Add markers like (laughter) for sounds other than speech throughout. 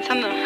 stavo pensando.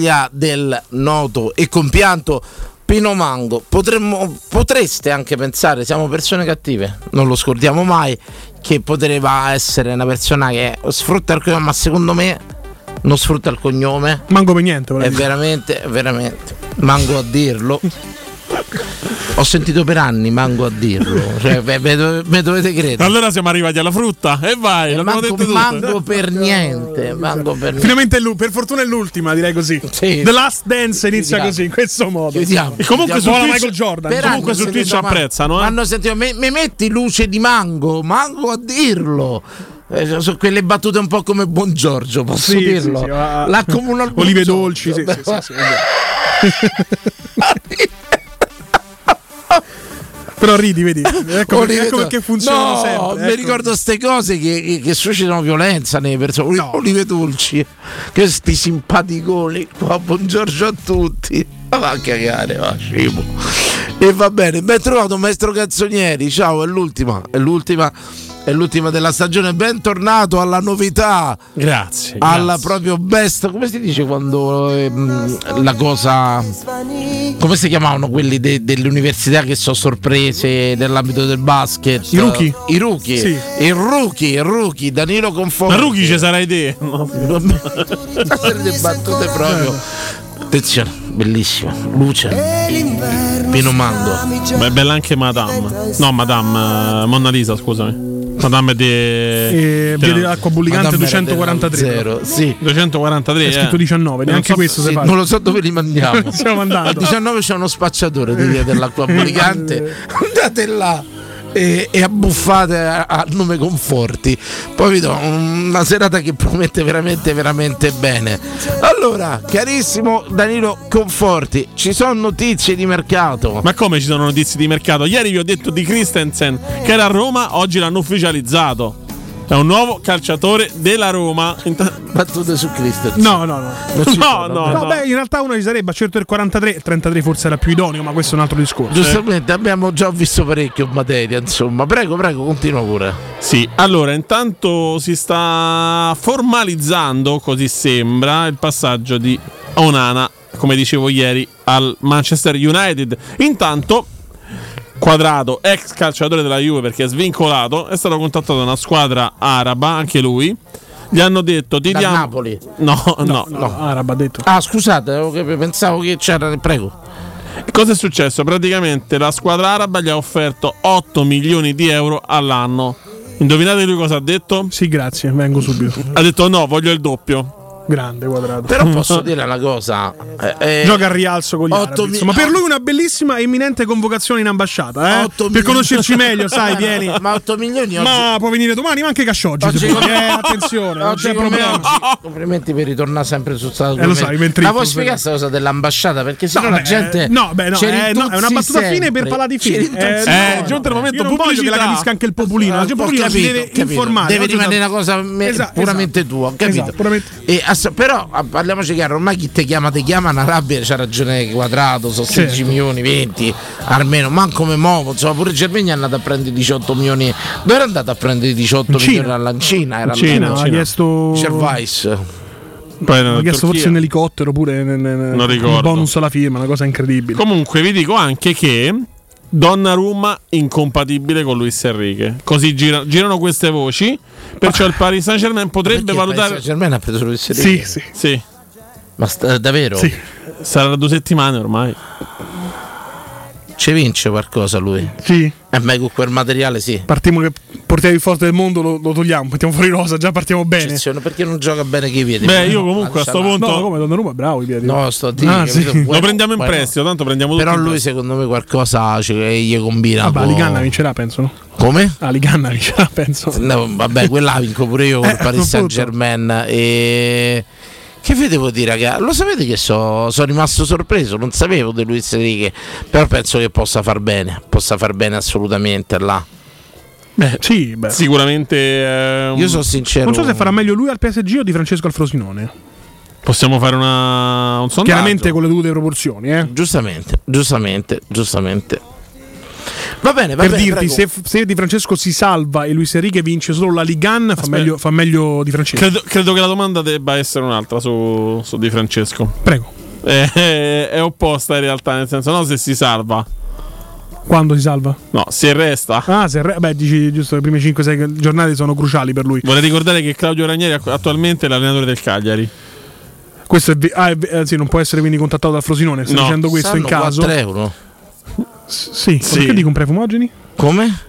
Mango, figlia del noto e compianto Pino Mango. Potremmo, potreste anche pensare, siamo persone cattive, non lo scordiamo mai, che poteva essere una persona che sfrutta il cognome, ma secondo me non sfrutta il cognome. Mango per niente, È veramente, veramente, mango a dirlo. (laughs) Ho sentito per anni mango a dirlo, cioè, me, me dove- me dovete credere. Allora siamo arrivati alla frutta e vai, l'abbiamo Manco, detto tutte. manco per niente, manco per niente. Finalmente per fortuna è l'ultima, direi così. Sì. The Last Dance inizia Chiudiamo. così, in questo modo. Chiudiamo. E comunque su Twitch, Michael Jordan. Comunque su Twitch apprezzano, eh. Hanno sentito, mi, mi metti luce di mango, mango a dirlo. Eh, sono quelle battute un po' come Buon Giorgio, posso Sì, sì, dirlo? sì, al Olive dolci, sì, sì, sì, sì, vero. (laughs) Però ridi, vedi. Ecco, (laughs) Olive ecco perché funzionano no, sempre. Mi ecco. ricordo queste cose che, che- che suscitano violenza nelle persone. No. Olive dolci, questi simpaticoni. Qua, buongiorno a tutti. Ma va a cagare, va scemo. E va bene, ben trovato maestro Canzonieri. Ciao, è l'ultima, è l'ultima, è l'ultima della stagione. Bentornato alla novità. Grazie. Alla grazie. proprio best, come si dice quando ehm, la cosa. Come si chiamavano quelli de- delle università che sono sorprese nell'ambito del basket? I rookie? I rookie. Sì. Il rookie, il rookie, Danilo Conforti. Ma Rughi ci sarai te. No. Delle battute proprio. Attenzione, bellissimo. Luce. Pino Mango. Beh, è bella anche Madame. No, Madame, eh, Monna Lisa, scusami. Madame di. E via dell'acqua bullicante Madame era 243. Zero, sì. 243. È scritto eh. 19, neanche so- questo Sì, non lo so dove li mandiamo. (laughs) Siamo A andati. 19 c'è uno spacciatore di via dell'acqua bullicante. (laughs) Andate là. E, e abbuffate a, a nome Conforti. Poi vi do una serata che promette veramente, veramente bene. Allora, carissimo Danilo Conforti, ci sono notizie di mercato. Ma come ci sono notizie di mercato? Ieri vi ho detto di Christensen che era a Roma, oggi l'hanno ufficializzato. È un nuovo calciatore della Roma. Battute su Christensen. No, no, no. No, no, No, no. beh, in realtà uno ci sarebbe, certo il 43, il 33 forse era più idoneo, ma questo è un altro discorso. Giustamente, abbiamo già visto parecchio in materia, insomma. Prego, prego, continua pure. Sì, allora intanto si sta formalizzando, così sembra, il passaggio di Onana, come dicevo ieri, al Manchester United. Intanto Quadrato, ex calciatore della Juve perché è svincolato, è stato contattato da una squadra araba, anche lui. Gli hanno detto ti Da diamo Napoli. No, no, No, no, araba ha detto. Ah, scusate, pensavo che c'era. Prego. Cosa è successo? Praticamente la squadra araba gli ha offerto 8 milioni di euro all'anno. Indovinate lui cosa ha detto? Sì, grazie, vengo subito. Ha detto no, voglio il doppio. Grande quadrato. Però (laughs) posso dire una cosa. eh, eh, Gioca al rialzo con gli arabi. mi- Insomma, per lui una bellissima e imminente convocazione in ambasciata, eh? Per milioni- conoscerci (laughs) meglio, sai, vieni. Ma 8 milioni oggi. Ma può venire domani, ma anche Cascioggi. Oggi vuoi. come- Eh, attenzione, (laughs) Oggi come oggi. Complimenti per ritornare sempre su stato Eh, lo sai, mentre- Ma puoi spiegare questa cosa dell'ambasciata? Perché sennò No, la beh, gente. no, beh, no, eh, no, è una battuta fine per sempre. di Ci figli. rintuzzi Eh, è giunto il momento voglio che la capisca anche il popolino. Ah, si capito, deve informare. Deve rimanere una cosa me- puramente esatto. tua, capito. Esatto, puramente- Ass- però ah, parliamoci chiaro, ormai chi te chiama, te chiama in Arabia c'ha ragione quadrato, sono 16 Certo. milioni, 20 almeno, manco me muovo, insomma pure Germania è andato a prendere 18 milioni. Dove era andato a prendere 18 In Cina. milioni alla Cina? Era Cina, andato- ha chiesto. Gervais. Poi in chiesto Turchia. forse un elicottero pure nel, nel- Non ricordo. un bonus alla firma, una cosa incredibile. Comunque vi dico anche che Donnarumma incompatibile con Luis Enrique. Così gira- girano queste voci. Perciò il Paris Saint Germain potrebbe valutare. Germania ha preso Luis sì, Enrique. sì, Sì, Ma sta- davvero? sì. sarà da due settimane ormai. Ci vince qualcosa lui? sì. Eh, ma con quel materiale sì. Partiamo che portiamo il forte del mondo, lo, lo togliamo, mettiamo fuori rosa, già partiamo bene. Eccezione, Perché non gioca bene che i piedi? Beh, io comunque a sto punto- No, come Donnarumma, bravo i piedi. No, sto a dire, Ah, sì. Lo prendiamo in prestito, tanto prendiamo tutto Però lui secondo me qualcosa ci- gli combina. Vabbè, Liganna vincerà, penso. No? Come? Ah, Liganna vincerà, penso. No, vabbè, quella la vinco pure io con Eh, il Paris. Saint Germain. E... Che vi devo dire, raga? Lo sapete che so- sono rimasto sorpreso? Non sapevo di Luis Enrique. Però penso che possa far bene. Possa far bene assolutamente là. Beh, sì, beh. Sicuramente eh, un- Io sono sincero. Non so se farà meglio lui al PSG o di Francesco al Frosinone. possiamo fare una, un sondaggio. Chiaramente con le dovute proporzioni, eh. Giustamente, giustamente, giustamente. Va bene, va per bene. dirti, se, se Di Francesco si salva e Luis Enrique vince solo la Ligan, fa meglio, fa meglio Di Francesco. Credo, credo che la domanda debba essere un'altra su, su Di Francesco. Prego. È, è- è opposta in realtà, nel senso, no se si salva. Quando si salva? No, se resta. Ah, se re- beh, dici giusto, le prime 5-6 giornate sono cruciali per lui. Vorrei ricordare che Claudio Ranieri attu- attualmente è l'allenatore del Cagliari. Questo è, ve- ah, è ve- eh, sì, non può essere quindi contattato dal Frosinone. Stai No. dicendo questo in Sanno caso? 4 euro. Sì, Sì. perché dico un prefumogeni? Come?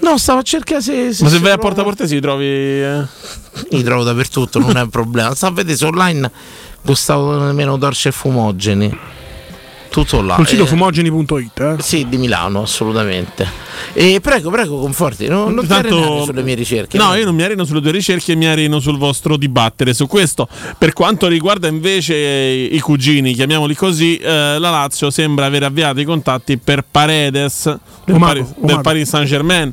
No, stavo a cercare se. Ma se si vai a trova- Porta Portesi trovi. eh, Li trovo dappertutto, non è un problema. Sta a vedere se online costavano nemmeno dolci e fumogeni. Tutto là. Sul sito Eh, fumogeni.it. Eh. Sì, di Milano, assolutamente. E prego, prego, conforti. Non, non ti Tanto- sulle mie ricerche. No, io non mi areno sulle tue ricerche, mi areno sul vostro dibattere su questo. Per quanto riguarda invece i cugini, chiamiamoli così, eh, la Lazio sembra aver avviato i contatti per Paredes del, Omago, Paris, del Omago. Paris Saint Germain.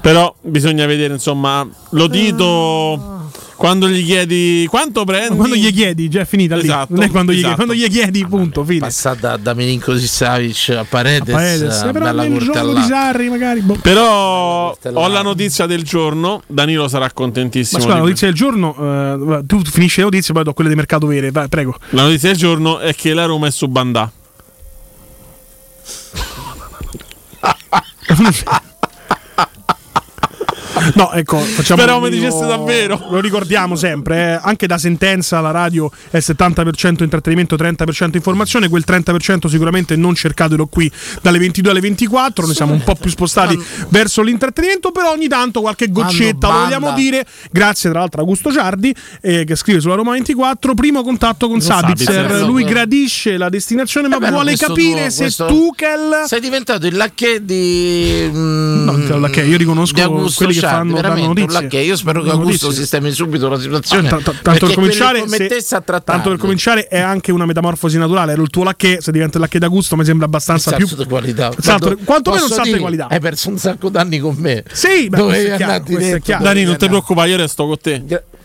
Però bisogna vedere, insomma, lo dito quando gli chiedi quanto prendi. Quando gli chiedi, già è finita lì. Esatto, non è quando, gli, esatto. quando gli chiedi, punto, fine. Passata da Milinkovic Savic a Paredes, Paredes, eh, eh, però bella nel gioco di Sarri, magari. boh. Però ho la notizia del giorno. Danilo sarà Ma contentissimo. scusa, la notizia del giorno, eh, tu finisci le notizie, poi do quelle di mercato vere. Vai, prego. La notizia del giorno è che la Roma è su Bandà. (laughs) (laughs) (laughs) No, ecco, facciamo Speravo un mi dicesse davvero. Lo ricordiamo sempre, eh, anche da sentenza la radio è 70% intrattenimento, 30% informazione, quel 30% sicuramente non cercatelo qui dalle 22 alle 24, noi siamo un po' più spostati verso l'intrattenimento, però ogni tanto qualche goccetta vogliamo dire, grazie tra l'altro a Augusto Ciardi eh, che scrive sulla Roma 24, primo contatto con Sabitzer, Sabitzer. lui gradisce la destinazione ma Eh beh, vuole capire tuo- se questo- Tuchel... Sei diventato il lacchè di. mm, No, il lacchè, io riconosco quelli che fanno- danno notizie. Io spero che Augusto sistemi subito la situazione. Ta- tanto, per cominciare, se- tanto per cominciare è anche una metamorfosi naturale. Ero il tuo lacchè, se diventa il lacchè da gusto mi sembra abbastanza più di qualità. Salto- Quando- quantomeno un salto di qualità. Hai perso un sacco d'anni con me. Sì, beh, Dovevi andarti dentro. Dani, non ti preoccupare, io resto con te.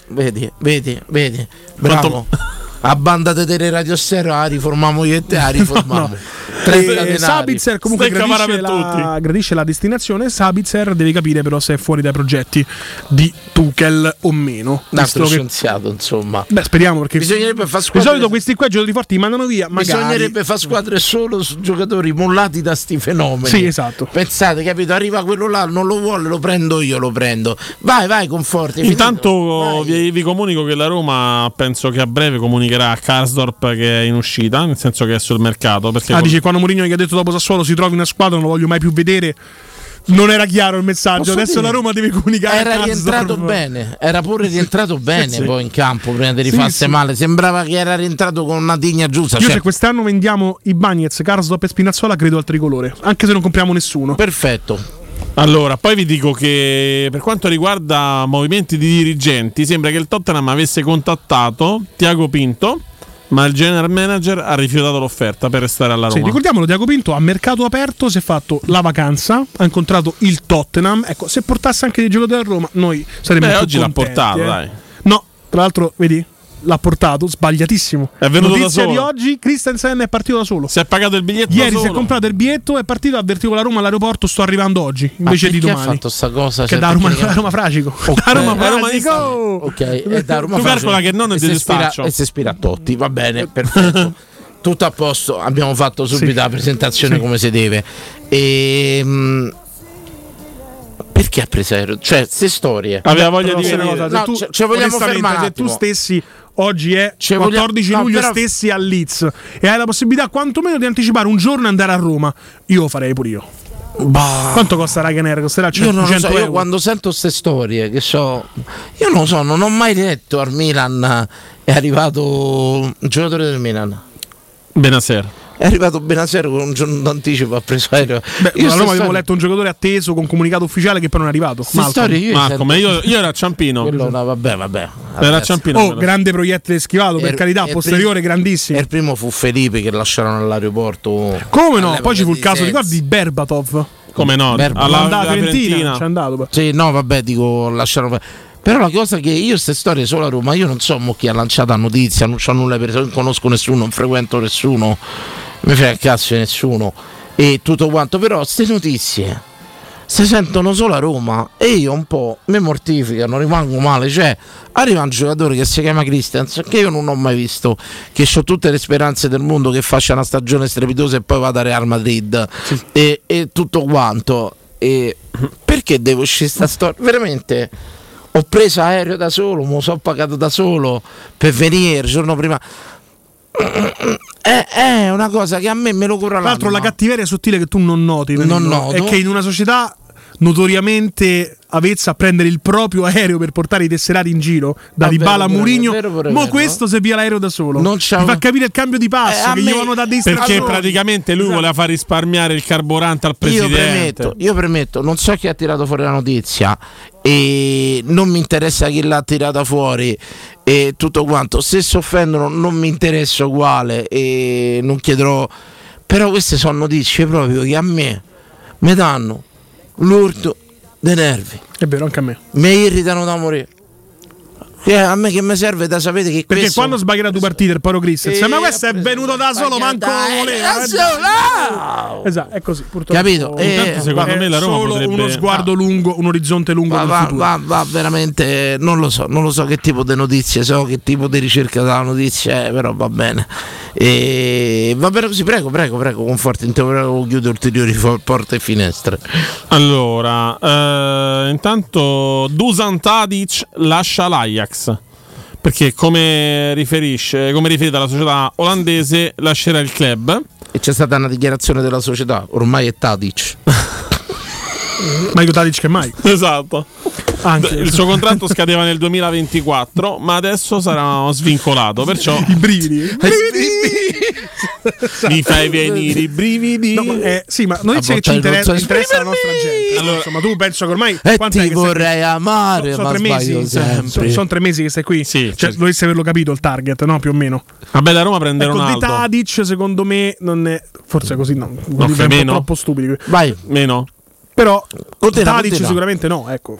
Vedi, vedi, vedi. Bravo. Quanto- (laughs) A banda di tele radio stereo, la riformiamo io e te, (laughs) la riformiamo. 30 Eh, denari. Sabitzer comunque gradisce la, gradisce la destinazione. Sabitzer deve capire però se è fuori dai progetti di Tuchel o meno. Un altro Visto che- scienziato, insomma. Beh, speriamo perché Bisognerebbe far di squadre. solito questi qua giocatori forti mandano via. Magari. Bisognerebbe fare squadre solo su giocatori mollati da sti fenomeni. Sì, esatto. Pensate, capito? Arriva quello là, non lo vuole, lo prendo io, lo prendo. Vai, vai, conforti. Intanto Vai. vi, vi comunico che la Roma penso che a breve comunicherà a Karsdorp che è in uscita, nel senso che è sul mercato. Perché Ah, con- dice quando Mourinho gli ha detto dopo Sassuolo si trovi una squadra, non lo voglio mai più vedere. Non era chiaro il messaggio. Posso Adesso dire? la Roma deve comunicare. Era Karsdorp. rientrato bene, era pure rientrato (laughs) bene sì. poi in campo prima di rifarsi sì. male. Sembrava che era rientrato con una digna giusta. Io Cioè, se quest'anno vendiamo i Bagnets, Karsdorp e Spinazzola credo al tricolore, anche se non compriamo nessuno. perfetto. Allora, poi vi dico che per quanto riguarda movimenti di dirigenti, sembra che il Tottenham avesse contattato Tiago Pinto, ma il general manager ha rifiutato l'offerta per restare alla Sì, Roma. ricordiamolo, Diaco Pinto a mercato aperto si è fatto la vacanza, ha incontrato il Tottenham. Ecco, se portasse anche dei giocatori a Roma, noi saremmo Beh, più oggi l'ha portato, eh. dai. No, tra l'altro, vedi, l'ha portato, sbagliatissimo. È venuto da Notizia solo. di oggi, Christensen è partito da solo. Si è pagato il biglietto Ieri da si è comprato il biglietto, è partito, ha avvertito la Roma all'aeroporto, sto arrivando oggi, invece di domani. ha fatto sta cosa? Che Cioè, da Roma, perché- da Roma Fragico. Ok. Da Roma Da Roma Fragico. Ok, è da Roma Tu Fragico. calcola che nonno è E di si ispira- Testaccio. E si ispira a Totti, va bene, perfetto. (laughs) Tutto a posto, abbiamo fatto subito Sì. la presentazione Sì. come si deve. E, mm, perché ha preso aereo? Cioè, queste storie. Aveva voglia Però di se una venire. cosa, se No, tu, ce- ce vogliamo fermare se tu stessi oggi è Ce vogliamo- 14 no, luglio però- stessi a Leeds e hai la possibilità quantomeno di anticipare un giorno e andare a Roma io lo farei pure io Bah. quanto costa Ryanair? costerà Io non lo 100 so, io euro quando sento queste storie, che so, io non lo so, non ho mai letto al Milan è arrivato un giocatore del Milan. Benasera. È arrivato Benasero con un giorno d'anticipo, ha preso aereo. Beh, Io Roma avevo letto un giocatore atteso con comunicato ufficiale che poi non è arrivato Malcolm. storie io Ma sento- come io, io ero a Ciampino. Quello, no, vabbè, vabbè. Era. Ciampino. Oh, grande proiettile schivato, per Er- carità, er posteriore, grandissimo. E il primo fu Felipe che lasciarono all'aeroporto. Come no? Poi ci fu il di caso, Sensi. ricordi Berbatov? Come no? Berba. Alla, Fiorentina, Fiorentina. c'è andato. Sì, no, vabbè, dico lasciarono. Però la cosa che io queste storie solo a Roma, io non so mo chi ha lanciato la notizia, non c'ho nulla per non conosco nessuno, non frequento nessuno, mi frega il cazzo di nessuno e tutto quanto, però queste notizie si sentono solo a Roma e io un po' mi mortificano, rimango male, cioè arriva un giocatore che si chiama Christensen che io non ho mai visto, che ho tutte le speranze del mondo che faccia una stagione strepitosa e poi vada a Real Madrid e, e tutto quanto. E perché devo uscire sta storia? Veramente ho preso aereo da solo, mi sono pagato da solo per venire il giorno prima. È, è una cosa che a me me lo cura Tra l'altro, la cattiveria sottile che tu non noti Non noto. è che in una società notoriamente avezza a prendere il proprio aereo per portare i tesserati in giro da Ah, Dybala a mo vero. questo si via l'aereo da solo Non mi c'ha- fa capire il cambio di passo Eh, a che me- gli vanno da destra Perché praticamente lui Esatto. voleva far risparmiare il carburante al Io presidente. premetto, io premetto, non so chi ha tirato fuori la notizia e non mi interessa chi l'ha tirata fuori e tutto quanto. Se si offendono non mi interessa uguale e non chiederò. Però queste sono notizie proprio che a me mi danno l'urto dei nervi, è vero anche a me mi irritano da morire. Che a me che mi serve da sapere che perché questo- quando sbaglierà tu partire il Paro Christensen Eh, ma questo è venuto da solo Ma manco lo voleva da eh. solo! esatto è così purtroppo Capito? Eh, Intanto secondo è me la Roma solo potrebbe- uno sguardo lungo un orizzonte lungo Va, va, va, va veramente, non lo so, non lo so che tipo di notizie, so che tipo di ricerca della notizia è, però va bene. E va bene così, prego, prego, prego, conforti, interrogo, chiudo ulteriori porte e finestre. Allora, eh, intanto Dusan Tadic lascia l'Ajax. Perché come riferisce, come riferita la società olandese, lascerà il club. E c'è stata una dichiarazione della società, ormai è Tadic. (laughs) Meglio Tadic che mai. Esatto. Anche Il suo contratto scadeva nel 2024, ma adesso sarà svincolato. Perciò i brividi. (laughs) mi fai venire i brividi. No, ma, eh, sì, ma che ci di interessa, interessa la nostra gente. Allora- insomma, tu penso che ormai E quant'è ti vorrei amare, Sono ma tre mesi, sono, sono tre mesi che stai qui. Sì, cioè, certo. dovresti averlo capito il target, no? Più o meno. Vabbè, da Roma prende Ecco, Ronaldo. Tadic, secondo me, non è. Forse così no. No, meno? troppo stupidi. Vai, Meno. Però Tadic sicuramente no, ecco.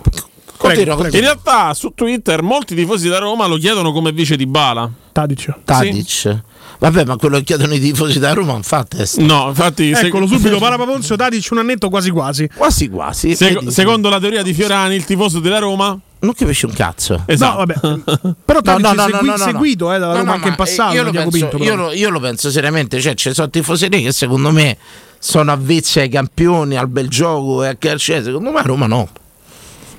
continua, In continua. realtà su Twitter molti tifosi da Roma lo chiedono come vice di Bala. Tadic. Tadic. Vabbè, ma quello che chiedono i tifosi da Roma non fa testa. No, infatti, Eccolo subito, Parapaponzio, Tadic un annetto quasi quasi. Quasi quasi. Vedi? secondo la teoria di Fiorani, il tifoso della Roma. Non capisci un cazzo. Esatto. (laughs) No, vabbè. Però Tadic è segui- seguito eh, dalla No, Roma no, anche in passato. Io lo, penso, Pinto, io, lo, io lo penso seriamente. Cioè, ci sono tifoserie che secondo me sono avvezzi ai campioni, al bel gioco e al calcio. Secondo me a Roma no.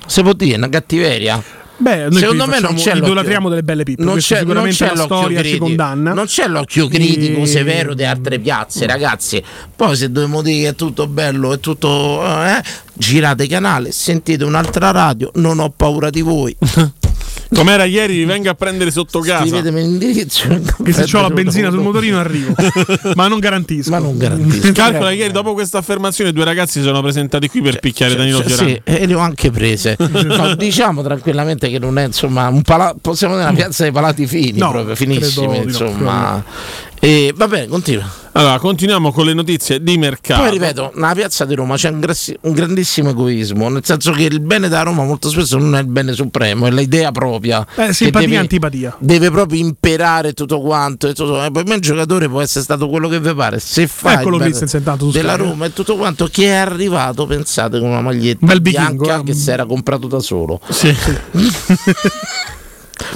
Se può dire, è una cattiveria. Beh, noi Secondo me non c'è idolatriamo delle belle pippe. Non c'è, non sicuramente c'è la storia ci critico. condanna. Non c'è l'occhio critico E- severo di altre piazze, ragazzi. Poi se dobbiamo dire che è tutto bello, è tutto. Eh, girate canale, sentite un'altra radio, non ho paura di voi. (laughs) Com'era ieri, vi venga a prendere sotto casa. Scrivetemi l'indirizzo. Che se ho la benzina sul motorino arrivo. (laughs) Ma non garantisco. Ma non garantisco. Calcola ieri dopo questa affermazione due ragazzi sono presentati qui per picchiare Danilo Cioè, Fiorani. sì, e le ho anche prese. No, (laughs) diciamo tranquillamente che non è insomma un pala- possiamo dire una piazza dei palati fini, No, proprio finissimi. di no, insomma. E, va bene, continua. Allora, continuiamo con le notizie di mercato. Poi ripeto, nella piazza di Roma c'è un, grassi- un grandissimo egoismo, nel senso che il bene da Roma molto spesso non è il bene supremo, è l'idea propria. Eh, simpatia deve- antipatia. Deve proprio imperare tutto quanto. E tutto, e poi un giocatore può essere stato quello che vi pare. Se fa Eccolo il della Sky. Roma e tutto quanto, che è arrivato, pensate, con una maglietta bel bianca eh. che si era comprato da solo. Sì. (laughs)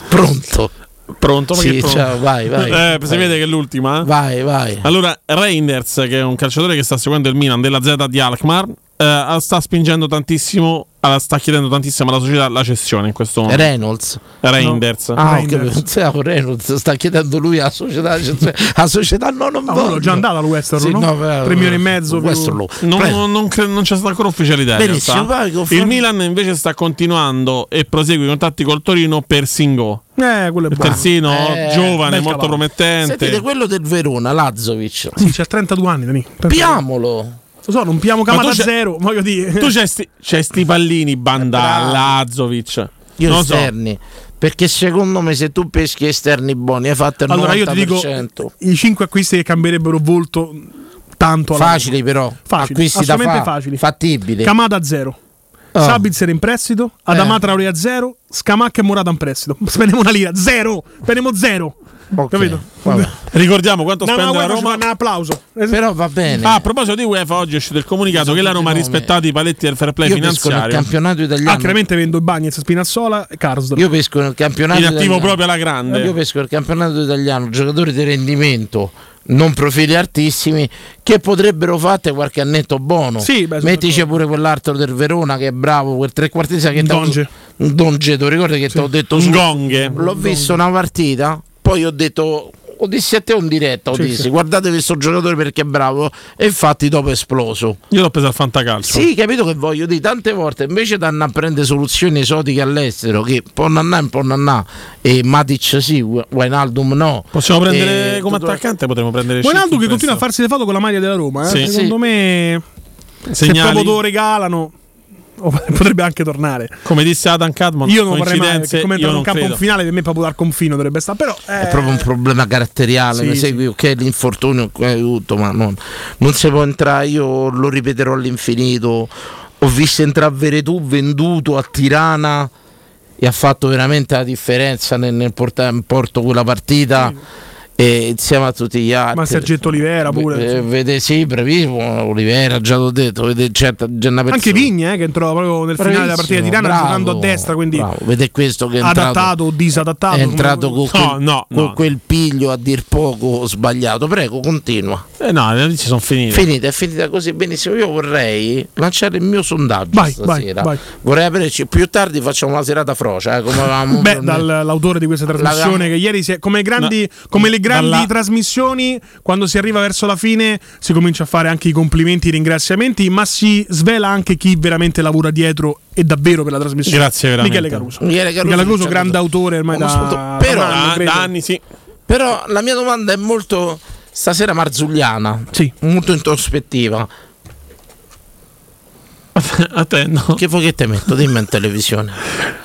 Pronto? Pronto? Ma Sì, pronto? ciao, vai, vai. (laughs) Eh, si Vai. vede che è l'ultima. Vai, vai. Allora, Reinders, che è un calciatore che sta seguendo il Milan della Z di Alkmaar, eh, sta spingendo tantissimo, eh, sta chiedendo tantissimo alla società la cessione in questo momento. Reynolds. Reinders. Ah, ok, Reinders. pensavo Reynolds sta chiedendo lui alla società. cioè, La società no, non No, voglio. quello già andato al Western, Sì, no? beh, 3 milioni e mezzo più- Non, Prego. non cre- non c'è stata ancora ufficialità. Benissimo, vai. Il Milan invece sta continuando e prosegue i contatti col Torino per Singo. Eh, quello è Il buono. terzino Eh, giovane, molto cavallo. promettente. Sentite quello del Verona, Lazovic. Sì, c'ha 32 anni, Dani. 32. Piamolo. Lo so, non piamo Ma Camata c'è- zero, voglio dire. Tu c'hai sti, c'hai sti pallini, Banda. Lazovic. Io non lo so. esterni. Perché secondo me se tu peschi esterni buoni hai fatto il Allora, io 90%. ti dico i 5 acquisti che cambierebbero volto tanto alla Facili però. Facili, Acquisti da assolutamente fa- facili. Fattibili. Camada 0. Ah. Sabitzer in prestito, Adama Eh. Traoré a 0, Scamacca e Morata in prestito. (laughs) Spendiamo una lira, 0. Spendiamo 0. Ok, Capito? vabbè. Ricordiamo quanto No, no, spende la Roma. un applauso. Però va bene. Ah, a proposito di UEFA, oggi è uscito il comunicato che la Roma ha rispettato i paletti del fair play io pesco nel finanziario. campionato italiano. Ah, chiaramente vendo Bagnez, Spinazzola e Karsdorp. Io pesco nel campionato In attivo italiano. proprio alla grande. Io pesco nel campionato italiano giocatori di rendimento, non profili altissimi, che potrebbero fare qualche annetto buono. Sì, beh, Mettici pure quell'altro del Verona che è bravo, quel trequartista che Donge. Un Donge, ti ricordi che ti ho detto su? Ngonghe. L'ho visto una partita, poi ho detto ho dissi a te in diretta, Sì, dissi, sì. guardate questo giocatore perché è bravo e infatti dopo è esploso. Io l'ho preso al fantacalcio. Sì, capito che voglio dire, tante volte invece di andare a prendere soluzioni esotiche all'estero, che può andare, può andare, e Matic sì, Wijnaldum no. Possiamo prendere E come tutto- attaccante, potremmo prendere Wijnaldum che in continua a farsi le foto con la maglia della Roma. Eh? Sì. Secondo Sì. me, se Segnali. proprio te lo regalano, o (laughs) potrebbe anche tornare. Come disse Adam Cadmon, Io non vorrei mai che come entrare in campo credo. un finale per me proprio dal confino dovrebbe stare. Però È eh, proprio un problema caratteriale, Sì, mi sì. segui, ok, l'infortunio, ok, tutto, ma non, non si può entrare, io lo ripeterò all'infinito. Ho visto entrare Veretù venduto a Tirana e ha fatto veramente la differenza nel, nel portare in porto quella partita. E insieme a tutti gli altri. Ma Sergetto Olivera pure. Eh, vede, sì, bravissimo. Olivera, già l'ho detto. Vede, persona- Anche Vigne, eh, che entrò proprio nel finale della partita di Tirana giocando a destra, quindi bravo. Vede questo che è entrato, adattato o disadattato. è entrato con, come- quel, no, con no. quel piglio a dir poco sbagliato. Prego, continua. Eh no, le notizie sono finite. Finita, è finita così benissimo. Io vorrei lanciare il mio sondaggio Vai, stasera. vai, vai. Vorrei averci più tardi facciamo una serata frocia, eh, come avevamo Beh, dall'autore di questa trasmissione L'avevamo- che ieri si è, come, grandi, come le grandi dalla- trasmissioni, quando si arriva verso la fine si comincia a fare anche i complimenti, i ringraziamenti, ma si svela anche chi veramente lavora dietro e davvero per la trasmissione. Grazie veramente. Michele Caruso. Michele Caruso, Michele Caruso, c'è grande autore ormai da, Però- Da, credo. da anni sì. Però la mia domanda è molto stasera marzulliana, Sì. molto introspettiva. A te no. Che vuoi che te metto? Dimmi in televisione.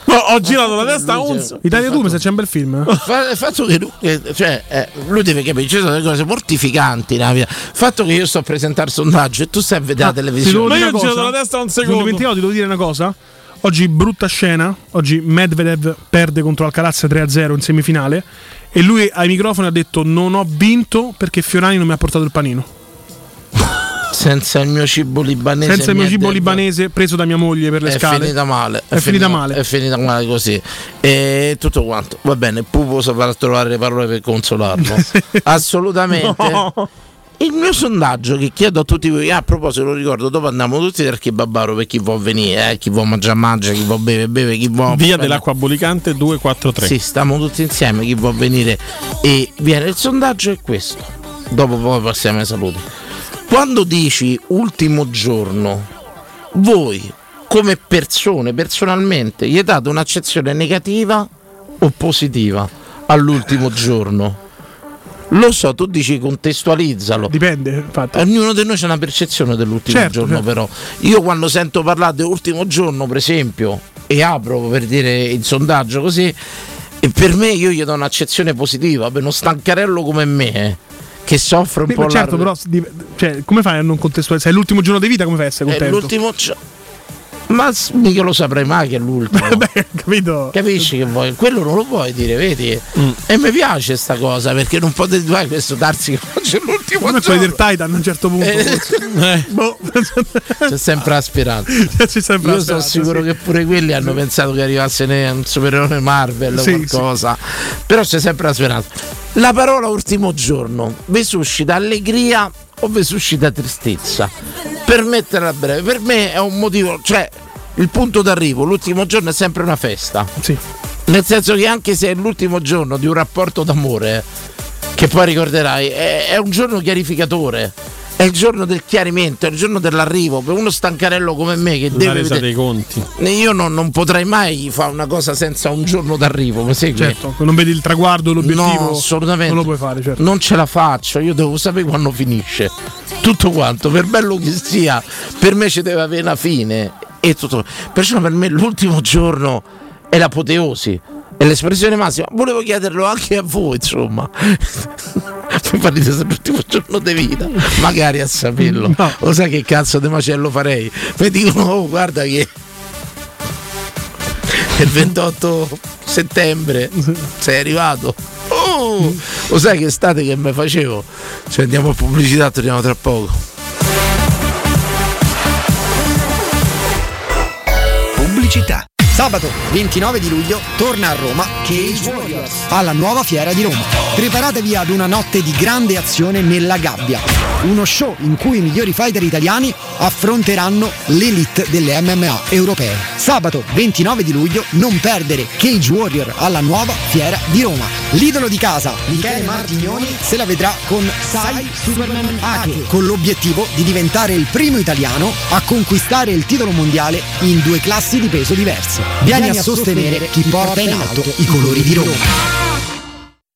No, ho girato la testa a un. Italia 2 mi sa c'è un bel film. Fa- Il fatto che lui, che- cioè, eh, lui deve capire, ci sono delle cose mortificanti nella vita. Il fatto che io sto a presentare il sondaggio e tu stai a vedere la Ti devo televisione. Ma io ho girato la testa un Mi sono secondo. dimenticato, ti devo dire una cosa. Oggi brutta scena, oggi Medvedev perde contro Alcaraz 3-0 in semifinale e lui ai microfoni ha detto non ho vinto perché Fiorani non mi ha portato il panino. Senza il mio cibo libanese. Senza il mio cibo niente- libanese preso da mia moglie per le È scale. finita male. È finita male. È finita male così. E tutto quanto. Va bene, Pupo saprà trovare le parole per consolarlo. (laughs) Assolutamente. Il mio sondaggio che chiedo a tutti voi, a proposito lo ricordo, dopo andiamo tutti dal kebabaro per chi vuole venire, eh, chi vuole mangiare mangia, chi vuole bere beve, chi vuole... Via dell'acqua bolicante 243. Sì, stiamo tutti insieme, chi vuole venire e viene. Il sondaggio è questo. Dopo poi passiamo ai saluti. Quando dici ultimo giorno, voi come persone, personalmente, gli date un'accezione negativa o positiva all'ultimo giorno? Lo so, tu dici contestualizzalo. Dipende, infatti. Ognuno di noi c'è una percezione dell'ultimo Certo, giorno, certo. però. Io quando sento parlare dell'ultimo giorno, per esempio, e apro per dire il sondaggio così, e per me io gli do un'accezione positiva, per uno stancarello come me, eh, che soffre un Sì, po' certo, la... però cioè, come fai a non contestualizzare? Se è l'ultimo giorno di vita, come fai a essere è contento? l'ultimo giorno. Ma mica lo saprai mai che è l'ultimo. (laughs) Beh, capito? Capisci che vuoi? Quello non lo puoi dire, vedi? Mm. E mi piace sta cosa perché non potete fare questo darsi che oggi è l'ultimo Come quelli del Titan a un certo punto. Eh, Eh, (laughs) boh. C'è sempre la speranza. (laughs) C'è sempre Io sono sicuro sì. che pure quelli hanno pensato che arrivasse un supereroe Marvel o Sì, qualcosa. Però c'è sempre la speranza. La parola ultimo giorno vi suscita allegria o vi suscita tristezza? Per metterla breve, per me è un motivo, cioè il punto d'arrivo, l'ultimo giorno è sempre una festa. Sì. Nel senso che anche se è l'ultimo giorno di un rapporto d'amore, che poi ricorderai, è, è un giorno chiarificatore. È il giorno del chiarimento, è il giorno dell'arrivo. Per uno stancarello come me che la deve vedere- dei conti. io non, non potrei mai fare una cosa senza un giorno d'arrivo, mi segui? Certo, non vedi il traguardo, l'obiettivo. No, assolutamente. Non lo puoi fare, certo. Non ce la faccio, io devo sapere quando finisce. Tutto quanto, per bello che sia, per me ci deve avere una fine. E tutto. Perciò per me l'ultimo giorno è l'apoteosi, è l'espressione massima. Volevo chiederlo anche a voi, insomma. Mi parite se l'ultimo giorno di vita, magari a saperlo. No. Lo sai che cazzo di macello farei? Mi dicono, oh, guarda che il 28 settembre sei arrivato. Oh, lo sai che estate che mi facevo? Cioè andiamo a pubblicità, torniamo tra poco. Pubblicità. Sabato 29 di luglio torna a Roma Cage Warriors alla nuova fiera di Roma. Preparatevi ad una notte di grande azione nella gabbia. Uno show in cui i migliori fighter italiani affronteranno l'elite delle MMA europee. Sabato 29 di luglio non perdere Cage Warrior alla nuova fiera di Roma. L'idolo di casa, Michele Martignoni, se la vedrà con Sai Superman Ake, con l'obiettivo di diventare il primo italiano a conquistare il titolo mondiale in due classi di peso diverse. Vieni a sostenere chi porta in alto i colori di Roma.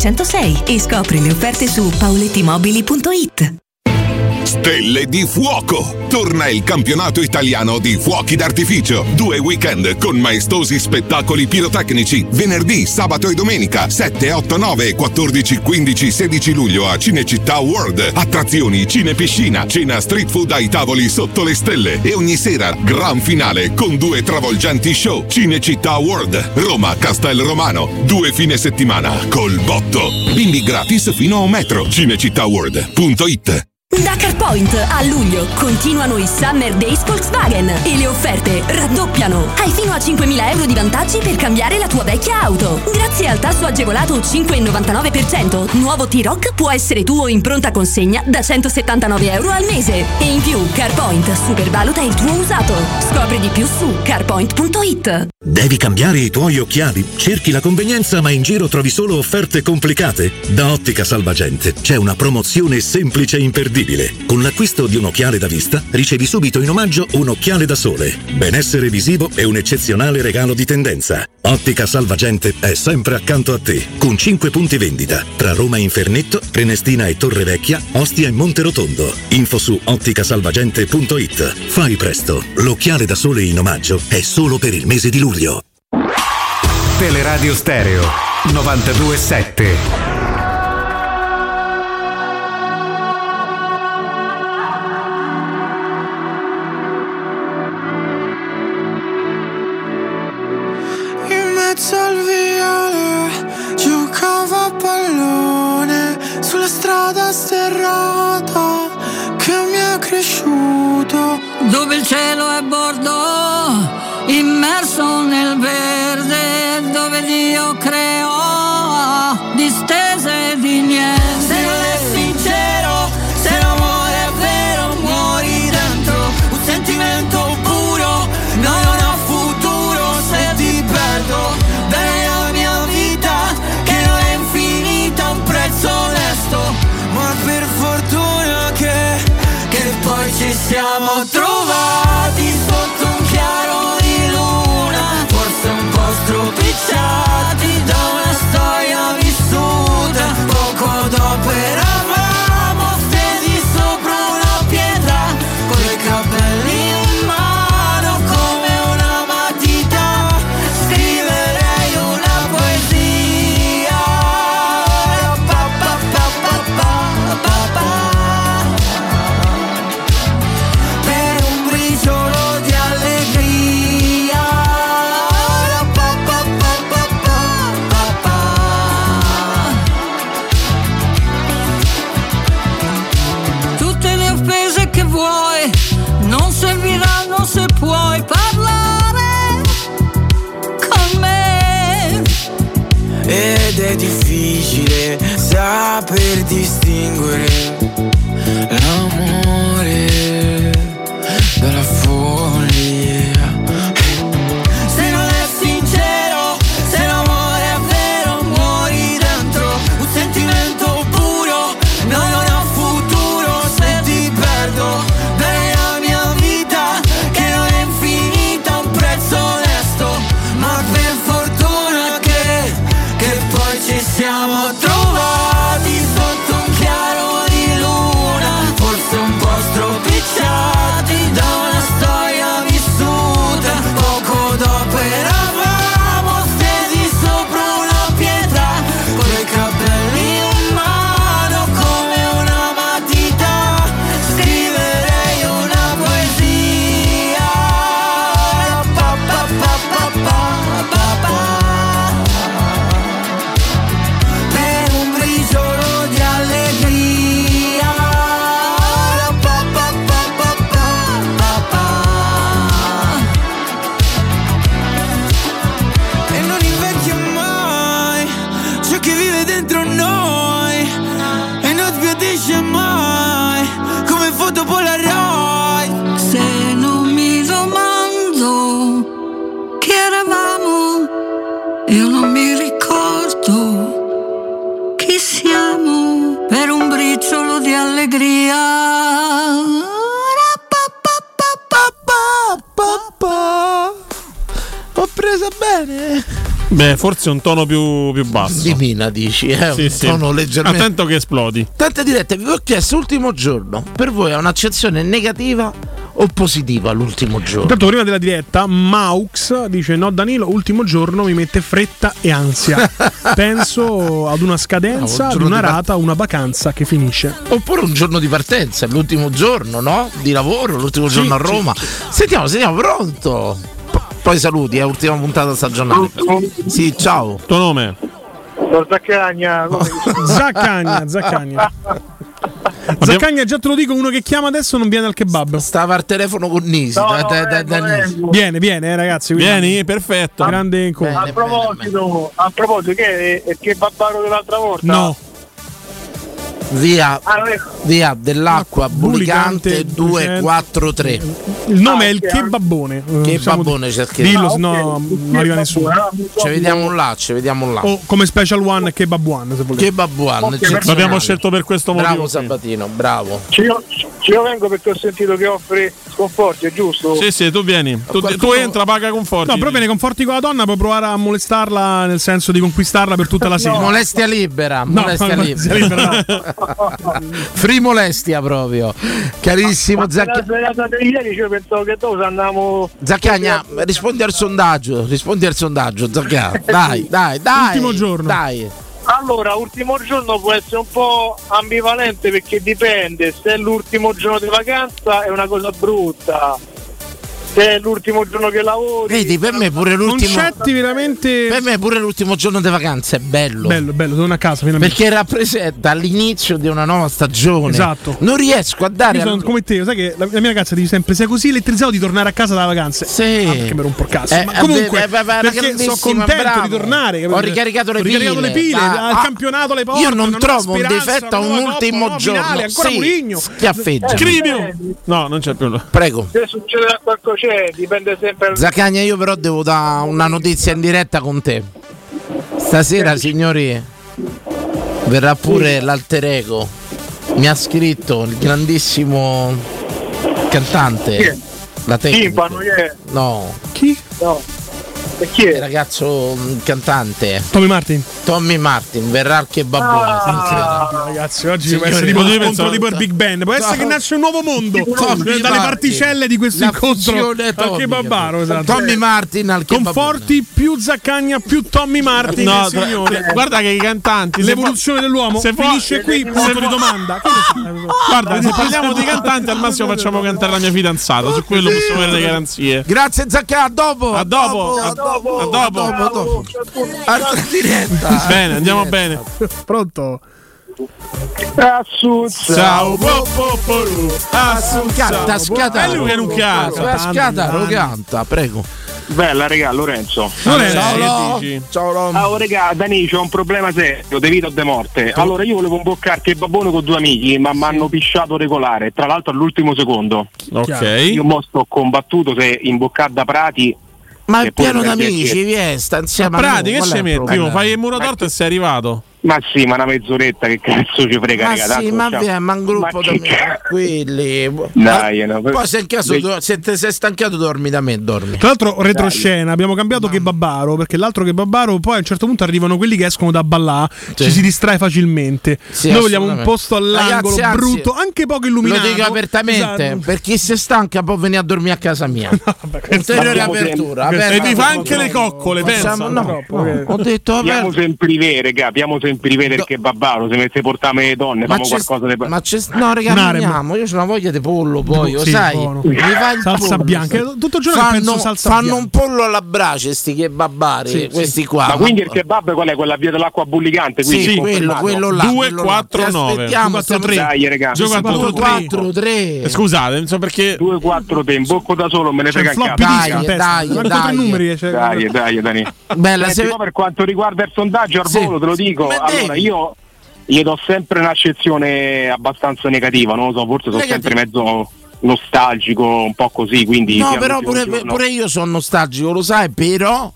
606 e scopri le offerte su paulettimobili.it. Stelle di Fuoco! Torna il campionato italiano di fuochi d'artificio. Due weekend con maestosi spettacoli pirotecnici. Venerdì, sabato e domenica 7, 8, 9, 14, 15, 16 luglio a Cinecittà World. Attrazioni, cine piscina, cena street food ai tavoli sotto le stelle. E ogni sera gran finale con due travolgenti show. Cinecittà World, Roma, Castel Romano. Due fine settimana col botto. Bimbi gratis fino a un metro. Cinecittàworld.it Da CarPoint a luglio continuano i Summer Days Volkswagen e le offerte raddoppiano. Hai fino a 5.000 euro di vantaggi per cambiare la tua vecchia auto. Grazie al tasso agevolato 5,99%, nuovo T-Rock può essere tuo in pronta consegna da 179 euro al mese. E in più CarPoint supervaluta il tuo usato. Scopri di più su carpoint.it. Devi cambiare i tuoi occhiali? Cerchi la convenienza ma in giro trovi solo offerte complicate? Da Ottica Salvagente c'è una promozione semplice e imperdibile. Con l'acquisto di un occhiale da vista ricevi subito in omaggio un occhiale da sole. Benessere visivo e un eccezionale regalo di tendenza. Ottica Salvagente è sempre accanto a te, con 5 punti vendita tra Roma e Infernetto, Prenestina e Torre Vecchia, Ostia e Monterotondo. Info su otticasalvagente.it. Fai presto, l'occhiale da sole in omaggio è solo per il mese di luglio. Teleradio Stereo 927. Strada sterrata che mi è cresciuto. dove il cielo è bordo, immerso nel verde, dove Dio creò distese di niente. Io non mi ricordo chi siamo per un briciolo di allegria. Ho presa bene. Beh, forse un tono più, più basso. Di Mina dici, eh? Sì, un sì. tono leggermente. Attento che esplodi. Tante dirette, vi ho chiesto l'ultimo giorno. Per voi è un'accezione negativa o positiva l'ultimo giorno? Intanto prima della diretta Maux dice no Danilo ultimo giorno mi mette fretta e ansia (laughs) penso ad una No, scadenza un ad una rata una vacanza che finisce Oppure un giorno di partenza, l'ultimo giorno, no? Di lavoro, l'ultimo giorno a sì, Roma. Sentiamo, sentiamo, pronto. P- poi saluti, è ultima puntata stagionale. Sì, ciao. Tuo nome? (laughs) (laughs) Zaccagna, Zaccagna Zaccagna Zaccagna già te lo dico uno che chiama adesso non viene al kebab stava al telefono con Nisi No, da- no, da- da- vengo. viene viene eh, ragazzi quindi- Vieni, perfetto. grande incontro A proposito, a proposito, che è, è che babbaro dell'altra volta? no Via, Ah, via dell'acqua Bulicante, bulicante 243. il nome Ah, è il Eh, Che possiamo- babbone cercheremo. dillo Ah, se no non arriva nessuno Ci vediamo là, ci vediamo là. o come special one kebab one se volete Che eccezionale. L'abbiamo scelto per questo motivo. Bravo Sabatino, bravo. Ci io, ci io vengo perché ho sentito che offre sconforti, è giusto? Sì, sì, tu vieni. Tu, Qualcuno- tu entra, paga conforti. No, però viene conforti con la donna, puoi provare a molestarla nel senso di conquistarla per tutta la sera. Molestia libera, No, molestia (laughs) molestia libera. libera, (laughs) Free molestia proprio. Carissimo di ieri io pensavo che dopo andiamo Zaccagna, rispondi al sondaggio, rispondi al sondaggio, Zaccagna. Dai, dai, dai. Ultimo giorno. Dai. Allora, ultimo giorno può essere un po' ambivalente perché dipende se è l'ultimo giorno di vacanza è una cosa brutta. Se è l'ultimo giorno che lavori. Vedi, per me pure l'ultimo Concetti veramente Per me pure l'ultimo giorno di vacanza è bello. bello, bello, torno a casa finalmente. Perché rappresenta l'inizio di una nuova stagione. Esatto. Non riesco a dare. Io sono al- come te, sai che la, la mia ragazza dice sempre sei così elettrizzato di tornare a casa dalle vacanze. Sì. Ah, perché mi rompo il cazzo. Eh, Ma eh, comunque, beh, beh, beh, perché sono contento bravo. di tornare. Ho ricaricato le Ho ricaricato pile. le pile, al ah, campionato le porte. Io non trovo un difetto a un ultimo una giorno. Finale, ancora Sì, Murigno. Schiaffeggia. Scrivio! No, non c'è più. Prego. Se succederà qualcosa, c'è, dipende sempre. Zacagna, io però devo dare una notizia in diretta con te. Stasera, signori, verrà pure l'alter ego. Mi ha scritto il grandissimo cantante. Chi? La tecnica. Timpano, è? No, Chi? No. E chi il è? ragazzo mm, cantante. Tommy Martin. Tommy Martin, verrà al kebabone. Ah, Ragazzi, oggi Signori, può essere tipo tipo il Big Ben. Può essere che nasce un nuovo mondo Tommy dalle Martin. particelle di questo La incontro al kebabaro. Esatto. Tommy Martin al kebabone. Conforti più Zaccagna più Tommy Martin. No, signori. tra- guarda che i cantanti. L'evoluzione dell'uomo se può- finisce qui. se Punto di domanda. (laughs) Guarda, se parliamo di cantanti, al massimo facciamo cantare la mia fidanzata. Su quello possiamo avere le garanzie. Grazie Zacca, a dopo. A dopo, a, a dopo. a dopo. a dopo. Altra diretta. Bene, andiamo bene. Pronto? Assuzza. Ciao, po, po, po, ru. Ah, su, Canta, ciao. scata. È lui che non canta. Scata, lo canta, prego. Bella, regà, Lorenzo. Lorenzo, Ciao, dici? Ciao, Rom. Oh, regà, Dani, c'ho un problema serio, di vita o di morte. Allora, io volevo imboccarti il babbone con due amici, ma mi hanno pisciato regolare, tra l'altro all'ultimo secondo. Ok. Io mo sto combattuto se imboccare da Prati. Ma pieno per d'amici, dire- vieni, sta insieme a Prati, che ci il metti? Fai il muro torto e sei arrivato. Ma sì, ma una mezz'oretta che cazzo ci frega, Ma sì, ma vieni, ma un gruppo Ma che tranquilli. Dai, no, Poi se in caso Dai. do- se ti sei stancato dormi da me, dormi. Tra l'altro, retroscena, abbiamo cambiato kebabaro perché l'altro kebabaro poi a un certo punto arrivano quelli che escono da ballà, Sì. ci si distrae facilmente. Sì, Noi vogliamo un posto all'angolo Ragazzi, anzi, brutto, anche poco Lo illuminato. dico apertamente, Esatto. per chi si stanca può venire a dormire a casa mia. (laughs) Ulteriore Abbiamo apertura. aperta. E ti fa anche le coccole, pensa. no, no, ho detto Abbiamo aperto. sempre regà, abbiamo sempre privé del kebabaro, se mette portare le donne, Ma c'è, qualcosa di... ma c'è, (laughs) no, raga, mangiamo. Io ho una voglia di pollo, poi, lo Sì, sai. buono. Mi fa il Salsa pollo, bianca. sai. Tutto il giorno che fanno, penso salsa fanno bianca. un pollo alla brace, sti kebabari, Sì, questi qua. Ma quindi il kebab qual è? Quella via dell'acqua bullicante? Quindi Sì, quello, quello là. 2, quello là. 4, Ti 9. Aspettiamo, 4, stiamo- 3. Dai, regà. Gioca a 2, 4, 4, 3. Scusate, non so perché. 2, 4, te, imbocco da solo, me ne frega in Dai, dai, dai. cioè- Dai, dai, Dani. Bella, Senti, se... per quanto riguarda il sondaggio al Sì. volo, te lo dico, allora io gli do sempre un'accezione abbastanza negativa, non lo so, forse sono sempre mezzo nostalgico, un po' così, quindi... No, però pure, pure io sono nostalgico, lo sai, però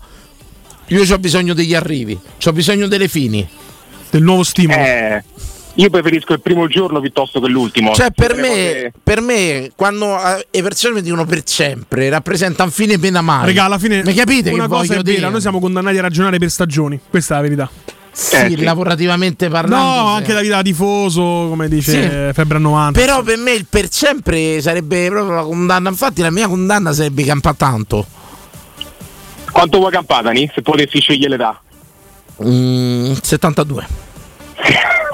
io ho bisogno degli arrivi, ho bisogno delle fini. Del nuovo stimolo. Eh, Io preferisco il primo giorno piuttosto che l'ultimo. Cioè, per me, cose- per me, quando eh, le persone mi dicono per sempre, rappresenta un fine pena mai. Regà, alla fine Mi capite una che cosa è vera, dire? noi siamo condannati a ragionare per stagioni, questa è la verità. Sì, lavorativamente parlando. No, sì. anche da vita da tifoso, come dice Sì. Febbre a 90. Però per me il per sempre sarebbe proprio la condanna. Infatti, la mia condanna sarebbe campa tanto. Quanto vuoi Campadani, se potessi scegliere l'età? Mm, 72.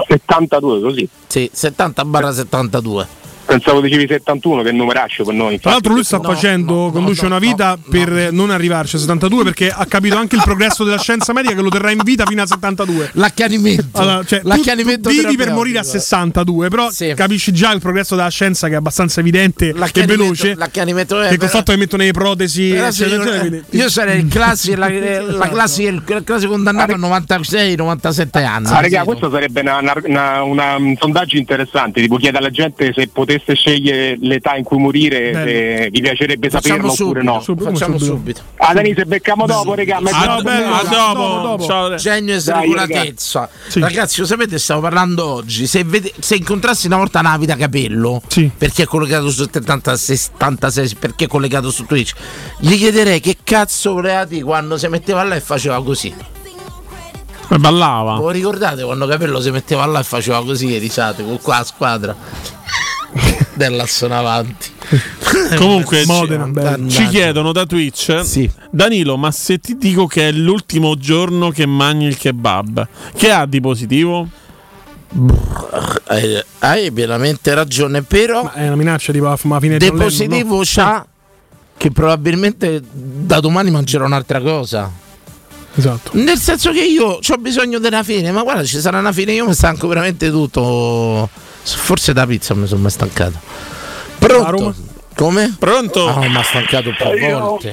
72 (laughs) così. Sì, 70 barra 72. Pensavo dicevi 71 che è il numeraccio per noi. Tra l'altro lui sta No, facendo, conduce una vita per non arrivarci a 72 perché ha capito anche il progresso della scienza medica che lo terrà in vita fino a 72. L'accanimento. Allora, cioè, tu- L'accanimento tu vivi per morire a 62, però Sì. capisci già il progresso della scienza che è abbastanza evidente e veloce. l'accanimento è che col fatto che mettono le protesi, quindi- io sarei il classe, la, (laughs) la classe, il classe condannato a 96-97 anni. Ah, raga, questo sarebbe una- una- una- una- un sondaggio interessante, tipo chiede alla gente se potesse scegliere l'età in cui morire, se vi piacerebbe Facciamo saperlo oppure subito, no. subito, facciamo subito. Ah, Dani, se becchiamo dopo, raga, A, bello, mezz'ora. a dopo, Ciao, genio e sregolatezza. Ragazzi, lo sapete, stavo parlando oggi. Se, vede- se incontrassi una volta Navi da capello, perché è collegato su 70, 76, perché è collegato su Twitch, gli chiederei che cazzo dire quando si metteva là e faceva così. E ballava. Voi ricordate quando Capello si metteva là e faceva così e risate con qua la squadra? Dell'assone avanti. (laughs) Comunque Modena, ci, ci chiedono da Twitch Danilo ma se ti dico che è l'ultimo giorno che mangi il kebab Che ha di positivo? Hai, hai pienamente ragione, però è una minaccia tipo a fine di positivo no? c'ha che probabilmente da domani mangerò un'altra cosa. Esatto. Nel senso che io ho bisogno della fine, ma guarda, ci sarà una fine, io mi stanco veramente tutto. Forse da pizza mi sono mai stancato. Pronto? Come? Pronto? Ah, mi ha stancato più volte.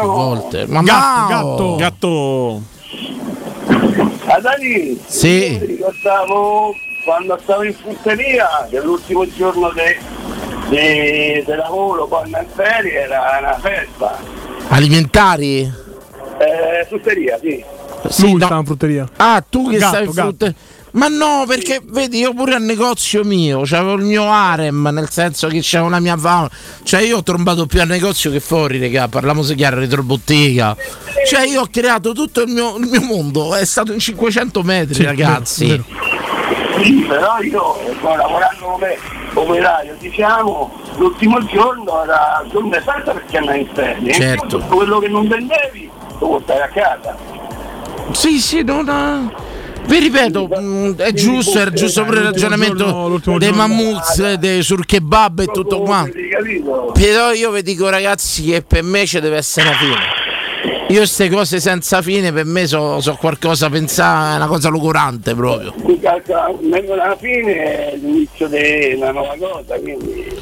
Più volte. Ma Gatto, no! gatto. Ah, Dani, Sì. ricordavo quando stavo in frutteria, che l'ultimo giorno de, de- de lavoro quando in ferie era una festa. Alimentari? Eh, frutteria, sì. Sì, no. in frutteria. Ah, tu che Gatto, stai in gatto. Ma no, perché vedi, io pure al negozio mio, c'avevo il mio harem, nel senso che c'avevo una mia fama. Cioè, io ho trombato più al negozio che fuori, raga. Parliamo se chiaro, retrobottega. Cioè, io ho creato tutto il mio, il mio mondo, è stato in 500 metri, Sì, ragazzi. vero, Sì, però io sto lavorando come operaio, diciamo, l'ultimo giorno era il giorno esatto perché andai in ferie. Certo. Tutto quello che non vendevi, tu portavi a casa. Sì, sì, non. ha- Vi ripeto, mm, è giusto, è giusto pure il ragionamento dei mammuts, dei sul kebab e tutto quanto. Però io vi dico ragazzi che per me ci deve essere una fine. Io queste cose senza fine per me sono qualcosa, pensare, è una cosa logorante proprio. Alla fine è l'inizio di una nuova cosa, quindi...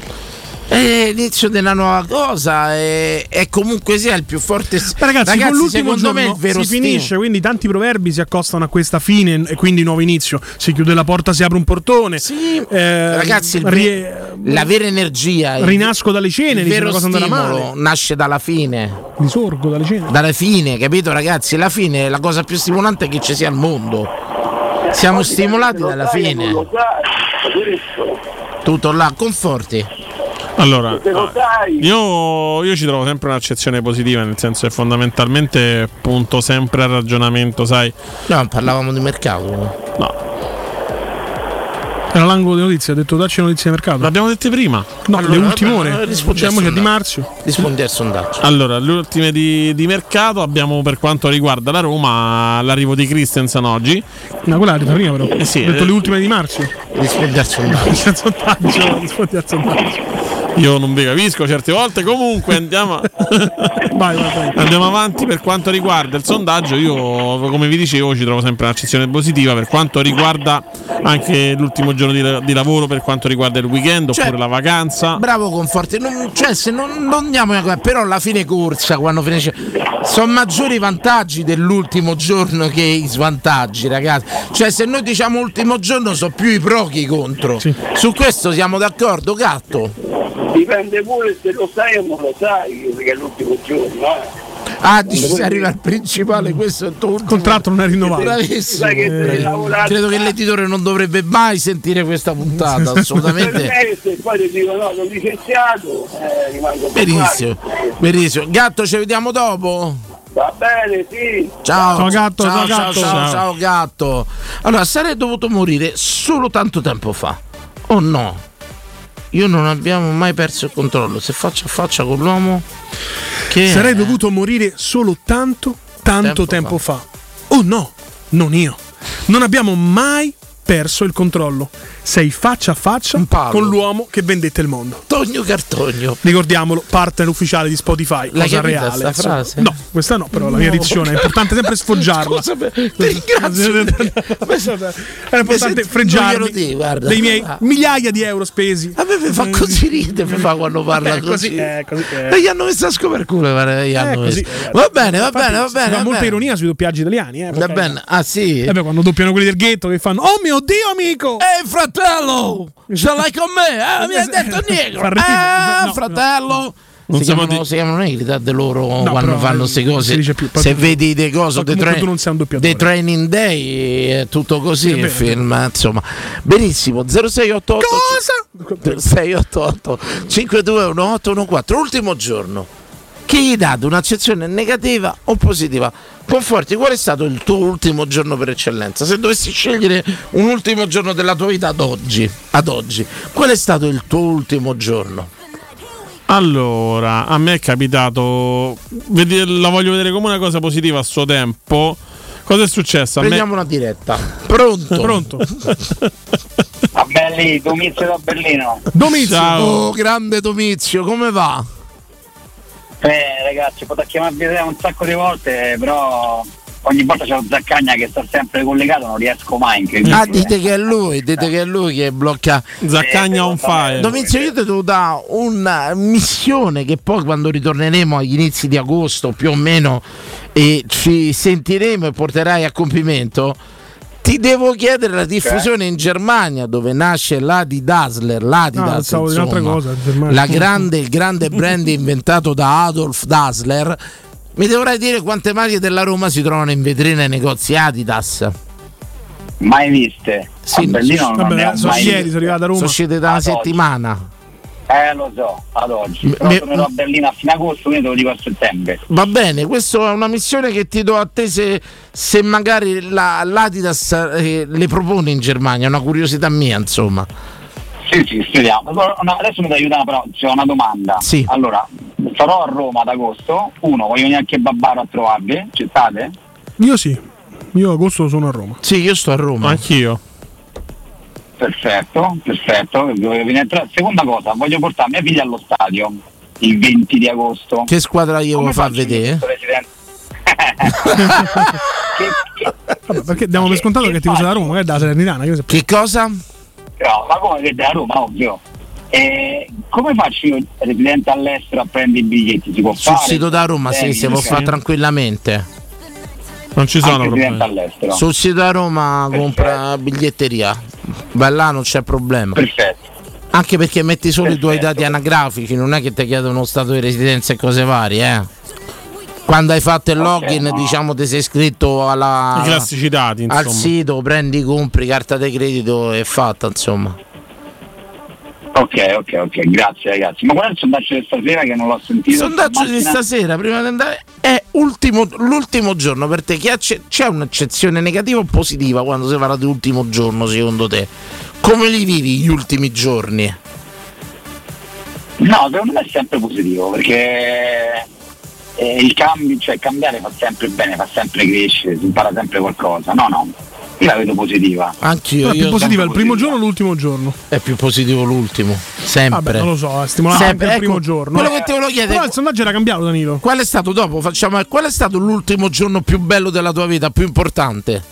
È l'inizio della nuova cosa e, e comunque sia il più forte. Ragazzi, con l'ultimo secondo me giorno vero si stimolo. finisce, quindi tanti proverbi si accostano a questa fine e quindi nuovo inizio. Si chiude la porta, si apre un portone. Eh, Ragazzi, il rie- la vera energia, rinasco dalle cene, il vero cosa stimolo nasce dalla fine. Risorgo dalle cene. Dalla fine, capito ragazzi? La fine è la cosa più stimolante che ci sia al mondo. Siamo stimolati dalla fine. Tutto là, conforti. Allora, io, io ci trovo sempre un'accezione positiva, nel senso che fondamentalmente punto sempre al ragionamento, sai. No, parlavamo di mercato. No. Era l'angolo di notizie, ha detto dacci notizie di mercato. L'abbiamo dette prima. No, Allora, le ultime ore. rispondi al Diciamo che di. Marzio. Rispondi al sondaggio. Allora, le ultime di, di mercato abbiamo per quanto riguarda la Roma l'arrivo di Christensen oggi. No, quella detta prima però. Eh sì, ha detto eh. le ultime di Marzio. Rispondi al sondaggio. (laughs) al sondaggio. Rispondi al sondaggio. Io non vi capisco certe volte. Comunque andiamo, (laughs) vai, vai, vai. andiamo avanti per quanto riguarda il sondaggio. Io, come vi dicevo, ci trovo sempre un'accezione positiva per quanto riguarda anche l'ultimo giorno di, di lavoro, per quanto riguarda il weekend Cioè, oppure la vacanza. Bravo Conforti, non, cioè se non, non andiamo a- però alla fine corsa quando finisce sono maggiori i vantaggi dell'ultimo giorno che i svantaggi ragazzi cioè se noi diciamo ultimo giorno sono più i pro che i contro su questo siamo d'accordo gatto Dipende pure se lo sai o non lo sai, perché è l'ultimo giorno. eh. Ah, dici si arriva al principale, questo è il tuo contratto non è rinnovato. Bravissimo. Sai che Eh, credo che l'editore non dovrebbe mai sentire questa puntata, (laughs) assolutamente. Me, se poi ti dico no, sono licenziato, eh, rimango Benissimo, benissimo. Gatto, ci vediamo dopo. Va bene, sì. Ciao, Ciao, gatto, ciao, ciao, gatto. ciao, Ciao. ciao, gatto. Allora, sarei dovuto morire solo tanto tempo fa. O no? Io non abbiamo mai perso il controllo. Se faccia a faccia con l'uomo che Sarei dovuto morire solo tanto, tanto Tempo tempo, fa. Oh no, non io. Non abbiamo mai perso il controllo. Sei faccia a faccia con l'uomo che vendette il mondo. Togno Cartogno. Ricordiamolo, partner ufficiale di Spotify. L'hai cosa reale. No, questa no, però la mia No. dizione (laughs) (laughs) è importante (laughs) sempre sfoggiarla. Scusa, beh, ti ringrazio. È importante freggiarmi dico, guarda. dei miei Ah. migliaia di euro spesi. A me mi fa così ride, mi fa quando parla Eh, così. eh, così, eh. E gli hanno messo a scoperculo, Eh, così, ragazzi. Va bene, va Infatti, bene, va bene. fa molta ironia sui doppiaggi italiani. Eh, Va bene. Ah, sì. Eh beh, quando doppiano quelli del ghetto che fanno Oh mio dio amico! Ehi fratello, ce l'hai con me? Eh, mi hai detto negro. Eh, No, fratello. Non si, siamo chiamano, di- si chiamano negri da de loro No, quando però, fanno eh, queste non cose. si dice più, Se vedi dei cose, comunque tra- tu non sei un doppiatore. dei training day, è tutto così Sì, è il film. Insomma, benissimo. 0688 Cosa? 688 521814 ultimo giorno che gli date un'accezione negativa o positiva Conforti qual è stato il tuo ultimo giorno per eccellenza se dovessi scegliere un ultimo giorno della tua vita ad oggi ad oggi qual è stato il tuo ultimo giorno Allora, a me è capitato, vedi- la voglio vedere come una cosa positiva a suo tempo. Cosa è successo? A me, prendiamo una diretta (laughs) pronto Pronto? Vabbè lì, Domizio da Berlino. Domizio! Ciao. oh grande Domizio come va? Eh ragazzi, potrò chiamarvi un sacco di volte, però ogni volta c'è lo Zaccagna che sta sempre collegato, non riesco mai. incredibile. ah dite che è lui dite che è lui che blocca Zaccagna on fire. Domizio, io ti devo dare una missione che poi quando ritorneremo agli inizi di agosto più o meno e ci sentiremo e porterai a compimento. Ti devo chiedere la diffusione in Germania dove nasce l'Adi Dassler, Ah, l'Adidas, insomma, cosa, Germania. la grande, il grande brand inventato da Adolf Dassler. Mi dovrai dire quante maglie della Roma si trovano in vetrina ai negozi Adidas. Mai viste. Sì, a Berlino non Vabbè, ne ho sono mai ieri, sono arrivato a Roma. Sono uscite da una settimana. Eh lo so, ad oggi. Però tornerò a Berlino a fine agosto, quindi te lo dico a settembre. Va bene, questa è una missione che ti do a te se, se magari la- l'Adidas eh, le propone in Germania, è una curiosità mia, insomma. Sì, sì. Però, no, adesso mi devi aiutare, però c'è una domanda. Sì. Allora, sarò a Roma ad agosto. Uno, voglio venire anche a Babbaro a trovarvi. Ci state? Io sì. Io agosto sono a Roma. Sì, io sto a Roma. Anch'io. Perfetto, perfetto. Seconda cosa, voglio portare mia figlia allo stadio il 20 di agosto. Che squadra io Come vuoi far vedere? Presidente? (laughs) Vabbè, perché diamo per scontato che ti usa da Roma, magari da Salernitana. Che. Che cosa? No, ma come che da Roma, ovvio. Eh, come faccio io, residente all'estero, a prendere i biglietti? Si può Sul fare? sito da Roma, sì, Eh, si può sì. fare tranquillamente. Non ci sono problemi. all'estero. Sul sito da Roma compra biglietteria. Vai là, non c'è problema. Perfetto. Anche perché metti solo i tuoi Perfetto. dati anagrafici, non è che ti chiedono uno stato di residenza e cose varie, eh. Quando hai fatto il login, no. diciamo, ti sei iscritto alla, dati, insomma. al sito, prendi, compri, carta di credito e è fatta, insomma. Ok, ok, ok, grazie ragazzi. Ma qual è il sondaggio di stasera che non l'ho sentito? Il sondaggio di stasera, prima di andare, è ultimo- l'ultimo giorno per te. Acce- c'è un'eccezione negativa o positiva quando si parla di ultimo giorno, secondo te? Come li vivi gli ultimi giorni? No, secondo me è sempre positivo perché eh, il cambio, cioè cambiare fa sempre bene, fa sempre crescere, si impara sempre qualcosa. No, no, io la vedo positiva. Anch'io. È più positiva il primo positiva. giorno o l'ultimo giorno? È più positivo l'ultimo, sempre. Vabbè, non lo so, è stimolante Sempre, anche il ecco, primo giorno. quello che ti volevo chiedere- Però il sondaggio era cambiato, Danilo. Qual è stato dopo? Facciamo, qual è stato l'ultimo giorno più bello della tua vita, più importante?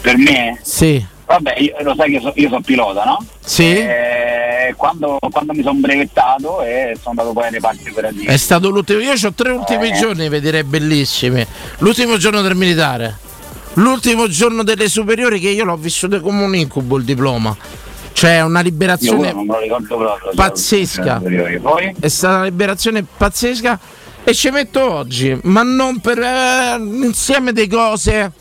Per me, Sì. Vabbè, io, lo sai che so- io sono pilota, no? Sì? Eh, quando, quando mi sono brevettato e sono andato poi alle parti operative. È stato l'ultimo. Io ho tre ultimi Eh. giorni, vedrei bellissimi. L'ultimo giorno del militare. L'ultimo giorno delle superiori che io l'ho vissuto come un incubo il diploma. C'è una Io liberazione proprio. pazzesca. È stata una liberazione pazzesca e ci metto oggi, ma non per eh, insieme di cose.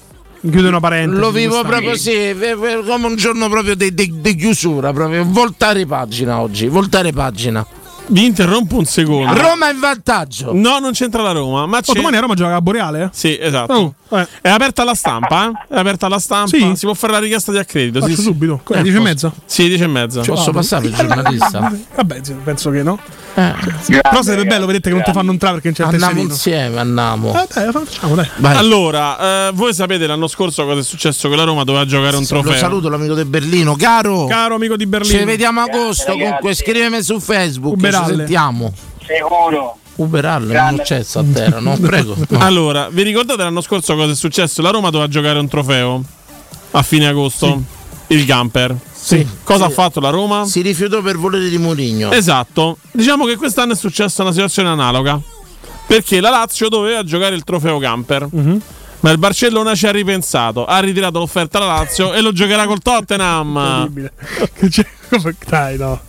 Chiude una parentesi. Lo vivo proprio sì, ve- come un giorno proprio di, di- di chiusura, proprio voltare pagina oggi, voltare pagina. Vi interrompo un secondo. Roma in vantaggio. No, non c'entra la Roma. Ma Oh, domani a Roma gioca a Boreale? Sì, esatto. Oh, eh. È aperta la stampa? eh? È aperta la stampa? Sì. Si può fare la richiesta di accredito? Faccio Sì, sì. subito. Eh, 10 e posso- mezza? Sì, 10 e mezza. Posso passare per il giornalista? (laughs) Vabbè, sì, penso che no. Eh. Però sarebbe bello, vedete che non ti fanno entrare perché non c'è il Andiamo insieme, andiamo. Eh, dai, facciamo, dai. Vai. Allora, eh, voi sapete l'anno scorso cosa è successo che la Roma doveva giocare un Lo trofeo? saluto l'amico di Berlino, caro. Caro amico di Berlino. Ci vediamo a agosto. ragazzi. Comunque, scrivimi su Facebook. Ci Uberalle. sentiamo. Sicuro. Uberalle, non Grande. c'è a terra, no? (laughs) Prego. No. Allora, vi ricordate l'anno scorso cosa è successo? La Roma doveva giocare un trofeo a fine agosto. Il Gamper. Sì. Cosa Sì. ha fatto la Roma? Si rifiutò per volere di Mourinho. Esatto. Diciamo che quest'anno è successa una situazione analoga. Perché la Lazio doveva giocare il trofeo Gamper. Mhm. Ma il Barcellona ci ha ripensato, ha ritirato l'offerta alla Lazio e lo giocherà col Tottenham. Incredibile. (laughs) Dai, no.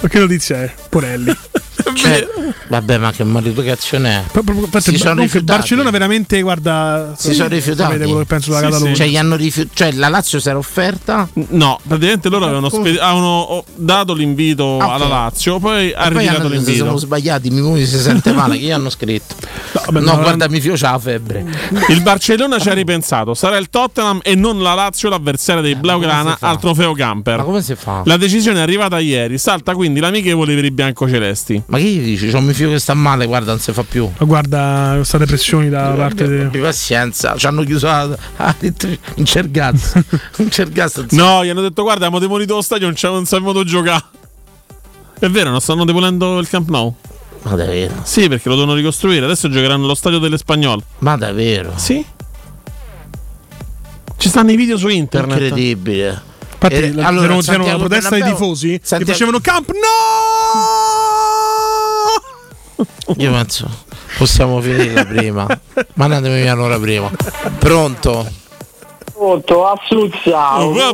Ma che notizia è? Porelli. (laughs) Cioè, vabbè, ma che maleducazione è? Proprio- infatti, Si il- sono rifiutati. Barcellona veramente, guarda, Si sono rifiutati. Sapete quello che penso della Sì, Catalogna. Cioè, gli hanno rifiut- cioè, la Lazio si era offerta. No, praticamente loro avevano, spe- avevano oh, dato l'invito Ah, ok. alla Lazio, poi ha ritirato l'invito. sono sbagliati. Mi moglie si sente male. Che gli hanno scritto? (laughs) vabbè, no, no, guarda, mi fioce la febbre. Il Barcellona ci ha ripensato, sarà il Tottenham e non la Lazio l'avversaria dei Blaugrana si fa? al trofeo Camper. Ma come si fa? La decisione è arrivata ieri, salta quindi l'amichevole per i biancocelesti. Ma che gli dici? C'ho mio figlio che sta male, guarda, non si fa più. Ma guarda queste depressioni da parte di... Abbi pazienza, ci hanno chiuso la, la- in Cergazzo. (laughs) In Cergazzo. No, gli hanno detto guarda, abbiamo demolito lo stadio, non, c'è- non sappiamo giocare. È vero, non stanno demolendo il Camp Nou? Ma davvero? Sì, perché lo devono ricostruire. Adesso giocheranno allo stadio delle Spagnole. Ma davvero? Sì. Ci stanno i video su internet. Incredibile. Infatti, Eh, allora, c'erano, Santiago protesta dei tifosi che Santiago- facevano camp no! Io penso possiamo finirla prima. Mandatemi via un'ora prima. Pronto? Pronto, assunziao. Che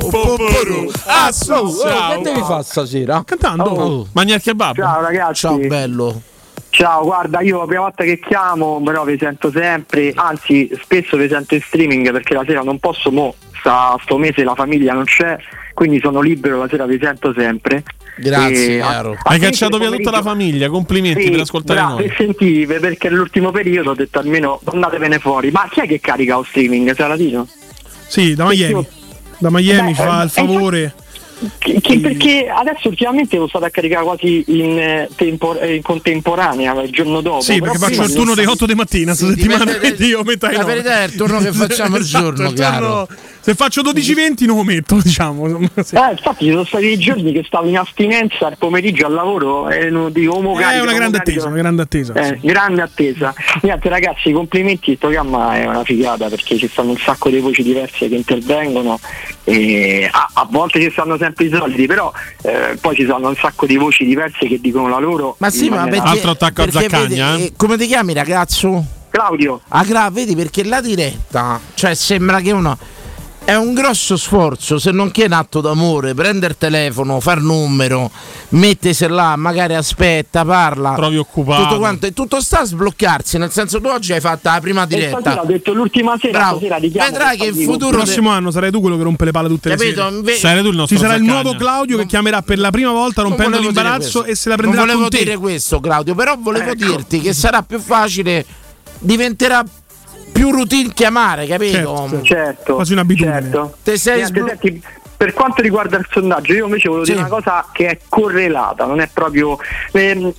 devi fare stasera? Cantando. Oh. Mangia il kebab. Ciao ragazzi. Ciao bello. Ciao, guarda, io la prima volta che chiamo, però vi sento sempre, anzi spesso vi sento in streaming perché la sera non posso, mo, sta, sto mese la famiglia non c'è, quindi sono libero, la sera vi sento sempre. Grazie, E a- Hai cacciato il via tutta la famiglia. Complimenti Sì, per ascoltare bravo, noi. (laughs) e sentive perché nell'ultimo periodo ho detto almeno andatevene fuori. Ma chi è che carica lo streaming? Saladino? Sì, da Miami. Da Miami Beh, fa eh, il favore. Chi- perché adesso ultimamente lo state a caricare quasi in, eh, tempor- eh, in contemporanea, il giorno dopo. Sì, perché faccio il turno delle sta- 8 di mattina Sì, settimana quindi io metà La verità è il turno che facciamo il (laughs) Esatto, giorno, il turno- Se faccio 12-20 non lo metto, diciamo. Sì. Eh, infatti ci sono stati dei giorni che stavo in astinenza al pomeriggio al lavoro e non dico "Mo È carica, una grande carica". attesa, una grande attesa. Eh, grande attesa. Niente ragazzi, complimenti, il programma è una figata perché ci stanno un sacco di voci diverse che intervengono e a, a volte ci stanno sempre i soliti, però eh, poi ci sono un sacco di voci diverse che dicono la loro. Ma sì, ma perché, Altro attacco a Zaccagna, vedi, eh? eh, come ti chiami ragazzo? Claudio, Ah, gra- vedi perché la diretta, cioè sembra che uno è un grosso sforzo, se non che è un atto d'amore, prendere il telefono, far numero, mettersi là, magari aspetta, parla. Trovi occupato. Tutto quanto, e tutto sta a sbloccarsi, nel senso tu oggi hai fatto la prima e diretta. ho detto l'ultima sera, Bravo. stasera Vedrai che in futuro Il prossimo anno sarai tu quello che rompe le palle tutte le Capito? sere. Inve- Sarai tu il nostro Ci sarà il nuovo Claudio che chiamerà per la prima volta Non rompendo l'imbarazzo e se la prenderà Non volevo con te. dire questo, Claudio, però volevo Ecco. dirti che sarà più facile, diventerà più routine chiamare, capito? Certo. Certo, Quasi un'abitudine. certo. Te sei Niente, sblo- senti, per quanto riguarda il sondaggio, io invece volevo Sì. dire una cosa che è correlata, non è proprio. ehm,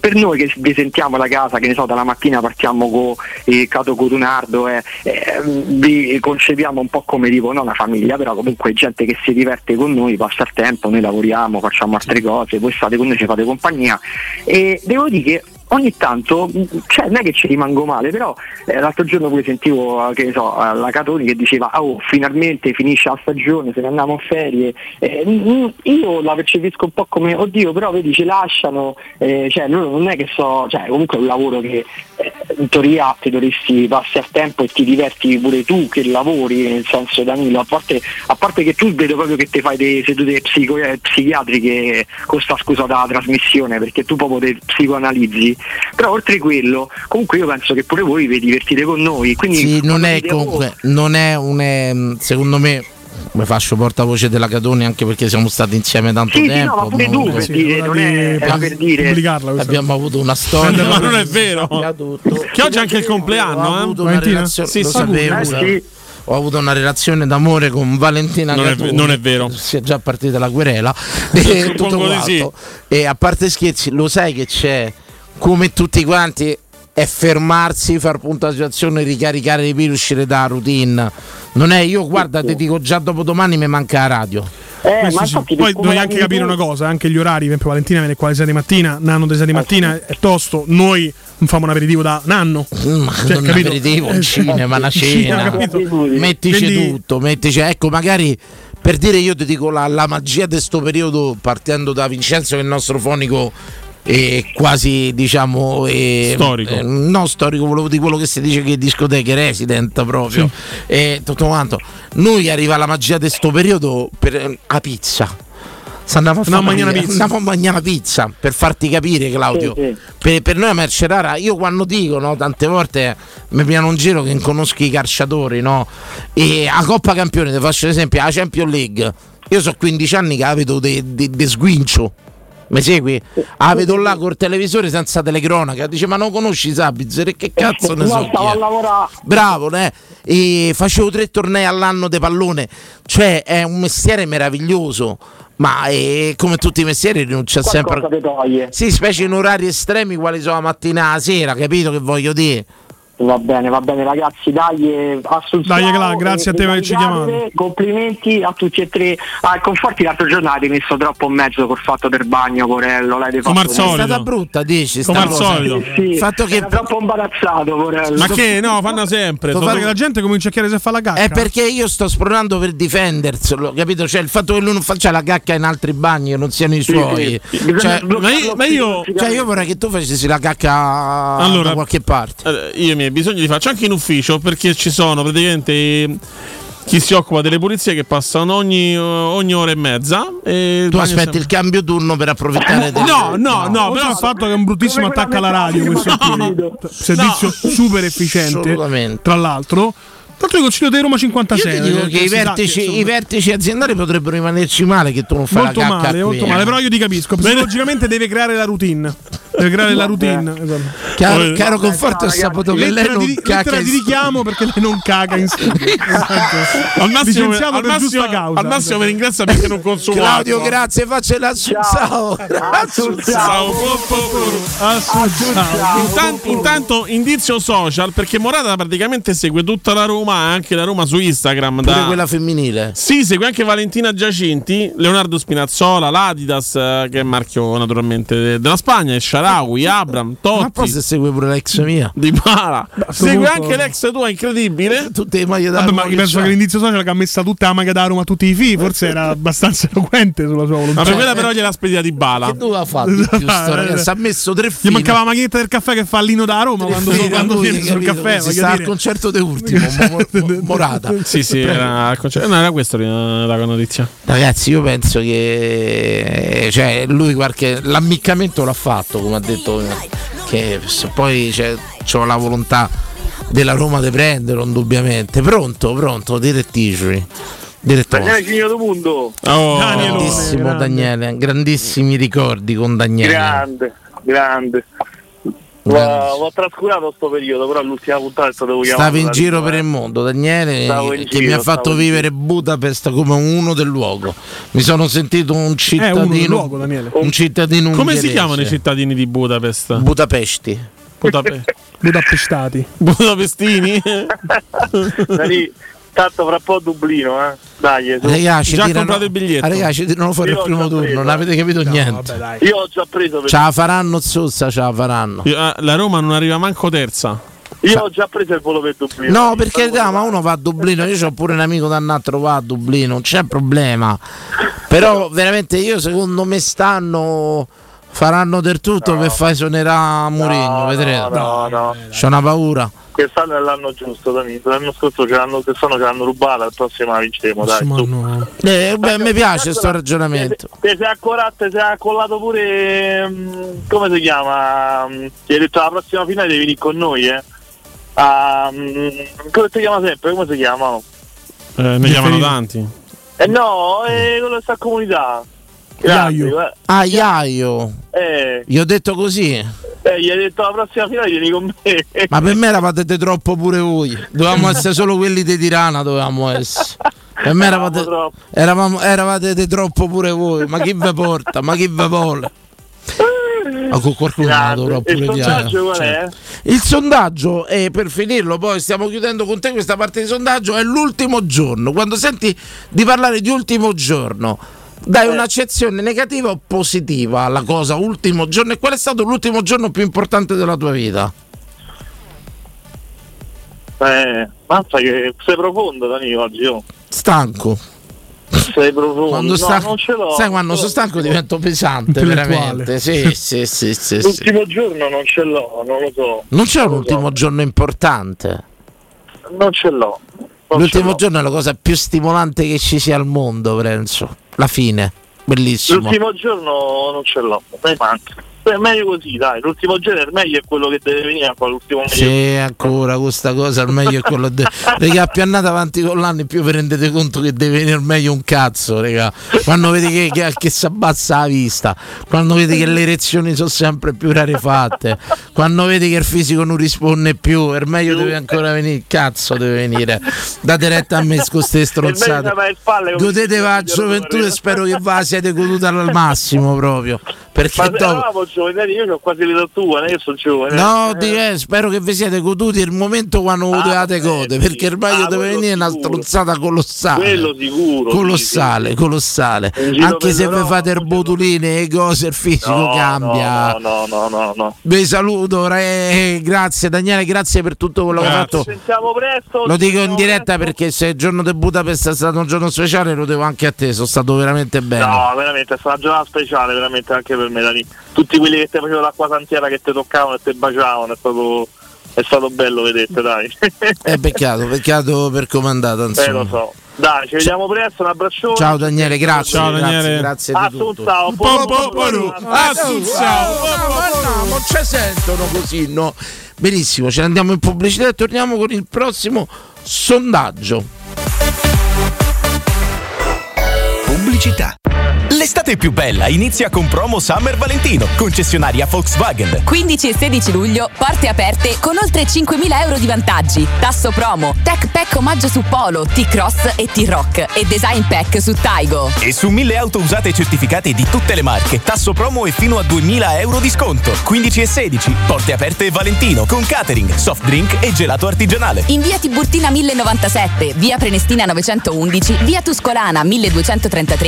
per noi che vi sentiamo da casa, che ne so, dalla mattina partiamo con eh, Cato Cotunardo, eh, ehm, vi concepiamo un po' come tipo, non una famiglia, però comunque gente che si diverte con noi, passa il tempo, noi lavoriamo, facciamo altre cose, voi state con noi, ci fate compagnia. E devo dire che ogni tanto, cioè non è che ci rimango male, però eh, l'altro giorno pure sentivo, eh, che so, eh, la Catoni che diceva, "Ah, oh, finalmente finisce la stagione, se ne andiamo a ferie. Eh, mh, io la percepisco un po' come, oddio, però vedi ci lasciano, eh, cioè non è che so, cioè comunque è un lavoro che eh, in teoria ti dovresti passi al tempo e ti diverti pure tu che lavori, nel senso Danilo, a parte, a parte che tu vedo proprio che ti fai delle sedute psico- psichiatriche con sta scusa dalla trasmissione, perché tu proprio te psicoanalizzi, però oltre quello, comunque io penso che pure voi vi divertite con noi. Quindi Sì, non è comunque, non è un ehm, secondo me mi faccio portavoce della Catoni anche perché siamo stati insieme tanto Sì, sì, tempo. no, ma pure tu, per dire, non è- era per dire. Abbiamo avuto una storia. Ma non è vero. Che oggi è anche il Ho compleanno, avuto eh? una relazione, Sì, lo sì. sapevo. Eh, sì. Ho avuto una relazione d'amore con Valentina Non è non è vero. Si è già partita la querela. (laughs) e (laughs) tutto quanto. sì. E a parte scherzi, lo sai che c'è come tutti quanti è fermarsi, far punto alla situazione, ricaricare di più, uscire da routine. Non è io, guarda, ti dico già dopo domani mi manca la radio. Eh, Questo sì. Poi devi anche capire una cosa, anche gli orari, per esempio Valentina viene qua alle 6 di mattina, Nanno alle 6 di mattina è tosto, noi non facciamo un aperitivo da Nanno. (laughs) Mm, non un aperitivo, un cinema, una cena. mettici Quindi- tutto, mettici, ecco, magari per dire io ti dico la, la magia di questo periodo, partendo da Vincenzo, che è il nostro fonico. È quasi diciamo eh, Storico. eh, no storico volevo dire quello che si dice che è discoteche resident proprio e tutto quanto noi arriva la magia di questo periodo per a pizza Se andiamo a, fare- mangiare una pizza. andiamo a mangiare una pizza per farti capire Claudio Sì, sì. Per, per noi a merce rara io quando dico no, tante volte mi piano un giro che conosco i calciatori no? e a Coppa Campione ti faccio l'esempio la Champions League io so 15 anni che la vedo di sguincio mi segui? La vedo là col televisore senza telecronaca dice ma non conosci Sabitzer e che (laughs) cazzo ne so stavo è?" a lavorare. Bravo, né? E facevo tre tornei all'anno di pallone, cioè è un mestiere meraviglioso. Ma eh, come tutti i mestieri sempre. Qualcosa toglie. Sì, specie in orari estremi quali sono la mattina e la sera, capito che voglio dire? Va bene, va bene ragazzi, dai, eh, assunzione. Dai, Cla, grazie a te per averci chiamato. Complimenti a tutti e tre. Ah, Conforti l'altro giorno avete messo troppo in mezzo col fatto del bagno, Corello. L'avete Come fatto al solito. È stata brutta, dici? Come al solito. Sì, Il fatto che troppo imbarazzato, Corello. Ma che no, fanno sempre. Lo sono- fa che la gente comincia a chiedere se fa la cacca. È perché io sto spronando per difenderselo, capito? Cioè il fatto che lui non faccia la cacca in altri bagni che non siano i Sì, suoi. sì. Cioè, Ma io- ma io- cioè, io vorrei che tu facessi la cacca Allora, da qualche parte. Eh, Io i miei bisogni li faccio anche in ufficio perché ci sono praticamente eh, chi si occupa delle pulizie che passano ogni, ogni ora e mezza. E il Tu aspetti sempre- il cambio turno per approfittare del No, no, no, Oltre però al fatto che è un bruttissimo attacco alla radio questo qui. servizio super efficiente Assolutamente. tra l'altro tra l'altro il consiglio di Roma 56 Io ti dico eh, che i vertici, i vertici aziendali potrebbero rimanerci male che tu non fai molto la cacca male, qui, molto eh. male, però io ti capisco. Psicologicamente deve creare la routine. Deve creare la routine. esatto. Caro, caro conforto ho saputo che lei Lettera non di, cacca di richiamo perché lei non caga in studio. (laughs) Esatto. Al massimo, al per massimo- giusta causa. al massimo mi ringrazia perché non consumo Claudio, grazie, faccia la ciao. Ciao. Intanto, intanto indizio social perché Morata praticamente segue tutta la Roma, anche la Roma su Instagram. Pure Da... quella femminile. Sì, segue anche Valentina Giacinti, Leonardo Spinazzola, l'Adidas, eh, che è marchio naturalmente de- della Spagna, e Sharawi, Abram, Ma poi Totti, se segue pure l'ex mia. Di Bala. sto Segue anche l'ex tua, incredibile. (laughs) Tutte le maglie da Vabbè, Roma ma penso c'ha. che l'indizio social che ha messa tutta la maglia da Roma a tutti i figli, forse era (laughs) abbastanza eloquente sulla sua volontà. Ma per quella però gliela spedita di Bala. Che doveva fare ragazzo? Ha messo tre Gli fili. mancava la maglietta del caffè che fa Lino da Roma quando, Fili, quando viene sul caffè. Si sta al concerto de ultimo, Mo- Mo- (laughs) Morata. Sì, sì, era, al concerto- no, era questa la la notizia. Ragazzi, io penso che cioè, lui qualche l'ammiccamento l'ha fatto, come ha detto, che se poi c'è, c'ho la volontà della Roma di prenderlo, indubbiamente. Pronto, pronto, direttici. Direttore. Daniele Cigno del Mondo. Oh, grandissimo Daniele, grandissimi ricordi con Daniele. Grande, grande. L'ho, l'ho trascurato sto periodo, però l'ultima puntata è stato chiamato. Stavi in giro per eh. il mondo, Daniele, Stavo che giro, mi ha fatto stavo vivere Budapest come uno del luogo. Mi sono sentito un cittadino, uno del luogo, Daniele. un cittadino Come si ungherese. chiamano i cittadini di Budapest? Budapesti. Budape- (laughs) Budapestati. Budapestini? (laughs) Tanto fra un po' Dublino, eh. Dai. Ragazzi, Già ha tirano- comprato il biglietto. Ragazzi, tirano fuori Io il primo turno, preso. non avete capito niente. Io ho già preso per Ce la faranno Zuzza, ce la faranno. Io- eh, La Roma non arriva manco terza. Io ho già preso il volo per Dublino. No, perché carità, ma uno va a Dublino, io ho pure un amico da andare a trovare a Dublino, non c'è problema. Però veramente io secondo me stanno faranno del tutto per far esonerare Mourinho, vedrete. No, no. C'ho una paura. Quest'anno è l'anno giusto, Dani. L'anno scorso ce l'hanno, quest'anno ce l'hanno rubata, il prossimo la vinceremo, dai. su. Eh, beh, mi piace sto ragionamento. Te sei accorato, te sei accollato pure. mm, come si chiama? Mm, Ti hai detto la prossima finale devi venire con noi, eh. Ah, mm, come si chiama sempre? Come si chiama? Eh, ne chiamano tanti. Eh no, è quello di sta comunità. Grande, eh. Ah, Iaio. Eh, Gli ho detto così. eh, gli hai detto la prossima finale vieni con me. Ma per me eravate troppo pure voi. Dovevamo (laughs) essere solo quelli di Tirana, dovevamo essere. Per me eravate, eravamo, eravate troppo pure voi. Ma chi ve porta? Ma chi ve vuole? Ma con qualcuno dovrò E il pure sondaggio dire. qual è? Il sondaggio, e per finirlo, poi stiamo chiudendo con te questa parte di sondaggio, è l'ultimo giorno. Quando senti di parlare di ultimo giorno, dai un'accezione negativa o positiva alla cosa ultimo giorno? E qual è stato l'ultimo giorno più importante della tua vita? Eh, mazza che sei profondo Dani oggi, oh. Stanco. Sei profondo. Quando no, sta- non ce l'ho. sai, quando sono stanco divento pesante, veramente. Sì, sì, sì, sì, sì. L'ultimo giorno non ce l'ho, non lo so. Non c'è un ultimo giorno importante. Non ce l'ho. L'ultimo l'ho. giorno è la cosa più stimolante che ci sia al mondo, penso. La fine. Bellissimo. L'ultimo giorno non ce l'ho, mi manca. Beh, meglio così, dai. L'ultimo giorno il meglio è quello che deve venire a fare l'ultimo meglio. Sì, ancora questa cosa, il meglio è quello de- (laughs) Raga, più andate avanti con l'anno, più vi rendete conto che deve venire meglio un cazzo, raga. Quando vedi che, che, che si abbassa la vista, quando vedi che le erezioni sono sempre più rarefatte, quando vedi che il fisico non risponde più, il meglio deve ancora venire, cazzo deve venire. Date retta a me con queste (laughs) stronzate. è le spalle come Godete si va dice, gioventù e spero che va siete goduti al massimo proprio. Perché dopo... eravamo giovani, io ho quasi l'età tua, che sono giovane. No, Eh. di- eh, spero che vi siete goduti il momento quando Ah, potevate gode, perché il meglio Ah, deve venire una sicuro. stronzata colossale. Quello sicuro. Colossale, colossale. In giro Anche se vi fate il botuline e cose, il fisico No, cambia. No, no, no, no, no. Vi saluto, re- grazie Daniele, grazie per tutto quello che hai Ci fatto. sentiamo presto. Lo dico in diretta perché se il giorno di Budapest è stato un giorno speciale, lo devo anche a te, sono stato veramente bene. No, veramente, è stata una giornata speciale, veramente anche per me, Dani. Tutti quelli che ti facevano l'acqua santiera, che ti toccavano e ti baciavano, è stato, è stato bello vedete, dai. È peccato, peccato per come è andata, eh, insomma. lo so. Dai, ci vediamo presto, un abbraccione. Ciao Daniele, grazie. Ciao, grazie, Daniele. Grazie di tutto. Assunzao, Ah, po- po- po- ma no, non ci sentono così, no? Benissimo, ce ne andiamo in pubblicità e torniamo con il prossimo sondaggio. Pubblicità. L'estate più bella inizia con promo Summer Valentino, concessionaria Volkswagen. 15 e 16 luglio, porte aperte con oltre 5.000 euro di vantaggi. Tasso promo, Tech Pack omaggio su Polo, T-Cross e T-Rock e Design Pack su Taigo. E su mille auto usate certificate di tutte le marche, tasso promo e fino a 2000 euro di sconto. 15 e 16, porte aperte Valentino con catering, soft drink e gelato artigianale. In via Tiburtina 1097, via Prenestina 911, via Tuscolana 1233,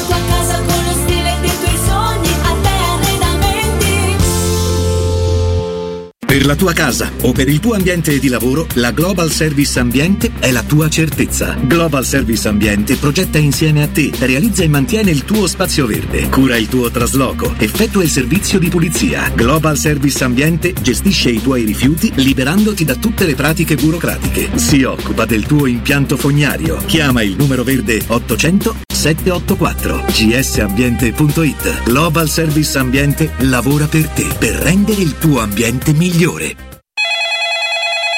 Per la tua casa o per il tuo ambiente di lavoro, la Global Service Ambiente è la tua certezza. Global Service Ambiente progetta insieme a te, realizza e mantiene il tuo spazio verde, cura il tuo trasloco, effettua il servizio di pulizia. Global Service Ambiente gestisce i tuoi rifiuti liberandoti da tutte le pratiche burocratiche. Si occupa del tuo impianto fognario. Chiama il numero verde 800 784 gsambiente.it. Global Service Ambiente lavora per te per rendere il tuo ambiente migliore.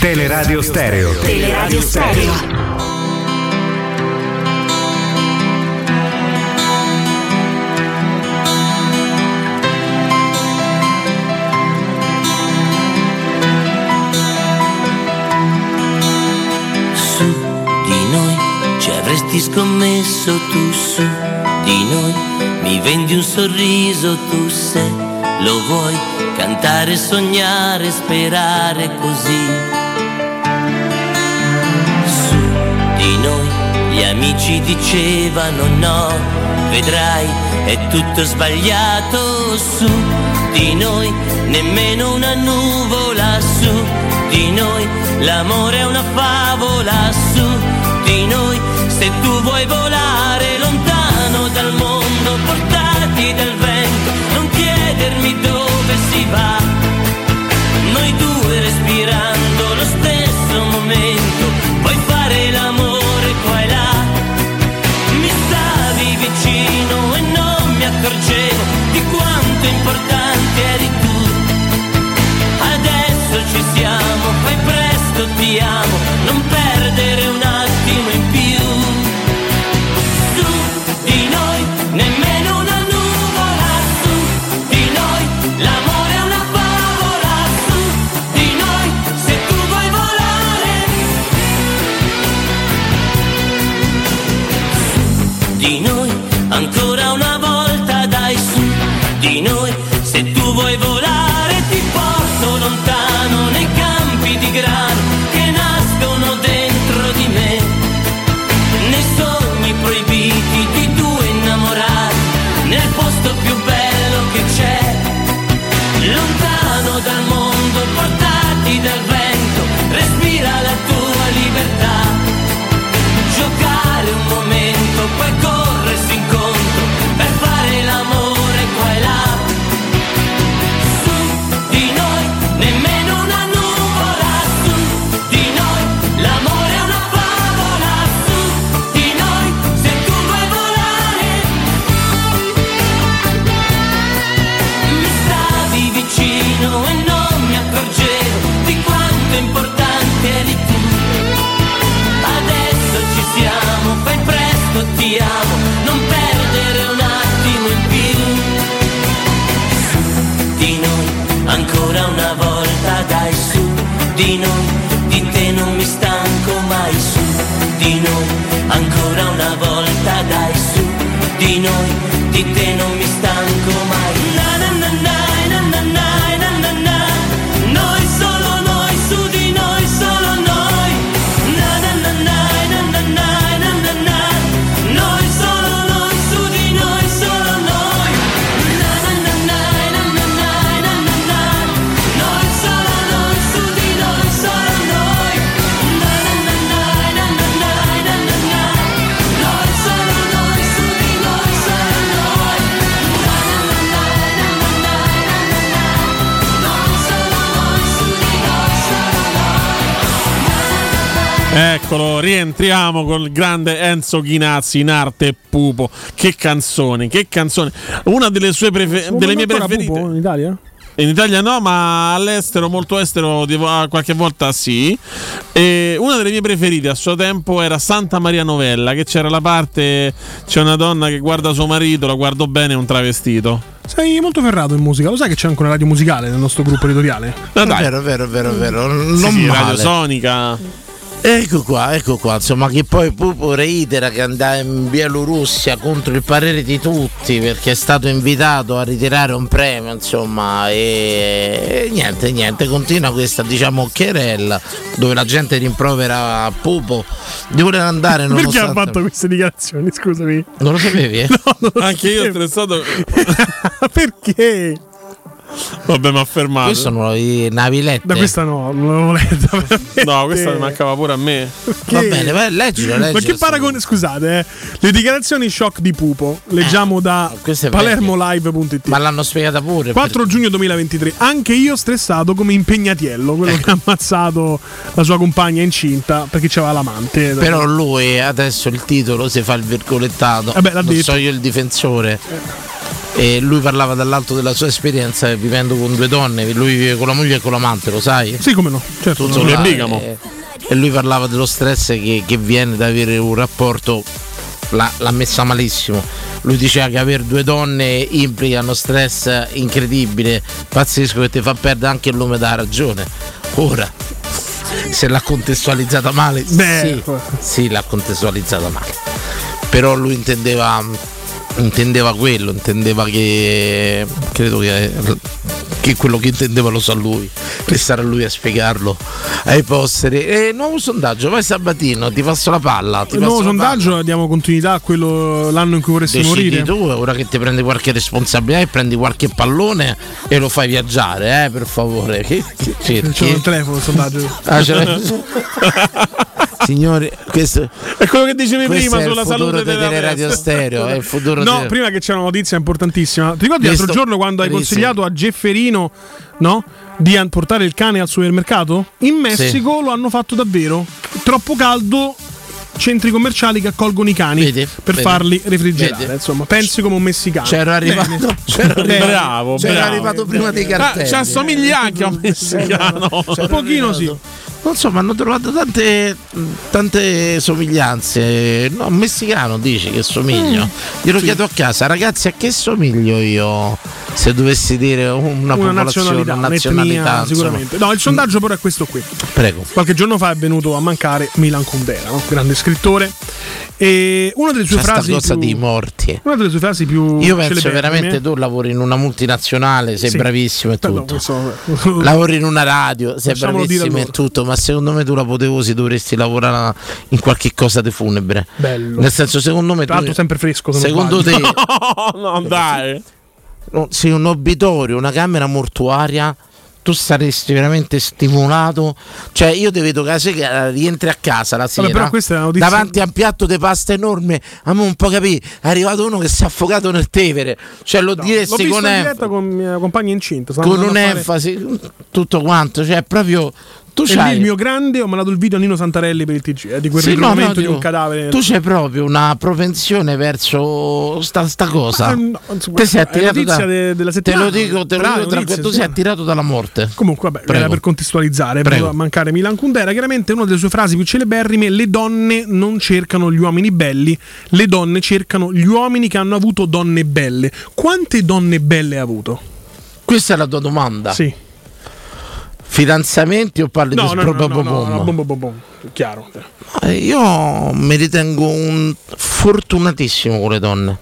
Teleradio Stereo. Teleradio Stereo. Su di noi ci avresti scommesso tu su di noi mi vendi un sorriso tu se lo vuoi cantare, sognare, sperare così. Su di noi gli amici dicevano no, vedrai è tutto sbagliato su di noi, nemmeno una nuvola su di noi, l'amore è una favola su di noi, se tu vuoi volare lontano dal mondo, portati dal vento, chiedermi dove si va, noi due respirando lo stesso momento, puoi fare l'amore qua e là, mi stavi vicino e non mi accorgevo di quanto importante eri tu. Adesso ci siamo, fai presto, ti amo, non perdere un di noi, di te non Eccolo, rientriamo con il grande Enzo Ghinazzi in arte e Pupo. Che canzoni, che canzoni. Una delle sue prefe- delle mie preferite. Pupo in Italia? In Italia no, ma all'estero, molto estero, di- qualche volta sì. E una delle mie preferite a suo tempo era Santa Maria Novella, che c'era la parte, c'è una donna che guarda suo marito, la guardo bene, è un travestito. Sei molto ferrato in musica. Lo sai che c'è anche una radio musicale nel nostro gruppo editoriale? Ma dai. È vero, è vero, è vero, è vero. Sì, Non sì, male. Radio Sonica. Ecco qua, ecco qua, insomma che poi Pupo reitera che andava in Bielorussia contro il parere di tutti perché è stato invitato a ritirare un premio, insomma, e, e niente, niente, continua questa diciamo querella dove la gente rimprovera a Pupo di voler andare Perché ha fatto queste dichiarazioni? Scusami. Non lo sapevi? eh? (laughs) Anche io ho stressato. (laughs) Perché? Vabbè, ma fermato. Questo sono i navilette. Da questa no, non l'avevo (laughs) letta. veramente. No, questa mi mancava pure a me. Va bene, vai, leggilo, leggilo. Ma che paragone, scusate, eh. le dichiarazioni shock di Pupo, leggiamo da questo è palermolive.it. Ma l'hanno spiegata pure. 4 giugno 2023, anche io stressato come impegnatiello, quello Ecco. che ha ammazzato la sua compagna incinta perché c'aveva l'amante. Però lui adesso il titolo si fa il virgolettato. Vabbè, l'ha non detto. so io il difensore. E lui parlava dall'alto della sua esperienza vivendo con due donne. Lui vive con la moglie e con l'amante, lo sai? Sì, come no? Certo, Tutto non là, è e, e lui parlava dello stress che, che viene da avere un rapporto. L'ha, l'ha messa malissimo. Lui diceva che avere due donne implica uno stress incredibile, pazzesco, che ti fa perdere anche il nome della ragione. Ora, se l'ha contestualizzata male, Beh, sì, sì, l'ha contestualizzata male. Però lui intendeva, intendeva quello, intendeva che credo che, che quello che intendeva lo sa lui, che sarà lui a spiegarlo ai posteri. E nuovo sondaggio, vai Sabatino, ti passo la palla. Ti Il nuovo sondaggio diamo continuità a quello l'anno in cui vorresti Decidi morire. tu, ora che ti prendi qualche responsabilità e prendi qualche pallone e lo fai viaggiare, eh, per favore. Che, che? C'è un telefono il sondaggio. Ah, (laughs) (laughs) Signori, questo è quello che dicevi prima sulla salute della Teleradio testa. Stereo, è il futuro No, di- prima che c'è una notizia importantissima. Ti ricordi Questo- l'altro giorno quando hai Sì, consigliato a Gefferino no, di portare il cane al supermercato? In Messico lo hanno fatto davvero. Troppo caldo. Centri commerciali che accolgono i cani per vedi, farli refrigerare. vedi. Insomma, pensi come un messicano. C'ero arrivato, (laughs) Bene. arrivato, Bravo, c'ero bravo. arrivato prima dei Ah, cartelli. ci assomiglia anche a un messicano. Un pochino sì. Non so, ma hanno trovato tante, tante somiglianze. No, messicano dici che somiglio. Mm. Glielo chiedo a casa, ragazzi, a che somiglio io? Se dovessi dire una, Una popolazione, nazionalità, nazionalità, sicuramente. No, il sondaggio però è questo qui. Prego. Qualche giorno fa è venuto a mancare Milan Kundera, no? grande scrittore. E una delle sue C'è frasi cosa più, di morti. una delle sue frasi più Io penso veramente tu lavori in una multinazionale, sei Sì. bravissimo e tutto. questo- (laughs) Lavori in una radio, sei a bravissimo e tutto, ma secondo me tu l'apoteosi dovresti lavorare in qualche cosa di funebre. Bello. Nel senso, secondo me Tra tu- sempre fresco. Secondo te. (laughs) No, no, dai. No, se un obitorio, una camera mortuaria, tu saresti veramente stimolato. Cioè, io ti vedo che sera rientri a casa la sera. però questa è una notizia- Davanti a un piatto di pasta enorme, a me un po' capì. È arrivato uno che si è affogato nel Tevere. Cioè, lo L'ho diresti con enfasi. con mia compagna incinta. Con a fare- un'enfasi, tutto quanto. Cioè, proprio. Tu c'hai. il mio grande ho mandato il video a Nino Santarelli per il TG eh, di quel Sì, no, ritrovamento no, di un cadavere. Tu c'hai proprio una propensione verso sta, sta cosa. Ma, no, insomma, Te sei attirato da, de- della Te lo dico, te lo dico notizie, tu sei attirato dalla morte. Comunque, vabbè, Prego. era per contestualizzare, Prego. a mancare Milan Kundera. Chiaramente una delle sue frasi più celeberrime: Le donne non cercano gli uomini belli, le donne cercano gli uomini che hanno avuto donne belle. Quante donne belle ha avuto? Questa è la tua domanda. Sì. Fidanzamenti o parli No, di no, no, no, no, bom, bom, bom, chiaro. Io mi ritengo un fortunatissimo con le donne.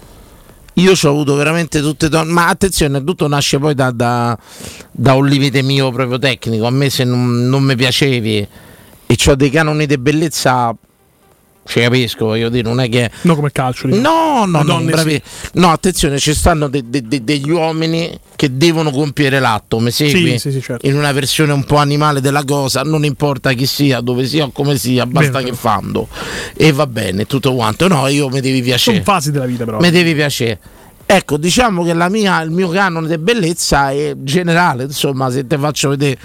Io ci ho avuto veramente tutte donne, ma attenzione, tutto nasce poi da, da- da un limite mio proprio tecnico. A me se non, non mi piacevi e ho dei canoni di bellezza, ci capisco, voglio dire, non è che... No, come calcio. diciamo. No, no, no, bravi- sì. no, attenzione, ci stanno de- de- de- degli uomini che devono compiere l'atto, mi segui? Sì, sì, certo. In una versione un po' animale della cosa, non importa chi sia, dove sia o come sia, basta Vero. che fanno. E va bene, tutto quanto. No, io mi devi piacere. Sono fasi della vita, però. Mi devi piacere. Ecco, diciamo che la mia, il mio canone di bellezza è generale, insomma, se te faccio vedere,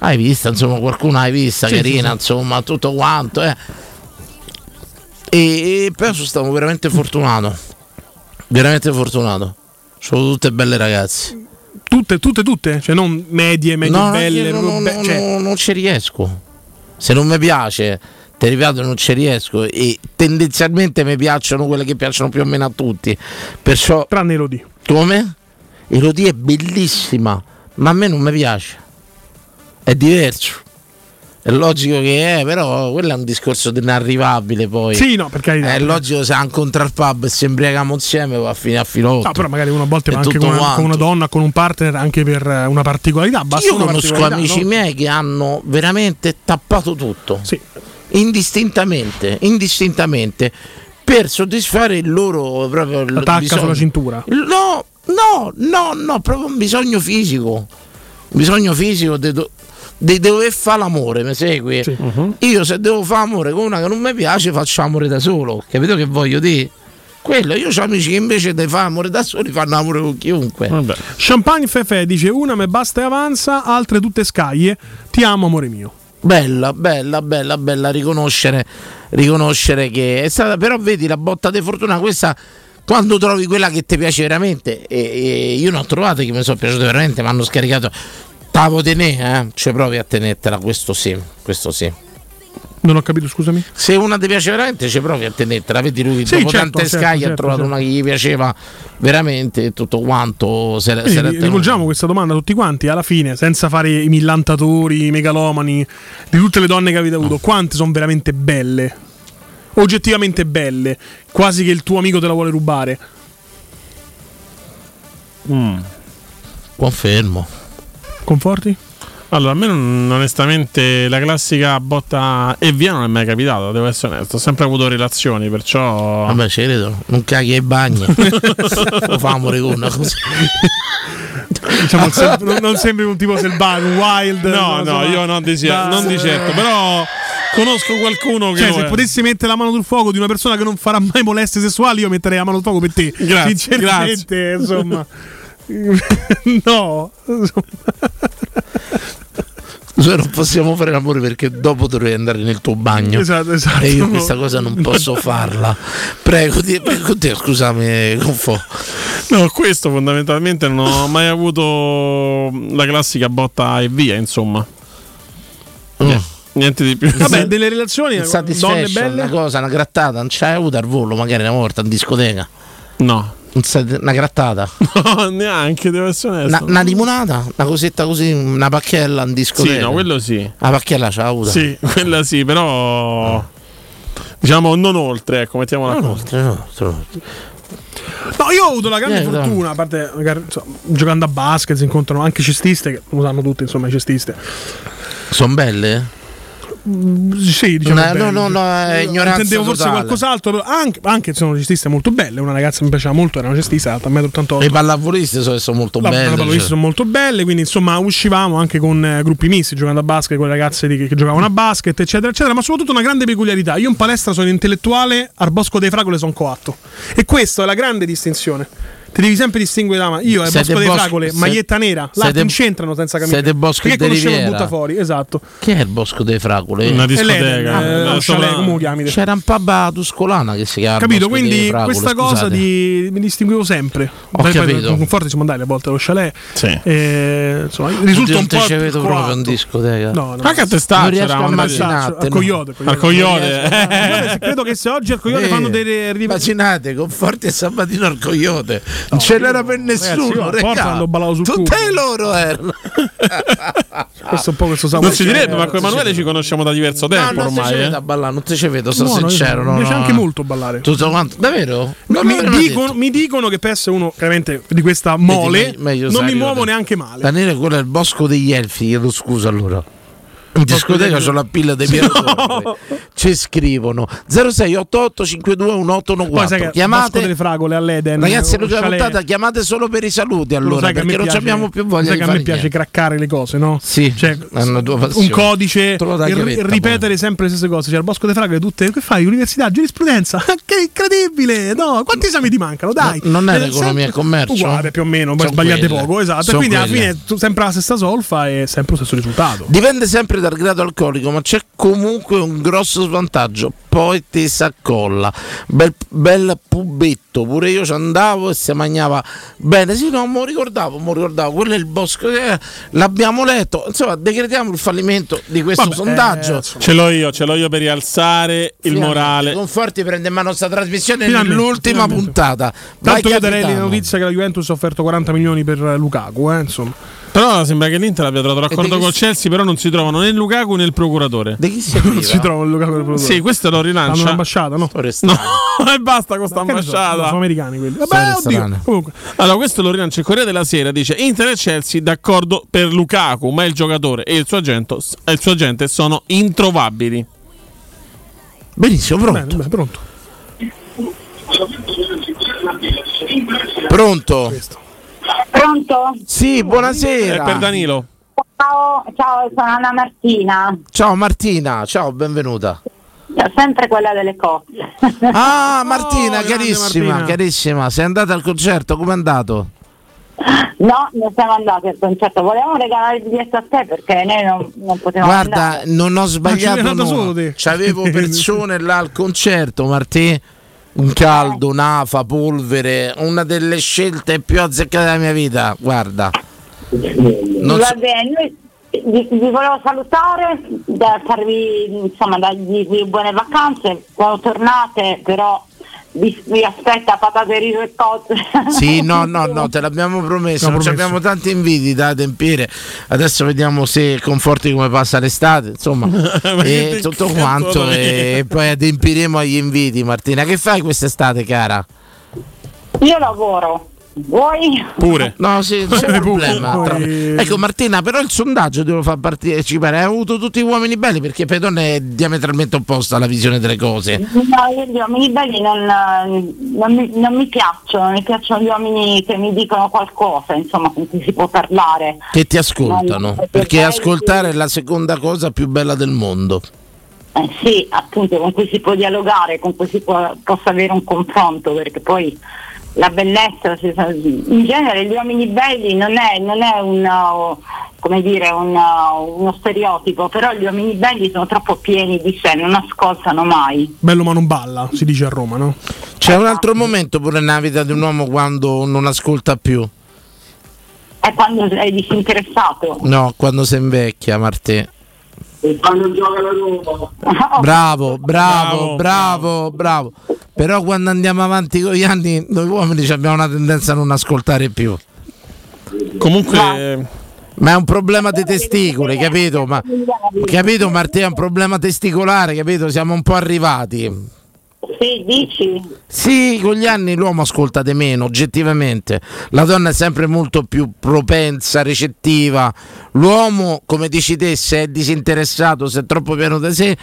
hai vista, insomma, qualcuno hai vista, carina, insomma, tutto quanto, eh. E, e però sono stato veramente fortunato, veramente fortunato. Sono tutte belle ragazze. Tutte, tutte, tutte? Cioè, non medie, medio No, belle. proprio non- be- cioè, non- non ci riesco. Se non mi piace, ti ripeto, non ci riesco. E tendenzialmente mi piacciono quelle che piacciono più o meno a tutti. Perciò. Tranne Elodie. Come? Elodie è bellissima, ma a me non mi piace. È diverso. È logico che è, però quello è un discorso di inarrivabile poi. Sì, no, per carità. È logico se incontra al pub e si imbriachiamo insieme va a finire a filotto. No, però magari una volta va anche con con una donna, con un partner, anche per eh, una particolarità. Basta Io conosco amici no? miei che hanno veramente tappato tutto. Indistintamente, indistintamente per soddisfare il loro proprio il bisogno. sulla cintura. No, No, no, no, proprio un bisogno fisico. Un bisogno fisico do- di dover fare l'amore, mi segui? Io se devo fare amore con una che non mi piace, faccio amore da solo. Capito che voglio dire? Quello, io ho amici che invece di fare amore da soli fanno amore con chiunque. Champagne Fefe dice una me basta e avanza, altre tutte scaglie. Ti amo, amore mio. Bella, bella, bella, bella riconoscere, riconoscere che è stata, però vedi la botta di fortuna questa quando trovi quella che ti piace veramente e, e io non ho trovato che mi sono piaciute veramente, mi hanno scaricato Tavo tenè, eh? Ci provi a tenertela, questo sì, questo sì. Non ho capito, scusami. Se una ti piace veramente, ci provi a tenertela. Vedi lui Sì, dopo certo, tante certo, scaglie ha certo, trovato certo. una che gli piaceva veramente e tutto quanto. Se, Quindi se rivolgiamo questa domanda a tutti quanti, alla fine, senza fare i millantatori, i megalomani, di tutte le donne che avete avuto, quante sono veramente belle? Oggettivamente belle, quasi che il tuo amico te la vuole rubare. Confermo. Conforti? Allora, a me non- onestamente la classica botta e via non è mai capitata, devo essere onesto. Ho sempre avuto relazioni, perciò. Vabbè, ci credo, non caghi ai bagni. (laughs) Lo fa amore con una cosa. Diciamo, sem- non, non sembri un tipo selvaggio, un wild. No, no, insomma, io non di, da- non di certo, però conosco qualcuno che. Cioè, se è. potessi mettere la mano sul fuoco di una persona che non farà mai molestie sessuali, io metterei la mano sul fuoco per te. Grazie, Sinceramente, insomma. (laughs) (laughs) no, Cioè, non possiamo fare l'amore perché dopo dovrei andare nel tuo bagno. Esatto, esatto. E io questa cosa non posso (laughs) farla. Prego, di, prego te, scusami, Confo. No, questo fondamentalmente non ho mai avuto la classica botta e via, insomma. Niente- Niente di più. Vabbè, delle relazioni, donne belle. una cosa, una grattata, non c'hai avuto al volo, magari una volta in discoteca. No. Un Una grattata. (laughs) No, neanche, devo essere Una, onesto. una limonata, una cosetta così, una pacchella in discoteca. Sì, no, quello sì. La pacchella c'ha avuta. Sì, quella sì, però. Diciamo non oltre, ecco, mettiamola Non oltre, no, oltre, oltre. No, io ho avuto la grande Eh, fortuna, a parte insomma, giocando a basket si incontrano anche cestiste, che lo sanno tutti, insomma, i cestiste. Sono belle? Sì, diciamo. No, no, no, no, è Io ignoranza Intendevo forse totale. qualcos'altro. Anche, anche se sono cestiste molto belle. Una ragazza mi piaceva molto, era una cestista alta 1,88 m. Le pallavoliste sono, sono molto La- belle. le pallovoliste cioè. sono molto belle, quindi insomma uscivamo anche con eh, gruppi misti, giocando a basket con le ragazze di- che, che giocavano a basket, eccetera, eccetera. Ma soprattutto una grande peculiarità. Io in palestra sono intellettuale, al bosco dei fragole sono coatto. E questa è la grande distinzione. Ti devi sempre distinguere da ma io al Siete bosco dei bosco- fragole, siete- maglietta nera, l'altro siete- incentrano senza camicia. siete bosco Perché di conoscevo il Riviera? buttafuori, esatto. Che è il bosco dei fragole? Una discoteca. eh, eh, un sopra- chalet, come chiami? C'era un pub a Tuscolana che si chiama Capito? Quindi Fragole, questa cosa di, mi distinguevo sempre. Ho poi capito. Con forte siamo andati a volte allo chalet. Sì. E, insomma, risulta Oddio, un non po' ci vedo proprio in discoteca. No, no. Anche a testaccio Non. Al coyote. Al coyote. Se- credo che se oggi al coyote Eh, fanno delle Immaginate, con Forti e Sabatino al coyote. Non ce n'era per nessuno. hanno ballato sul Tutte culo. loro erano. (laughs) Questo è un po' questo Non si direbbe, ma con Emanuele ci conosciamo da diverso No, tempo non ti ci ormai. vedo eh. a ballare, non ti ci vedo, sono No, no, sincero. Mi no, piace no. anche molto ballare. Tutto quanto, davvero? Non mi, l'hanno dicono, mi dicono che per essere uno chiaramente di questa mole Vedi, me- meglio non mi muovo neanche male. Daniele, quello è il bosco degli elfi, chiedo scusa allora. In discoteca c'ho la pilla dei Piero (laughs) Torri. Ci scrivono 0688 521814 Poi sai che Bosco Chiamate delle fragole all'Eden. Ragazzi, l'ultima puntata chiamate solo per i saluti Lo allora perché non piace- abbiamo più voglia sai che a me piace niente. craccare le cose, no? Sì, Cioè, un codice e ripetere sempre le stesse cose. Cioè, al Bosco dei Fragole, tutte che fai? Università, giurisprudenza. (laughs) che incredibile! No, quanti esami ti mancano? Dai, No, non è Eh, l'economia e sempre- commercio? Uguale più o meno, poi Sono sbagliate quelle. poco, esatto. Sono quindi alla quelle. fine tu sempre la stessa solfa e sempre lo stesso risultato. Dipende sempre dal grado alcolico, ma c'è comunque un grosso svantaggio. Poi ti s'accolla. Bel, bel pubetto, pure io ci andavo e si mangiava bene. Sì, no, mo ricordavo, mo ricordavo. Quello è il bosco. eh, l'abbiamo letto. Insomma, decretiamo il fallimento di questo Vabbè, sondaggio. eh, Ce l'ho io, ce l'ho io per rialzare il Finalmente, morale. Conforti prende in mano questa trasmissione Finalmente, nell'ultima finalmente. puntata. Vai, Tanto io darei la notizia che la Juventus ha offerto 40 milioni per Lukaku, eh, insomma. Però sembra che l'Inter abbia trovato l'accordo col Chelsea, però non si trovano né Lukaku né il procuratore. Di chi si Non si trova il Lukaku del produttore. Sì, questo lo Hanno rilancia. un'ambasciata, no? No, (laughs) e basta con sta ambasciata. sono americani quelli. Vabbè. Comunque, Allora, questo lo rilancia il Corriere della Sera, dice Inter e Chelsea d'accordo per Lukaku, ma il giocatore e il suo agente, e il suo agente sono introvabili. Benissimo, pronto. bene, bene, pronto. Pronto. Pronto? Sì, buonasera. È per Danilo. Ciao, ciao, sono Anna Martina, Ciao Martina, ciao, benvenuta. sempre quella delle cozze. Ah, (laughs) Martina, grande carissima, Martina. carissima. Sei andata al concerto? Com'è andato? No, non siamo andati al concerto, volevamo regalare il biglietto a te perché noi non, non potevamo Guarda, andare. non ho sbagliato. no. C'avevo (laughs) persone là al concerto, Martì. Un caldo, un'afa, polvere, una delle scelte più azzeccate della mia vita. Guarda, non Va so- bene, noi vi, vi volevo salutare, da farvi, insomma, dargli buone vacanze, quando tornate però vi, vi aspetta patate, riso e cozze. Sì, (laughs) no, no, no, te l'abbiamo promesso. Promesso. abbiamo tanti inviti da adempiere. Adesso vediamo se conforti come passa l'estate, insomma, (laughs) e tutto quanto. E poi adempiremo agli inviti, Martina. Che fai quest'estate, cara? Io lavoro, voi? Pure. No, sì, (laughs) c'è un problema. Tra- Ecco, Martina, però il sondaggio devo far partecipare. Hai avuto tutti gli uomini belli perché per donne è diametralmente opposta la visione delle cose. No, io gli uomini belli non, non mi, non mi piacciono, non mi piacciono gli uomini che mi dicono qualcosa, insomma, con cui si può parlare. Che ti ascoltano. No, Perché ascoltare è la seconda cosa più bella del mondo. Eh, sì, appunto, con cui si può dialogare, con cui si può, possa avere un confronto, perché poi la bellezza, si sa- in genere gli uomini belli non è, non è un, uh, come dire, un, uh, uno stereotipo, però gli uomini belli sono troppo pieni di sé, non ascoltano mai. Bello ma non balla, si dice a Roma, no? C'è un altro momento pure nella vita di un uomo quando non ascolta più. È quando sei disinteressato. No, quando si invecchia, Martè. Quando gioca la Roma. Bravo, bravo, bravo, bravo. Però quando andiamo avanti con gli anni, noi uomini abbiamo una tendenza a non ascoltare più. Comunque, Ma è un problema di testicoli, capito? Ma, capito Martè, è un problema testicolare, capito? Siamo un po' arrivati. Sì, dici? Sì, con gli anni l'uomo ascolta di meno, oggettivamente. La donna è sempre molto più propensa, recettiva. L'uomo, come dici te, se è disinteressato, se è troppo pieno di sé,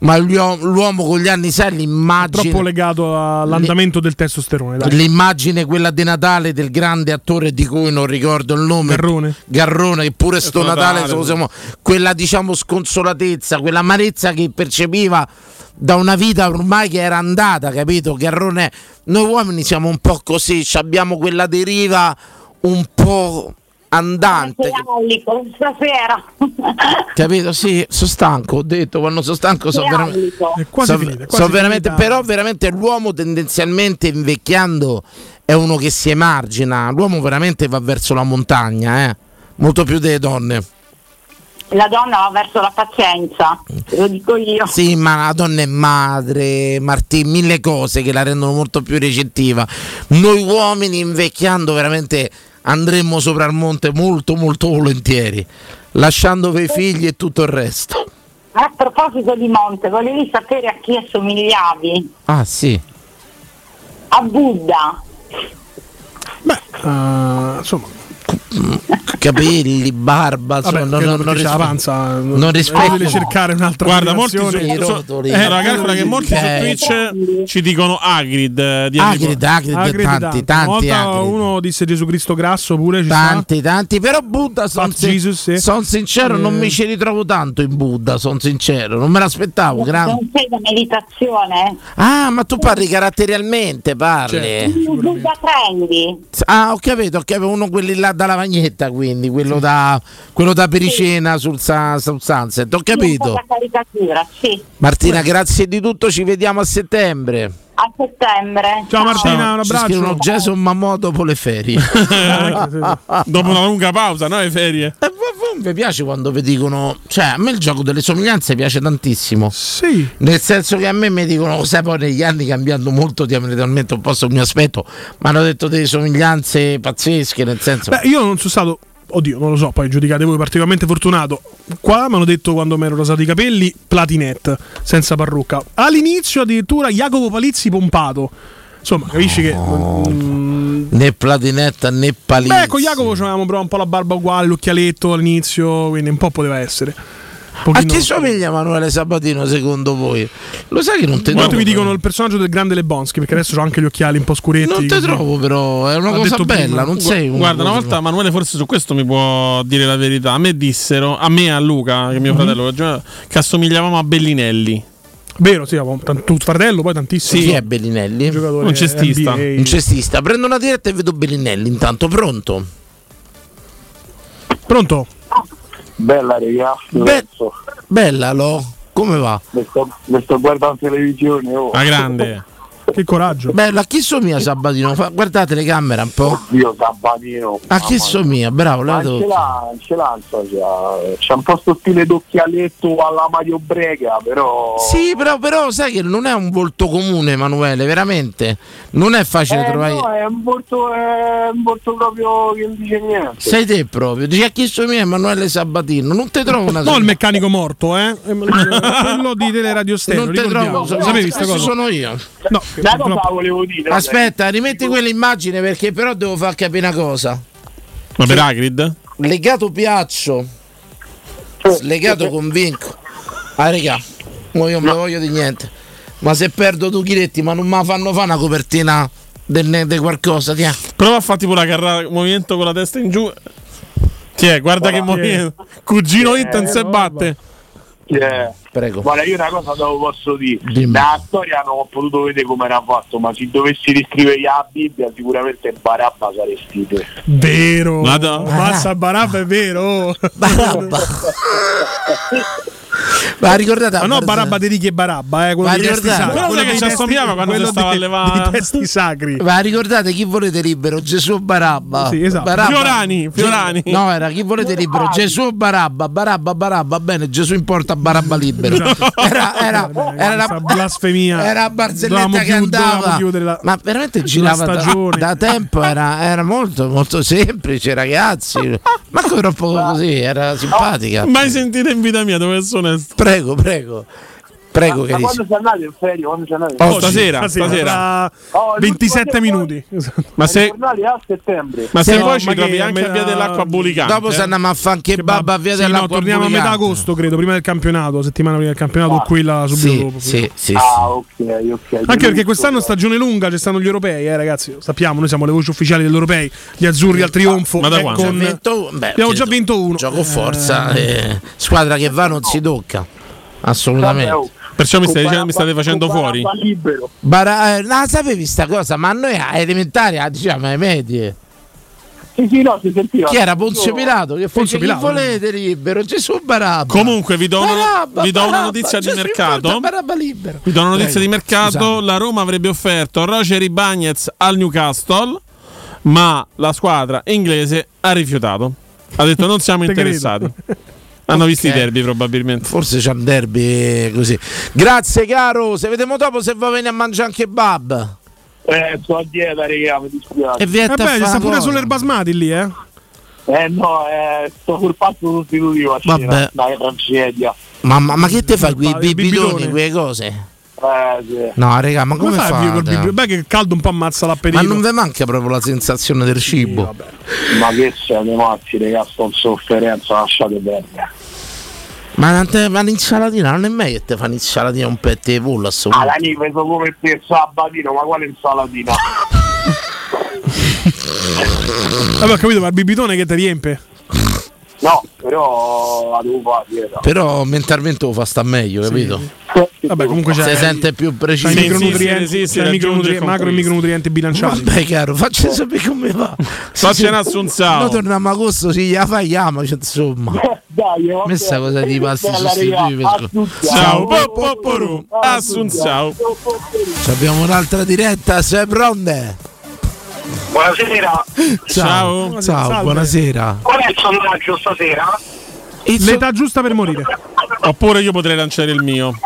ma l'uomo con gli anni sa Troppo l'immagine. legato all'andamento del testosterone. Dai. L'immagine quella di Natale del grande attore di cui non ricordo il nome Garrone. Garrone che pure sto Natale Natale, siamo- quella diciamo sconsolatezza quella amarezza che percepiva da una vita ormai che era andata capito Garrone noi uomini siamo un po' così ci abbiamo quella deriva un po' andante stasera. (laughs) Capito? Sì, sono stanco, ho detto, quando sono stanco sono veramente... aulico. È quasi so- finita, è so quasi veramente, però veramente l'uomo tendenzialmente invecchiando è uno che si emargina, l'uomo veramente va verso la montagna, eh? molto più delle donne. La donna va verso la pazienza, lo dico io. Sì, ma la donna è madre, Martì, mille cose che la rendono molto più recettiva. Noi uomini invecchiando veramente andremmo sopra il monte molto molto volentieri, lasciandovi i figli e tutto il resto. A proposito di Monte, volevi sapere a chi assomigliavi? Ah sì. A Buddha. Eh, insomma, capelli, barba, Vabbè, non, perché non c'è la rispe- panza, non non rispetto. deve cercare un'altra guarda, molti su, su- eh, Eh, calcola che molti su eh. Twitch ci dicono Agrid eh, di Agrid. Agrid, Agrid tanti, tanti. tanti, uno disse Gesù Cristo grasso pure ci Tanti, tanti, però Buddha sono Jesus, sì. sincero, non Eh. mi ci ritrovo tanto in Buddha, sono sincero, non me l'aspettavo. gran- Non sei da meditazione? Ah, ma tu parli caratterialmente, parli. Certo. Un Buddha trendy. Ah, ho capito, ho capito, uno quelli là da lavagnetta, quindi quello da, quello da pericena sul, sa- sul sunset, ho capito. sì. Martina, grazie di tutto, ci vediamo a settembre. A settembre. Ciao Martina, un Ci scrivono abbraccio. Jason Mamò dopo le ferie. (laughs) Dopo una lunga pausa, no? Le ferie. E voi vi piace quando vi dicono, cioè a me il gioco delle somiglianze piace tantissimo. Sì. Nel senso che a me mi dicono, sai poi negli anni cambiando molto diametralmente un po' sul mio aspetto, mi hanno detto delle somiglianze pazzesche, nel senso... Beh, io non sono stato. Oddio, non lo so, poi giudicate voi particolarmente fortunato. Qua mi hanno detto quando mi ero rasato i capelli, platinette, senza parrucca. All'inizio addirittura Jacopo Palizzi pompato. Insomma, capisci che... mm, Né platinetta né palizzi. beh, con Jacopo avevamo però un po' la barba uguale, l'occhialetto all'inizio, quindi un po' poteva essere. A chi somiglia Emanuele Sabatino secondo voi? Lo sai che non te Quanto trovo? mi dicono il personaggio del grande Lebonski, perché adesso ho anche gli occhiali un po' scuretti. Non te trovo però, è una cosa bella, prima. non sei un Guarda, una volta Emanuele forse su questo mi può dire la verità. A me dissero, a me e a Luca, che è mio Mhm. fratello, che assomigliavamo a Bellinelli. Vero, sì, avevo tant- tuo fratello, poi tantissimi. Chi è Bellinelli? giocatore Un cestista. NBA. Un cestista. Prendo una diretta e vedo Bellinelli intanto, pronto? Pronto? Bella raga, Be- bella lo, come va? mi sto, mi sto guardando in televisione. Oh. A grande. Che coraggio. Bella, a chi somiglia Sabatino? Fa- guarda la telecamera un po'. Dio Sabatino. A chi somiglia? Bravo, lei ce l'ha, ce l'ha, so, c'ha, c'ha un po' sto stile d'occhialetto alla Mario Brega, però... Sì, però, però sai che non è un volto comune, Emanuele, veramente. Non è facile Eh, trovare. no, è un volto, è un volto proprio che non dice niente. Sei te proprio. Dici a chi somiglia Emanuele Sabatino? Non ti trovo una No, il meccanico morto, eh? (laughs) Quello di Teleradio Stereo. Non te ricordiamo. trovo, Sapevi sta cosa? sono io. No, Una cosa volevo dire. Aspetta, rimetti quell'immagine perché però devo far capire una cosa. Ma per Agrid? Legato piaccio, slegato convinco. Ah, regà, io non me voglio di niente. Ma se perdo due chiletti, ma non la fanno fare una copertina del di qualcosa, ti Prova a fare tipo la carra movimento con la testa in giù. Chi è? Guarda che movimento. (laughs) Cugino Eh, Inten se batte. Eh, Prego. Guarda, io una cosa te lo posso dire. Dimmi. La storia non ho potuto vedere come era fatto, ma se dovessi riscrivere la Bibbia, sicuramente Barabba saresti te. Vero. Madonna. Mazza Barabba è vero. Barabba. (laughs) Ma ricordate Ma no, Barabba di Ricky e Barabba, eh, quello Ma testi ricordate- quello sai che ci assomigliava quando quello si stava dei- a levare- dei testi sacri. Ma ricordate chi volete libero? Gesù o Barabba? Sì, esatto. Barabba. Fiorani, Fiorani. No, era chi volete libero? Gesù o Barabba? Barabba, Barabba, bene, Gesù importa Barabba libero. Era, era, era, Questa la, blasfemia. era la barzelletta che andava. la- Ma veramente girava da, da tempo, era, era molto, molto semplice, ragazzi. Ma troppo così, era simpatica. Mai sentito in vita mia, essere onesto. Prego, prego. Prego, ma carissimo. quando sei andato in ferie? Quando sei andato in Oh, stasera, stasera. Tra Oh, 27 l'ultima minuti. Ma se, a settembre. ma se No, poi ci ma trovi che- anche a via dell'acqua bulicante. Dopo se andiamo a fare anche babba a via Sì, no, dell'acqua torniamo a metà agosto, credo, prima del campionato, settimana prima del campionato, o quella subito Sì, dopo. sì, sì, Ah, ok, ok. Anche perché quest'anno è stagione lunga, ci stanno gli europei, eh, ragazzi. Sappiamo, noi siamo le voci ufficiali degli europei, gli azzurri al trionfo. Ma da eh, quando? con- Vinto- beh, Abbiamo già vinto uno. Gioco forza, eh, squadra che va non si tocca. Assolutamente. Perciò mi, stai dicendo, mi state facendo fuori. libero. Bara- eh, no, sapevi sta cosa? Ma a noi a elementari, ah, diciamo ai medie. Sì, sì, no, si sentiva. Chi era Ponzio Pilato? Che Ponzio Pilato. volete libero? Gesù Barabba. Comunque vi do una, Barabba, vi do una Barabba, notizia di Gesù mercato. importa Barabba libero. Vi do una notizia Prego, di mercato. scusate. La Roma avrebbe offerto Roger Ibagnez al Newcastle, ma la squadra inglese ha rifiutato. Ha detto non siamo (laughs) interessati. (laughs) Hanno visto i derby probabilmente. Forse c'è un derby così. Grazie caro, se vediamo dopo se va bene a mangiare anche kebab. Eh, sto a dieta, raga, mi dispiace. E vieta Eh beh, sta pure cosa. sull'erba basmati lì, eh. Eh no, eh, sto sul passo sostitutivo a cena. Vabbè. Dai, tragedia. Ma, ma, ma che te fai quei Il bibitoni, quelle cose? Eh, sì. No, raga, ma come, Come fai a vivere col fate? bibio? Beh, che il caldo un po' ammazza Ma l'appetito. non vi manca proprio la sensazione del cibo? Ma che siete mazzi, raga, sto in sofferenza, lasciate perdere. Ma, non te- ma l'insalatina non è meglio che te fa un'insalatina un petto di pollo Ah, assolutamente. la preso come te sabatino, ma quale insalatina? Vabbè, ho capito, ma il bibitone che ti riempie. No, però la devo fare. Però mentalmente lo fa sta meglio, capito? Vabbè, comunque c'è Si sente più preciso. Sì, micronutrienti, sì, sì, sì, c'è i raggiunge micronutri- il macro e micronutrienti bilanciati. Vabbè, caro, facci sapere come va. Facci un assunzao. Noi torniamo a agosto, sì, la faiamo, cioè, insomma. Dai, vabbè. Messa cosa di passi sostitutivi. Ciao, po, po, po, ru. Assunzao. Abbiamo un'altra diretta, sei pronte? Buonasera. Ciao. Ciao, Salve. buonasera. Qual è il sondaggio stasera? Il so- L'età giusta per morire. Oppure io potrei lanciare il mio.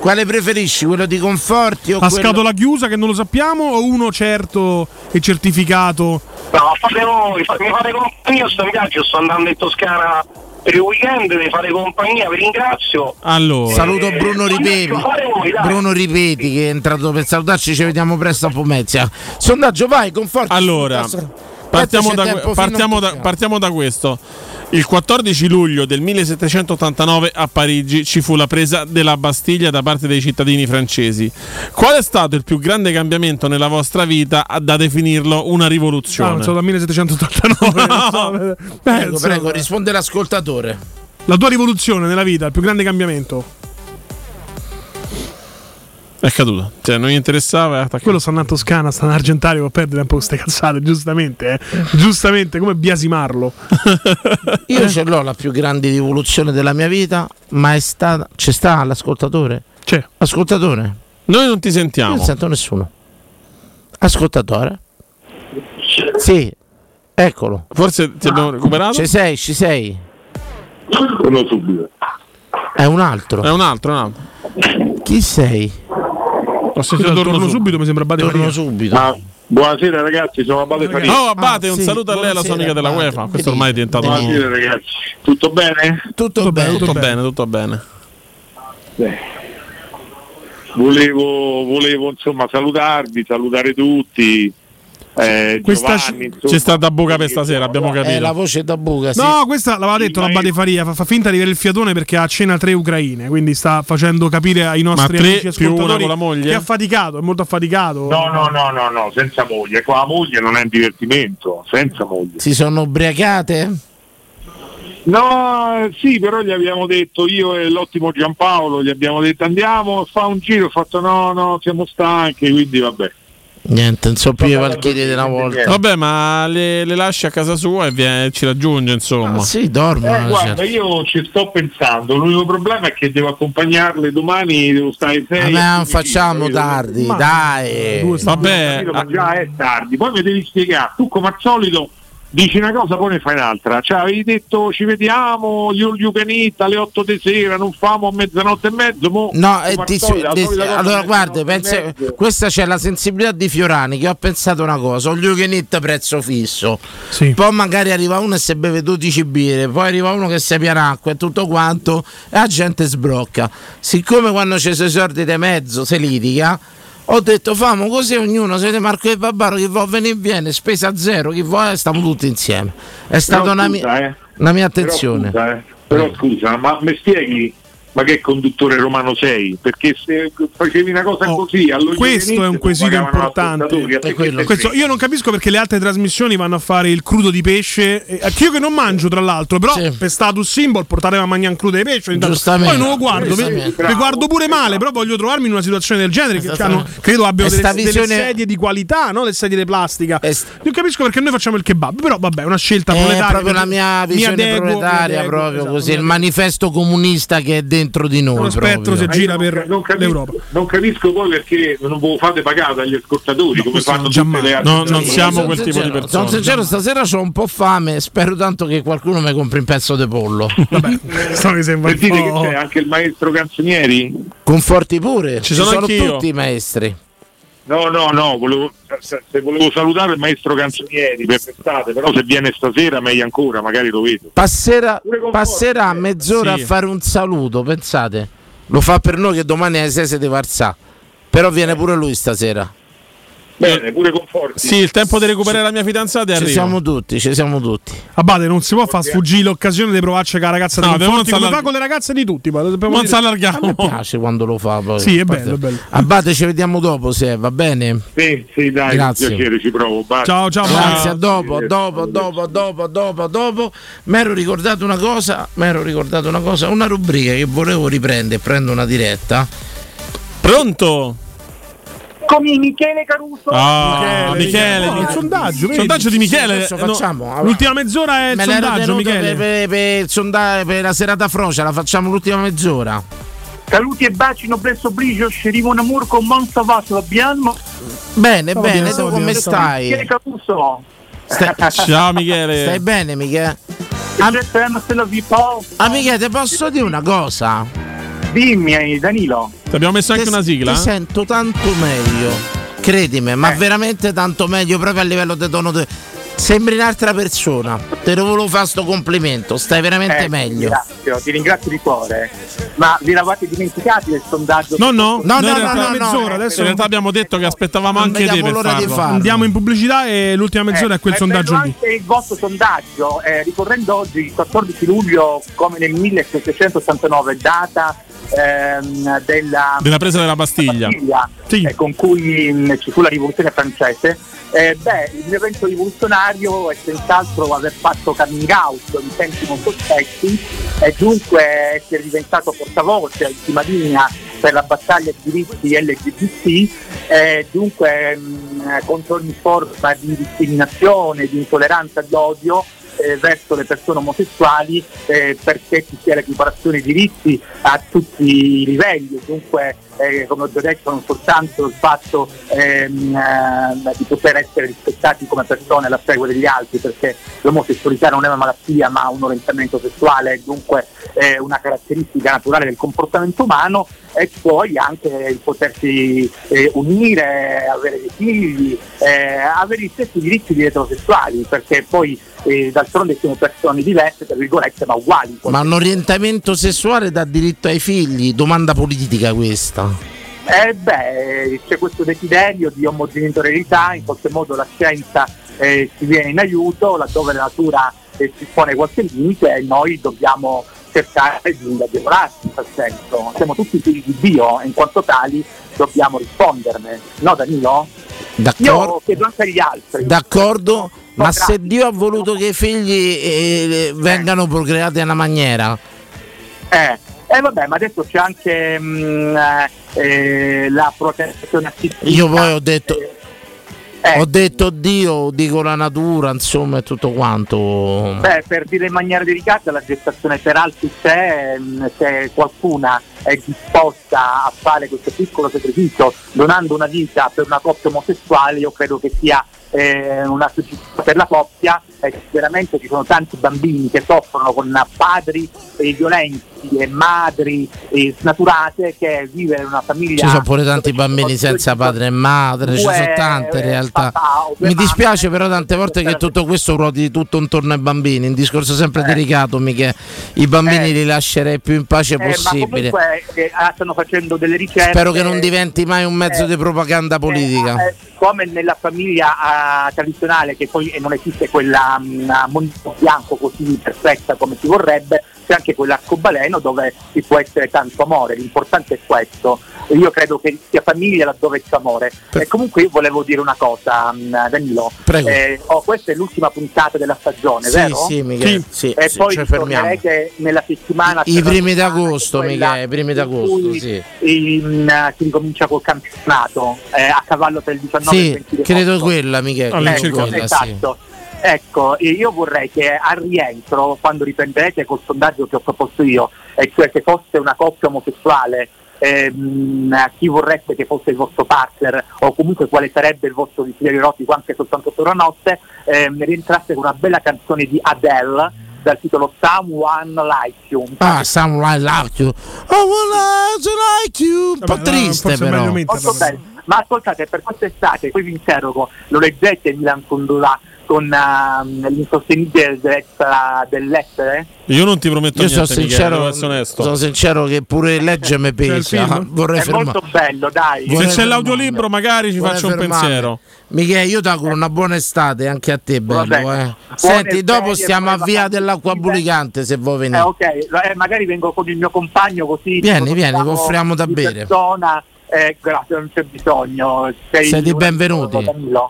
Quale preferisci? Quello di Conforti o A quello... scatola chiusa che non lo sappiamo o uno certo e certificato? No, fate voi, mi fate compagnia, io sto in viaggio, sto andando in Toscana per il weekend, mi fate compagnia, vi ringrazio. Allora, Saluto Bruno Ripeti. Voi. Bruno Ripeti che è entrato per salutarci, ci vediamo presto a Pomezia. Sondaggio, vai, Conforti. Allora, Partiamo da, partiamo da- partiamo da questo. Il 14 luglio del 1789 a Parigi ci fu la presa della Bastiglia da parte dei cittadini francesi. Qual è stato il più grande cambiamento nella vostra vita da definirlo una Ah, rivoluzione? non so, dal 1789. non so. (laughs) Beh, Prego, prego, risponde l'ascoltatore. La tua rivoluzione nella vita, il più grande cambiamento. È caduto. Cioè, non gli interessava. Quello sta in Toscana, sta in Argentario, può perdere un po' queste cazzate, giustamente. eh. Giustamente, come biasimarlo. (laughs) Io ce l'ho la più grande rivoluzione della mia vita, ma è stata. C'è sta l'ascoltatore? C'è. Ascoltatore? Noi non ti Io sentiamo. non sento nessuno. Ascoltatore? Sì, eccolo. Forse ti abbiamo recuperato? Ci sei, ci sei. È un altro. È un altro, un altro. Chi sei? Ho sentito Torno, torno, subito. subito, mi sembra Bade Torno Faria. subito. Ma buonasera ragazzi, sono Abate Faria. Oh, Abate, Ah, un sì, saluto a lei, la sua amica della Abate. UEFA. Questo ormai è diventato Buonasera ragazzi. Tutto bene? Tutto, bene. tutto bene, tutto bene. Volevo, volevo insomma salutarvi, salutare tutti. Eh, Questa Giovanni. C'è stata buca per stasera, abbiamo È la capito. voce da buca, sì. No, questa l'aveva detto la Bade Faria, fa, fa finta di avere il fiatone perché ha a cena tre ucraine, quindi sta facendo capire ai nostri tre amici ascoltatori con la moglie? che è affaticato, è molto affaticato. No, no, no, no, no, senza moglie. Qua la moglie non è un divertimento, senza moglie. Si sono ubriacate? No, sì, però gli abbiamo detto, io e l'ottimo Giampaolo, gli abbiamo detto andiamo a fare un giro, ho fatto no, no, siamo stanchi, quindi vabbè. Niente, non so più i valchieri della volta. Vabbè, ma le, le lasci a casa sua e viene- ci raggiunge, insomma. Ah, sì, dormono. Eh, guarda, certo. io ci sto pensando, l'unico problema è che devo accompagnarle domani, devo stare sei. Vabbè, non facciamo tardi, dai. Vabbè, ma già è tardi, poi mi devi spiegare, tu come al solito dici una cosa poi ne fai un'altra, cioè avevi detto ci vediamo, you, you eat alle 8 di sera, non famo a mezzanotte e mezzo, mo, No, eh, ti- ti- solita cosa allora guarda, mezzo. questa c'è la sensibilità di Fiorani che ho pensato una cosa, un Lugenit prezzo fisso, poi magari arriva uno e si beve 12 birre, poi arriva uno che si piana acqua e tutto quanto e la gente sbrocca. Siccome quando c'è i sordi di mezzo si litiga, ho detto famo così ognuno, siete Marco e Babbaro, chi vuole venire viene, spesa zero, chi vuole stiamo tutti insieme. È stata Però una, mia, eh. una mia Però attenzione. scusa, eh, Però scusa, ma mi spieghi ma che conduttore romano sei? Perché se facevi una cosa così allora Oh, Questo è un quesito importante. Questo- io non capisco perché le altre trasmissioni vanno a fare il crudo di pesce. eh, che io che non mangio, tra l'altro, però per status symbol portare a mangiare crudo di pesce. Poi non lo guardo, Giustamente. vi guardo pure male, però voglio trovarmi in una situazione del genere. Che hanno- credo abbiano delle, sta delle visione- sedie di qualità, no? Le sedie di plastica. Non capisco perché noi facciamo il kebab, però vabbè, è una scelta È proletaria. proprio la mia Mi visione adeguo, mi proletaria, adeguo, proprio esatto, così, mi il manifesto comunista che è dentro di noi. Uno spettro si gira Ma io per non, capisco, l'Europa. non capisco poi perché non ve lo fate pagare dagli ascoltatori come questo fanno già tutte le altre No, non siamo Sono quel tipo di persone. Sono sincero, stasera ho un po' fame. Spero tanto che qualcuno mi compri un pezzo di pollo. (laughs) Sto mi sembra un Sentite che c'è anche il maestro Canzonieri? Conforti pure. Ci sono anch'io. tutti i maestri. No, no, no, volevo, se se volevo salutare il maestro Canzonieri per l'estate, però se viene stasera meglio ancora, magari lo vedo. Passerà, passerà mezz'ora Sì. a fare un saluto, pensate. Lo fa per noi che domani alle 6 si deve alzare. Però viene pure lui stasera. Bene, pure Conforti. Sì, il tempo di recuperare la mia fidanzata è Ci arrivato. siamo tutti, ci siamo tutti. Abate, non si può far sfuggire l'occasione di provarci con la ragazza No, di Conforti, come non fa con le ragazze di tutti. ma dobbiamo Non si allarghiamo. Me piace quando lo fa. Poi. Sì, è bello, è bello. Abate, ci vediamo dopo se va bene. Sì, sì, dai, Grazie. un piacere, ci provo. basta. Ciao, ciao, Grazie, a dopo, a dopo, a dopo, a dopo, a dopo, a dopo. Mi ero ricordato una cosa, mi ero ricordato una cosa, una rubrica che volevo riprendere, prendo una diretta. Pronto? Come Michele Caruso. Ah, Michele, No, il sondaggio, vedi? sondaggio di Michele. Adesso No, facciamo. allora. L'ultima mezz'ora è il Me l'ero sondaggio, Michele. per, per- per il sondaggio- per la serata frocia, la facciamo l'ultima mezz'ora. Saluti e baci, noblesse obligio, scerivo un amore con Monza Vaso, abbiamo. Bene, Stavo bene, tu come stavo bene. Michele stai? Caruso. Stai- (laughs) Ciao Michele. Stai bene, Michele? Am- se la vi Paul. Ah, Michele, ti posso dire una cosa? Dimmi, Danilo. Ti abbiamo messo anche Ti- una sigla? Ti sento tanto meglio. Credimi, ma Eh. veramente tanto meglio proprio a livello di tono. de- Sembri un'altra persona. Te lo volevo fare sto complimento. Stai veramente Eh, meglio. Ti ringrazio, ti ringrazio di cuore. Ma vi eravate dimenticati del sondaggio? No, no, No, no, realtà- no, no, mezz'ora, adesso- in realtà abbiamo detto che aspettavamo Non anche te per farlo. farlo. Andiamo in pubblicità e l'ultima mezz'ora è quel Eh, sondaggio lì. anche il vostro sondaggio, eh, ricorrendo oggi il 14 luglio come nel 1789, data ehm, della, Della presa della Bastiglia. Bastiglia, eh, con cui mh, ci fu la rivoluzione francese. Eh, beh, il mio evento rivoluzionario è senz'altro aver fatto coming out in tempi non sospetti e dunque essere diventato portavoce in prima linea per la battaglia di diritti LGBT e dunque mh, contro ogni forma di discriminazione, di intolleranza e di odio eh, verso le persone omosessuali eh, perché ci sia l'equiparazione dei diritti a tutti i livelli, dunque eh, come ho già detto non soltanto il fatto ehm, eh, di poter essere rispettati come persone alla stregua degli altri perché l'omosessualità non è una malattia ma un orientamento sessuale è dunque una caratteristica naturale del comportamento umano e poi anche il potersi eh, unire, avere dei figli, eh, avere gli stessi diritti di eterosessuali perché poi eh, d'altronde siamo persone diverse tra virgolette ma uguali. Ma un orientamento sessuale dà diritto ai figli? Domanda politica questa. Eh beh, c'è questo desiderio di omogenitorialità, in qualche modo la scienza eh, ci viene in aiuto, laddove la natura eh, ci pone qualche limite e noi dobbiamo cercare di agevolarci in tal senso. Siamo tutti figli di Dio e in quanto tali dobbiamo risponderne. No Danilo? D'accordo. Io chiedo anche agli altri. D'accordo, ma grazie. se Dio ha voluto che i figli eh, vengano procreati a una maniera, Eh, eh, vabbè, ma adesso c'è anche mm, eh, eh, la protezione assistita. io poi ho detto, Eh. ho detto Dio, dico la natura, insomma, e tutto quanto. Beh, per dire in maniera delicata, la gestazione per altri c'è, mh, se qualcuna è disposta a fare questo piccolo sacrificio donando una vita per una coppia omosessuale, io credo che sia eh, una successione per la coppia e veramente ci sono tanti bambini che soffrono con padri eh, violenti e madri eh, snaturate che vivere in una famiglia Ci sono pure tanti bambini senza padre e madre, ci sono tante eh, realtà. papà Mi dispiace però tante volte che tutto questo ruoti tutto intorno ai bambini, un discorso sempre delicato, mica i bambini li lascerei più in pace Eh, possibile. comunque eh, ah, stanno facendo delle ricerche Spero che non diventi mai un mezzo eh, di propaganda politica. Come nella famiglia ah, tradizionale, che poi non esiste quella monito bianco così perfetta come si vorrebbe, c'è anche quell'arcobaleno dove ci può essere tanto amore. L'importante è questo. Io credo che sia famiglia laddove c'è amore. E comunque io volevo dire una cosa, mm, Danilo. Prego. Eh, oh, questa è l'ultima puntata della stagione, Sì, vero? sì, Michele, sì, e sì, poi tornerete nella settimana I primi d'agosto, Michele, i primi d'agosto, sì. in, eh, si ricomincia col campionato eh, a cavallo tra il 19 e il Sì, 20 di credo quella, Michele. Ecco, credo quella, sì. Ecco, io vorrei che al rientro, quando riprenderete col sondaggio che ho proposto io, e cioè che fosse una coppia omosessuale, ehm, chi vorreste che fosse il vostro partner o comunque quale sarebbe il vostro desiderio erotico anche soltanto per una notte, ehm, rientrasse con una bella canzone di Adele dal titolo Someone Like You. Ah, someone like you. I would like you. Un po' triste è però. Molto bello. Ma ascoltate, per quest'estate, poi vi interrogo, lo leggete Milan Kundula con ehm, l'insostenibile bellezza dell'essere? Io non ti prometto Io sono niente, Michele, sincero, onesto. sono sincero che pure legge mi (laughs) pesa. film? Vorrei È fermare. molto bello, dai. Se c'è l'audiolibro, magari ci Vorrei faccio un fermarmi. pensiero. Michele, io ti auguro una buona estate anche a te, bello. Eh. Senti, dopo ferie, stiamo a via dell'acqua estive. bulicante se vuoi Eh, venire. ok, eh, magari vengo con il mio compagno così. Vieni, vieni, offriamo da bere. Persona. Eh, grazie, non c'è bisogno. Sei Siete un benvenuti.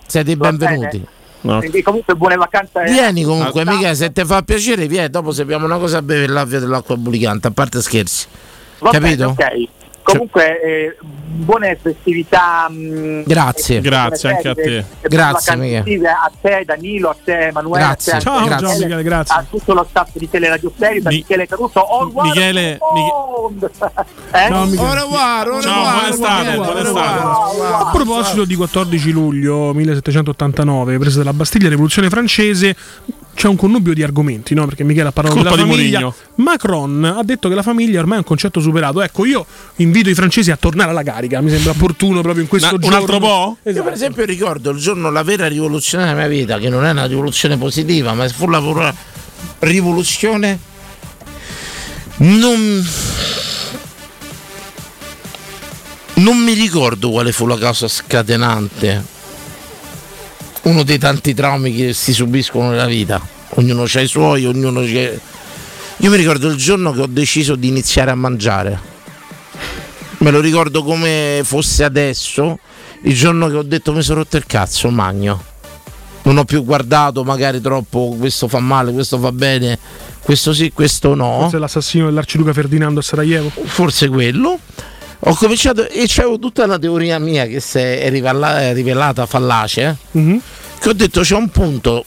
Siete benvenuti. Bene? Quindi comunque buone vacanze. Vieni comunque, Ah, Michele, se ti fa piacere, vieni, dopo sappiamo una cosa a bere la via dell'acqua bulicante, a parte scherzi. Va Capito? bene, ok. Comunque, eh, buone festività. mh, Grazie. e Grazie anche a te. e Grazie, A te, Danilo, a te, Emanuele. Grazie. A te, Ciao, Michele, ciao, Michele, grazie. A tutto lo staff di Teleradio Stereo, da Mi- Michele Caruso. One Michele, mondo. (laughs) Eh? Michele. Estate, au buona revoir. estate. A proposito di 14 luglio 1789, presa della Bastiglia, rivoluzione francese, c'è un connubio di argomenti, no? Perché Michele ha parlato Colpa della di famiglia. Mourinho. Macron ha detto che la famiglia ormai è un concetto superato. Ecco, io invito i francesi a tornare alla carica. Mi sembra opportuno proprio in questo Ma un giorno. altro po'? Io per esempio ricordo il giorno la vera rivoluzione della mia vita, che non è una rivoluzione positiva, ma fu la pura rivoluzione. Non. Non mi ricordo quale fu la causa scatenante. Uno dei tanti traumi che si subiscono nella vita. Ognuno ha i suoi, ognuno c'ha. Io mi ricordo il giorno che ho deciso di iniziare a mangiare. Me lo ricordo come fosse adesso, il giorno che ho detto mi sono rotto il cazzo, magno. Non ho più guardato magari troppo, questo fa male, questo fa bene, questo sì, questo no. Forse l'assassino dell'arciduca Ferdinando a Sarajevo. Forse quello. Ho cominciato e c'avevo tutta una teoria mia che si è rivela- è rivelata fallace. Mhm. Che ho detto c'è un punto.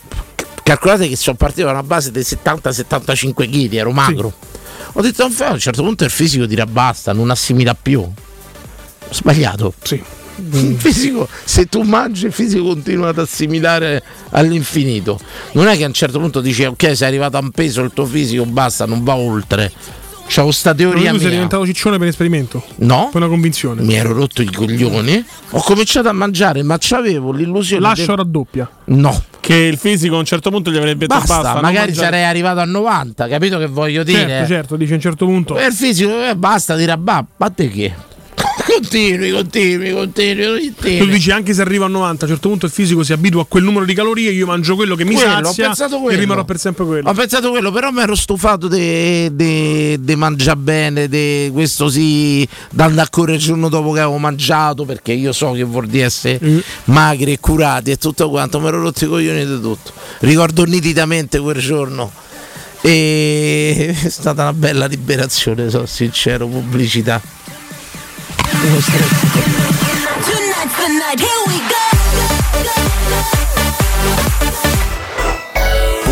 Calcolate che sono partito da una base dei 70-75 kg, ero magro. Ho detto a un certo punto il fisico dirà basta, non assimila più. Ho sbagliato. Sì. Fisico, se tu mangi, il fisico continua ad assimilare all'infinito. Non è che a un certo punto dici ok, sei arrivato a un peso, il tuo fisico basta, non va oltre. C'avevo sta teoria tu sei diventato ciccione per esperimento? No. Per una convinzione. Mi ero rotto i coglioni. Ho cominciato a mangiare, ma c'avevo l'illusione. Lascio di- raddoppia. No. Che il fisico a un certo punto gli avrebbe detto Basta, magari sarei arrivato a 90, capito che voglio dire? Certo, certo, dice a un certo punto. E il fisico, eh, basta, dirà, bah, ma te che? Continui, continui, continui, continui. Tu dici anche se arrivo a 90, a un certo punto il fisico si abitua a quel numero di calorie, io mangio quello che mi Quello, ho sazia e rimarrò per sempre quello. Ho pensato quello, però mi ero stufato di mangiare bene, di questo sì, andare a correre il giorno dopo che avevo mangiato, perché io so che vuol dire essere Mm. magri e curati e tutto quanto, mi ero rotto i coglioni di tutto. Ricordo nitidamente quel giorno. E (laughs) è stata una bella liberazione, sono sincero, pubblicità. Tonight's the night, here we go. go, go, go.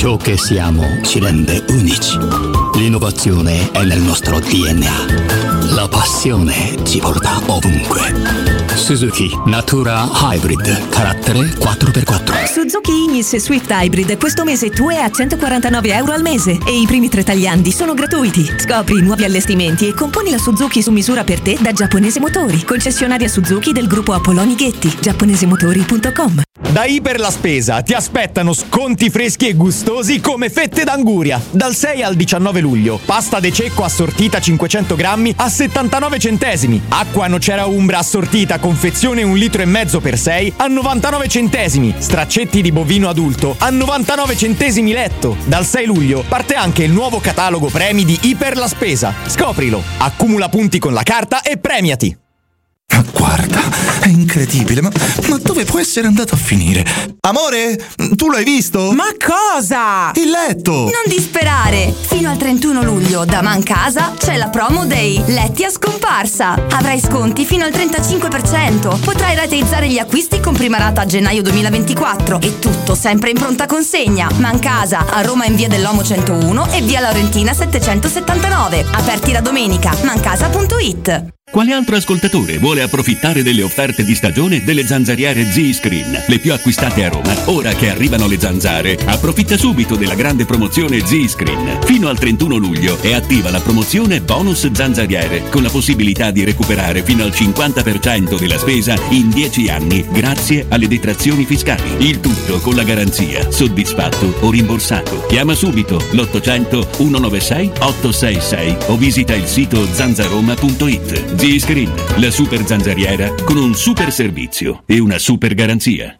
Ciò che siamo ci rende unici. L'innovazione è nel nostro DNA. La passione ci porta ovunque. Suzuki Natura Hybrid, carattere 4x4. Suzuki Ignis Swift Hybrid questo mese tu è a 149 euro al mese e i primi tre tagliandi sono gratuiti. Scopri i nuovi allestimenti e componi la Suzuki su misura per te da Giapponese Motori, concessionaria Suzuki del gruppo Apolloni Ghetti, giapponesemotori.com. Da Iper la Spesa ti aspettano sconti freschi e gustosi come fette d'anguria. Dal 6 al 19 luglio, pasta de cecco assortita 500 grammi a 79 centesimi. Acqua nocera umbra assortita confezione 1 litro e mezzo per 6 a 99 centesimi. Straccetti di bovino adulto a 99 centesimi letto. Dal 6 luglio parte anche il nuovo catalogo premi di Iper la Spesa. Scoprilo, accumula punti con la carta e premiati. Guarda, è incredibile, ma, ma dove può essere andato a finire? Amore, tu l'hai visto? Ma cosa? Il letto! Non disperare! Fino al 31 luglio da Mancasa c'è la promo dei letti a scomparsa. Avrai sconti fino al 35%. Potrai rateizzare gli acquisti con prima rata a gennaio 2024 e tutto sempre in pronta consegna. Mancasa a Roma in via dell'Omo 101 e via Laurentina 779. Aperti la domenica. Mancasa.it. Quale altro ascoltatore vuole approfittare delle offerte di stagione delle zanzariere Z-Screen, le più acquistate a Roma? Ora che arrivano le zanzare, approfitta subito della grande promozione Z-Screen. Fino al 31 luglio è attiva la promozione bonus zanzariere, con la possibilità di recuperare fino al 50% della spesa in 10 anni, grazie alle detrazioni fiscali. Il tutto con la garanzia soddisfatto o rimborsato. Chiama subito l'800 196 866 o visita il sito zanzaroma.it. Z-Screen, la super zanzariera con un super servizio e una super garanzia.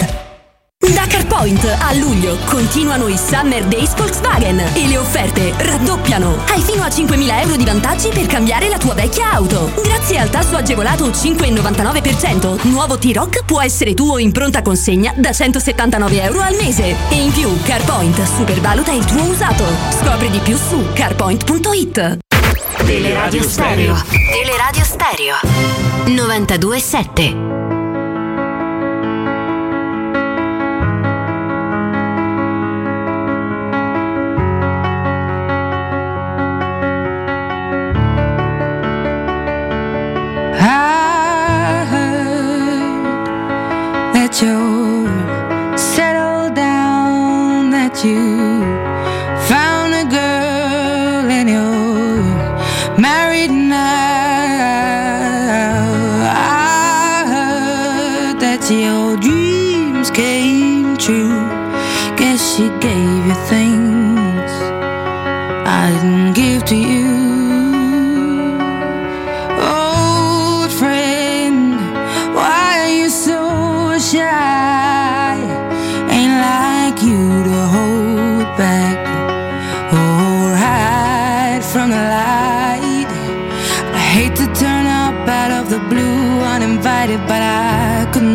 Da CarPoint a luglio continuano i Summer Days Volkswagen e le offerte raddoppiano. Hai fino a 5.000 euro di vantaggi per cambiare la tua vecchia auto. Grazie al tasso agevolato 5,99%, nuovo T-Rock può essere tuo in pronta consegna da 179 euro al mese. E in più CarPoint supervaluta il tuo usato. Scopri di più su carpoint.it. Teleradio Stereo. Teleradio Stereo 92.7 you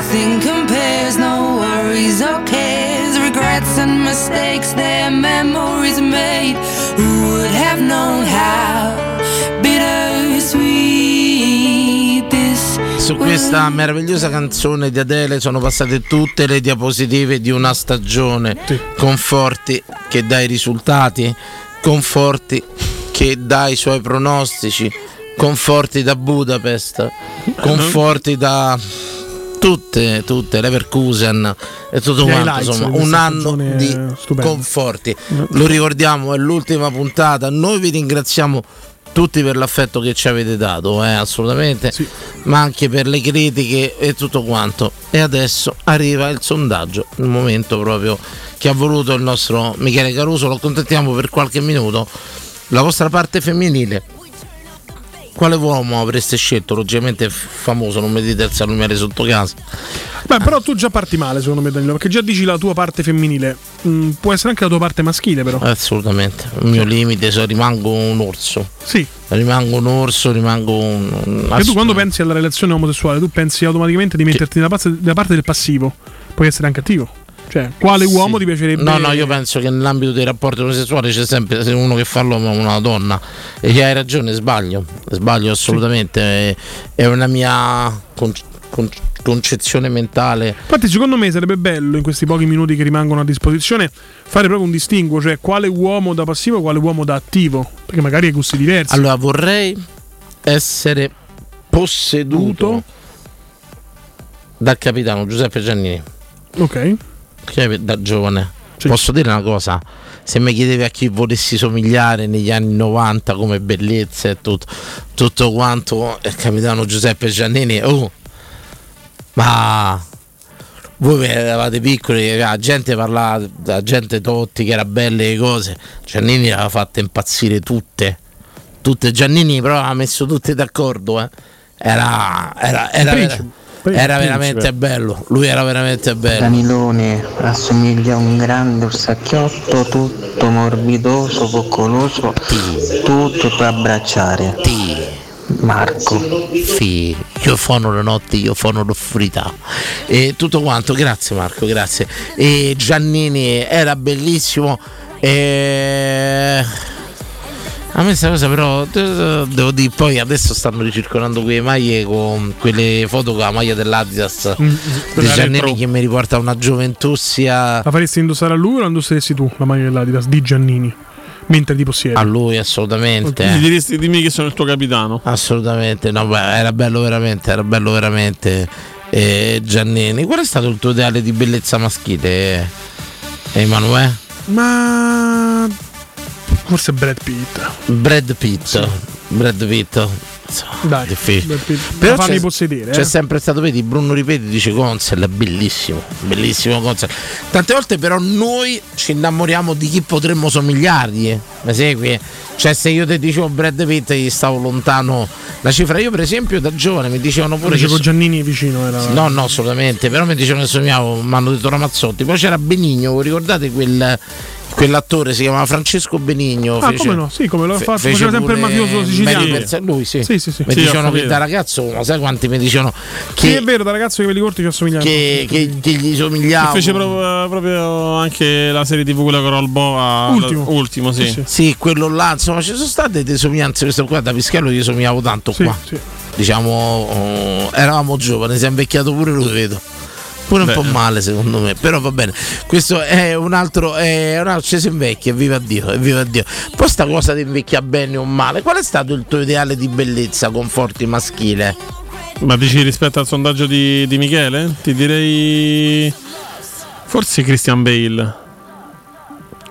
Nothing compares, no worries or cares, regrets and mistakes, their memories made. Who would have known how Su questa meravigliosa canzone di Adele sono passate tutte le diapositive di una stagione. Conforti che dà i risultati, conforti che dà i suoi pronostici, conforti da Budapest, conforti da tutte, tutte, Leverkusen e tutto quanto. Insomma, un anno di stupenda. conforti. Lo ricordiamo, è l'ultima puntata. Noi vi ringraziamo tutti per l'affetto che ci avete dato, eh, assolutamente, ma anche per le critiche e tutto quanto. E adesso arriva il sondaggio, il momento proprio che ha voluto il nostro Michele Caruso. Lo contattiamo per qualche minuto. La vostra parte femminile quale uomo avreste scelto? Logicamente famoso, non mi dite il salumiere sotto casa. Beh, però tu già parti male, secondo me, Danilo, perché già dici la tua parte femminile. Mm, può essere anche la tua parte maschile, però. Assolutamente. Il mio limite, so, rimango un orso. Sì. Rimango un orso, rimango un. E tu quando pensi alla relazione omosessuale, tu pensi automaticamente di metterti parte, dalla parte del passivo. Puoi essere anche attivo. Cioè, quale Sì. uomo ti piacerebbe? No, no, io penso che nell'ambito dei rapporti omosessuali c'è sempre se uno che fa l'uomo una donna. E hai ragione, sbaglio. Sbaglio assolutamente. È, è una mia con- con- concezione mentale. Infatti, secondo me sarebbe bello in questi pochi minuti che rimangono a disposizione fare proprio un distinguo, cioè quale uomo da passivo e quale uomo da attivo. Perché magari hai gusti diversi. Allora, vorrei essere posseduto dal capitano Giuseppe Giannini. Ok. Che da giovane. Posso dire una cosa? Se mi chiedevi a chi volessi somigliare negli anni 90 come bellezza e tutto, tutto quanto, il capitano Giuseppe Giannini, oh, ma voi eravate piccoli, la gente parlava, la gente Totti che era bella e cose, Giannini le aveva fatte impazzire tutte, tutte, Giannini però aveva messo tutte d'accordo, eh. era, era, era, Principe. Era Principe. veramente bello, lui era veramente bello. Danilone assomiglia a un grande orsacchiotto tutto morbidoso, coccoloso, tutto per abbracciare. Marco. Sì, io fono le notti, io fono l'offrità. E tutto quanto, grazie Marco, grazie. E Giannini era bellissimo. E... A me questa cosa però eh, devo dire poi adesso stanno ricircolando quelle maglie con quelle foto con la maglia dell'Adidas Mm, di quella Giannini che mi riporta una gioventù sia La faresti indossare a lui o la indosseresti tu, la maglia dell'Adidas di Giannini? Mentre ti possiedi. a lui assolutamente. Gli diresti dimmi che sono il tuo capitano. Assolutamente, no, beh, era bello veramente, era bello veramente eh, Giannini. Qual è stato il tuo ideale di bellezza maschile, Emanuele? Ma forse Brad Pitt. Brad Pitt. Brad Pitt. Dai, difficile. Però Ma fammi c'è, possedere. c'è eh. sempre stato, vedi, Bruno Ripeti dice Consel, è bellissimo, bellissimo Consel. Tante volte però noi ci innamoriamo di chi potremmo somigliargli, eh. mi segui? Cioè se io ti dicevo Brad Pitt gli stavo lontano la cifra, io per esempio da giovane mi dicevano pure Dicevo so- Giannini vicino era. No, no, assolutamente, però mi dicevano che somigliavo, mi hanno detto Ramazzotti. Poi c'era Benigno, vi ricordate quel, quell'attore si chiamava Francesco Benigno? Ah, come no? Sì, come lo fe- fa- fece faceva sempre il mafioso siciliano. Belli per sé- lui sì. Sì, sì, sì. Mi Sì, dicevano che da ragazzo, ma sai quanti mi dicevano Sì, che, è vero, da ragazzo i capelli corti ci assomigliano. che, che, che gli somigliavo? fece proprio, proprio anche la serie TV quella con Rolbo Ultimo. ultimo sì. Sì, quello là, insomma, ci sono state delle somiglianze. Questo qua da Pischello gli somigliavo tanto qua. Diciamo, oh, eravamo giovani, si è invecchiato pure lui, vedo. Pure un Beh. po' male secondo me, però va bene. Questo è un altro, è un altro ci si invecchia, viva Dio, viva Dio. Poi sta cosa di invecchia bene o male, qual è stato il tuo ideale di bellezza con forti maschile? Ma dici rispetto al sondaggio di, di Michele? Ti direi. Forse Christian Bale.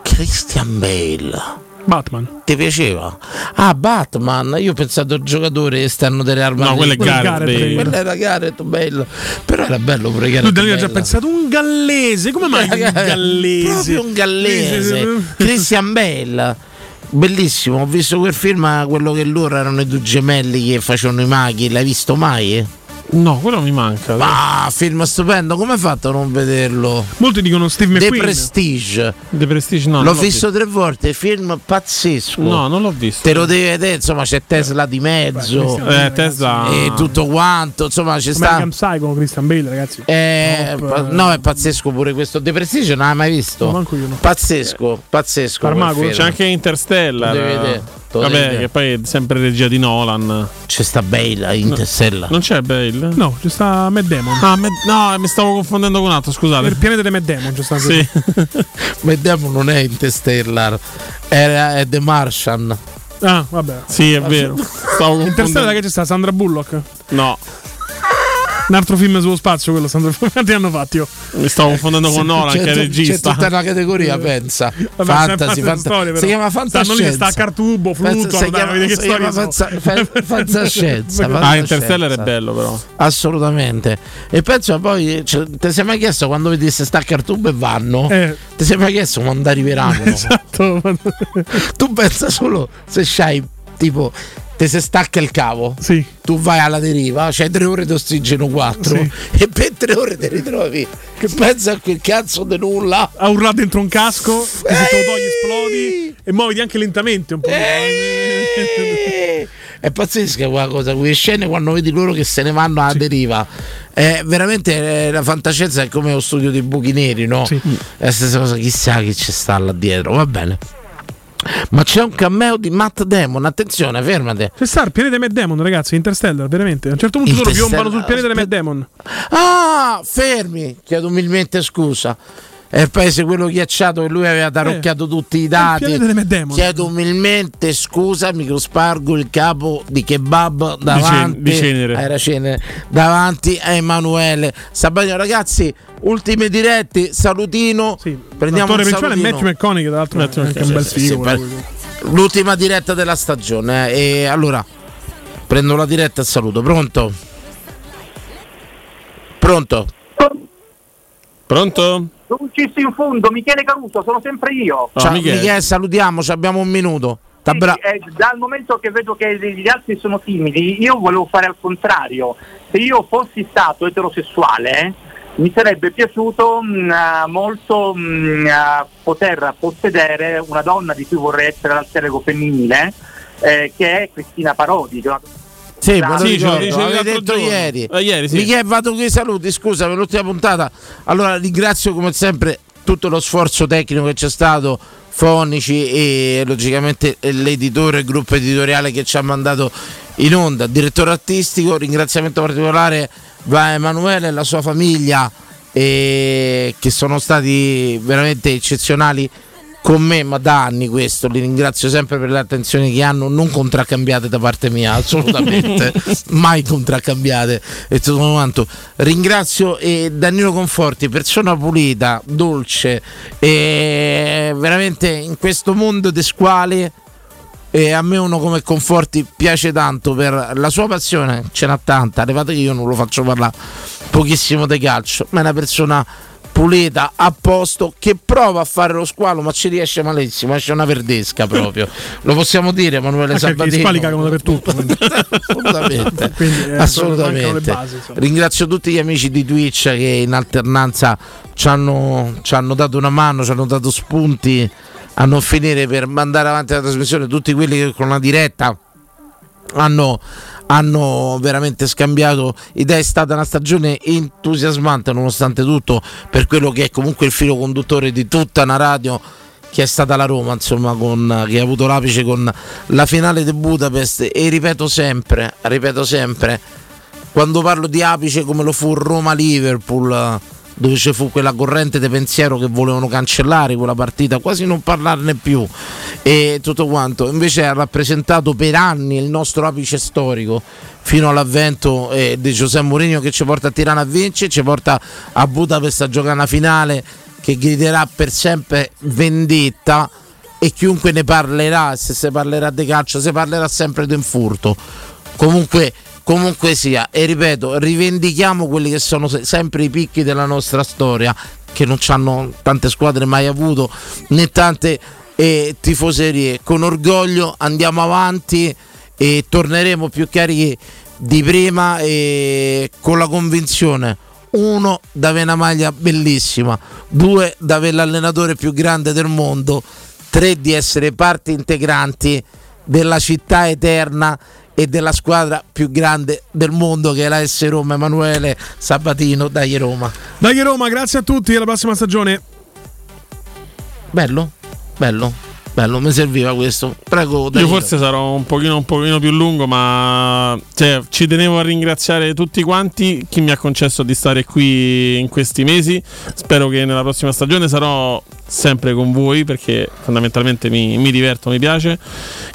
Christian Bale. Batman. Ti piaceva? Ah, Batman, io ho pensato al giocatore esterno delle armi. No, quello è Gareth. Quello era Gareth Bale. Però era bello pure Gareth Lui ha già pensato un gallese, come mai un (laughs) gallese? Proprio un gallese. Christian Bale. Bellissimo, ho visto quel film, quello che loro erano i due gemelli che facevano i maghi, l'hai visto mai? No, quello mi manca. Ah, film stupendo, come hai fatto a non vederlo? Molti dicono Steve The McQueen. Prestige. The Prestige no. l'ho l'ho visto tre volte, film pazzesco. No, non l'ho visto. Te lo devi vedere, insomma, c'è Tesla di mezzo. Eh, Tesla. E tutto quanto, insomma, ci sta. American Psycho con Christian Bale, ragazzi. Eh, pa- no, è pazzesco pure questo. The Prestige non l'hai mai visto? No, manco io no. Pazzesco, pazzesco. Farmaco, c'è anche Interstellar. Lo devi vedere, devi Vabbè, che poi è sempre regia di Nolan. C'è sta Bale a Interstellar. Non c'è Bale? No, c'è sta Matt Damon. Ah, Matt- no, mi stavo confondendo con un altro, scusate. Il pianeta di Matt Damon c'è stato. Sì. (laughs) Matt Damon non è Interstellar, è, è The Martian. Ah, vabbè. Sì, è vero. Stavo Interstellar che c'è sta Sandra Bullock. No, Un altro film sullo spazio, quello Sandra Quanti hanno fatti? oh? mi stavo confondendo con Nolan, che è regista. c'è tutta una categoria, pensa. Vabbè, fantasy, storie, però. si chiama Stanno lì fantascienza. che sta cartubo, fluttuano, si dai, chiama- vedi che si chiama fanza- fa- fantascienza, (laughs) Ah, fantascienza. Interstellar è bello, però. Assolutamente. E penso poi, cioè, ti sei mai chiesto quando vedi se stacca il tubo e vanno? Eh. Ti sei mai chiesto quando arriveranno? (laughs) Esatto. tu pensa solo se c'hai tipo te se stacca il cavo, Sì. tu vai alla deriva, c'hai tre ore di ossigeno 4 Sì. (laughs) e per tre ore ti ritrovi che pensa a quel cazzo di nulla. A urlare dentro un casco, che se te lo togli esplodi e muoviti anche lentamente un po'. È pazzesca quella cosa, quelle scene quando vedi loro che se ne vanno alla deriva. È veramente eh, la fantascienza è come lo studio dei buchi neri, no? È la stessa cosa, chissà chi ci sta là dietro, va bene. Ma c'è un cameo di Matt Damon, attenzione, fermate. C'è sta il pianeta Matt Damon, ragazzi, Interstellar, veramente. A un certo punto loro piombano sul pianeta Matt Damon. Ah, fermi, chiedo umilmente scusa. È il paese quello ghiacciato che lui aveva tarocchiato tutti i dati. Matt Damon. Chiedo umilmente scusa, mi spargo il capo di kebab davanti. di cenere. Era cenere. Davanti a Emanuele Sabatino. Ragazzi, ultime dirette, salutino. Prendiamo L'attore un principale è salutino. Matthew McConaughey, tra l'altro, è anche un bel Sì, sì, figo. per- L'ultima diretta della stagione. eh, E allora prendo la diretta e saluto. Pronto? Pronto? Pronto? Dulcis in fondo, Michele Caruso, sono sempre io. Ciao, Michele. salutiamo, ci abbiamo un minuto. Bra- Eh, dal momento che vedo che gli altri sono timidi, io volevo fare al contrario. Se io fossi stato eterosessuale, mi sarebbe piaciuto mh, eh, molto mh, eh, poter possedere una donna di cui vorrei essere l'alter ego femminile, eh, che è Cristina Parodi. che è una- Sì, lo Sì, ce lo ricordo, detto giorno. ieri. Eh, ieri, sì. Michele, vado con i saluti, scusa per l'ultima puntata. Allora ringrazio come sempre tutto lo sforzo tecnico che c'è stato, Fonici e logicamente l'editore, il gruppo editoriale che ci ha mandato in onda, direttore artistico, ringraziamento particolare va a Emanuele e alla sua famiglia eh, che sono stati veramente eccezionali con me, ma da anni questo, li ringrazio sempre per le attenzioni che hanno, non contraccambiate da parte mia, assolutamente, (laughs) mai contraccambiate e tutto quanto. Ringrazio eh, Danilo Conforti, persona pulita, dolce e veramente in questo mondo di squali e a me uno come Conforti piace tanto per la sua passione, ce n'ha tanta, arrivate che io non lo faccio parlare pochissimo di calcio, ma è una persona pulita, a posto, che prova a fare lo squalo, ma ci riesce malissimo, esce una verdesca proprio. (laughs) Lo possiamo dire, Emanuele Anche Sabatino? i squali cagano dappertutto. (laughs) assolutamente, (laughs) Quindi, eh, assolutamente. basi. Ringrazio tutti gli amici di Twitch che in alternanza ci hanno, ci hanno dato una mano, ci hanno dato spunti a non finire per mandare avanti la trasmissione, tutti quelli che con la diretta hanno, hanno veramente scambiato idee. È stata una stagione entusiasmante nonostante tutto per quello che è comunque il filo conduttore di tutta una radio che è stata la Roma, insomma, con, che ha avuto l'apice con la finale di Budapest e ripeto sempre, ripeto sempre, quando parlo di apice come lo fu Roma-Liverpool dove ci fu quella corrente di pensiero che volevano cancellare quella partita, quasi non parlarne più e tutto quanto. Invece ha rappresentato per anni il nostro apice storico fino all'avvento eh, di Giuseppe Mourinho che ci porta a Tirana a vincere, ci porta a Budapest a giocare una finale che griderà per sempre vendetta e chiunque ne parlerà, se si parlerà di calcio, si parlerà sempre di un furto. Comunque comunque sia e ripeto rivendichiamo quelli che sono se- sempre i picchi della nostra storia che non hanno tante squadre mai avuto né tante eh, tifoserie. Con orgoglio andiamo avanti e torneremo più carichi di prima e con la convinzione. Uno di avere una maglia bellissima. Due di avere l'allenatore più grande del mondo. Tre di essere parti integranti della città eterna e della squadra più grande del mondo che è la S Roma Emanuele Sabatino dai Roma. Dai Roma, grazie a tutti, alla prossima stagione. bello? Bello bello mi serviva questo prego Io Danilo. forse sarò un pochino, un pochino più lungo, ma cioè, ci tenevo a ringraziare tutti quanti chi mi ha concesso di stare qui in questi mesi. Spero che nella prossima stagione sarò sempre con voi perché fondamentalmente mi, mi diverto, mi piace.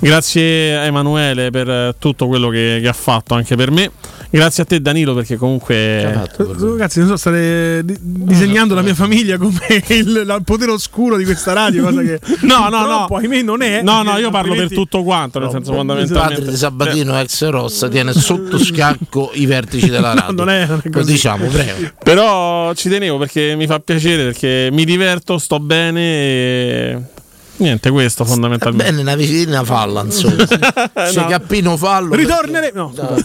Grazie a Emanuele per tutto quello che, che ha fatto anche per me. Grazie a te Danilo perché comunque... Ragazzi, non so, state di- disegnando la mia famiglia come il, la- il potere oscuro di questa radio, cosa che (laughs) No, no, no. ahimè non è. No, no, io parlo per tutto quanto, nel senso il fondamentalmente... padre di Sabatino ex Rossa tiene sotto scacco i vertici della (laughs) radio non è- non è lo così. diciamo prego Però ci tenevo perché mi fa piacere, perché mi diverto, sto bene e Niente, questo fondamentalmente. Bene, una vicina falla, insomma. (laughs) C'è No. Cappino fallo. Ritorneremo. No,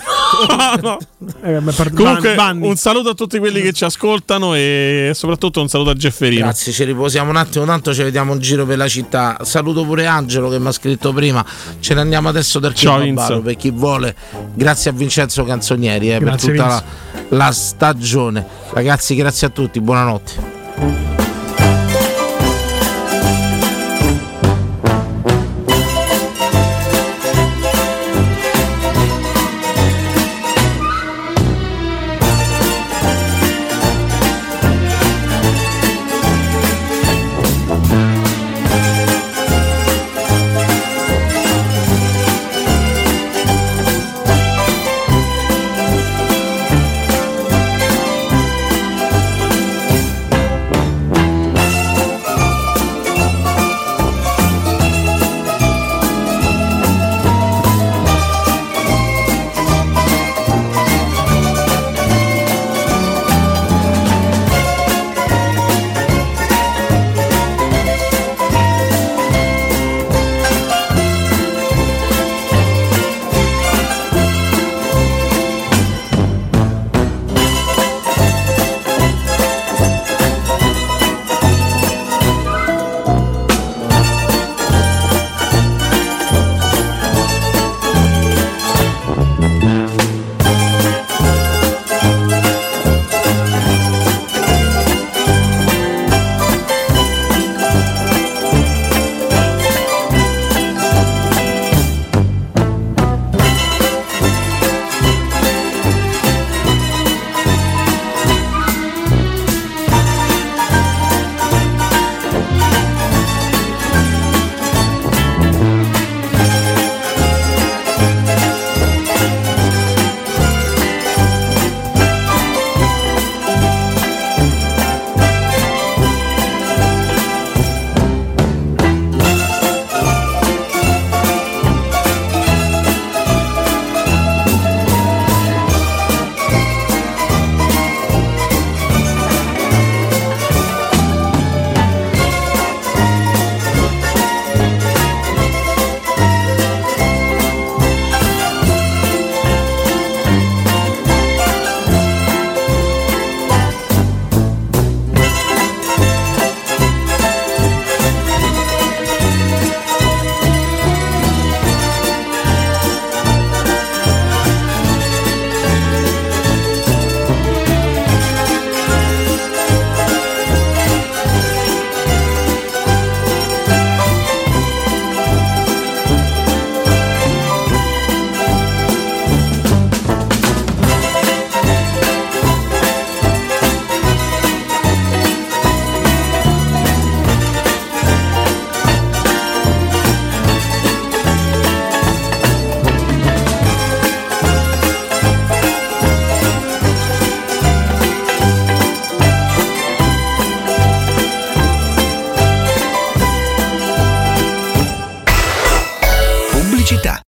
No. Eh, beh, per- Comunque, Vanni. un saluto a tutti quelli che ci ascoltano e soprattutto un saluto a Gefferino. Grazie, ci riposiamo un attimo, tanto ci vediamo in giro per la città. Saluto pure Angelo che mi ha scritto prima. Ce ne andiamo adesso dal Ciao, per chi vuole. Grazie a Vincenzo Canzonieri eh, per tutta la, la stagione. Ragazzi, grazie a tutti, buonanotte.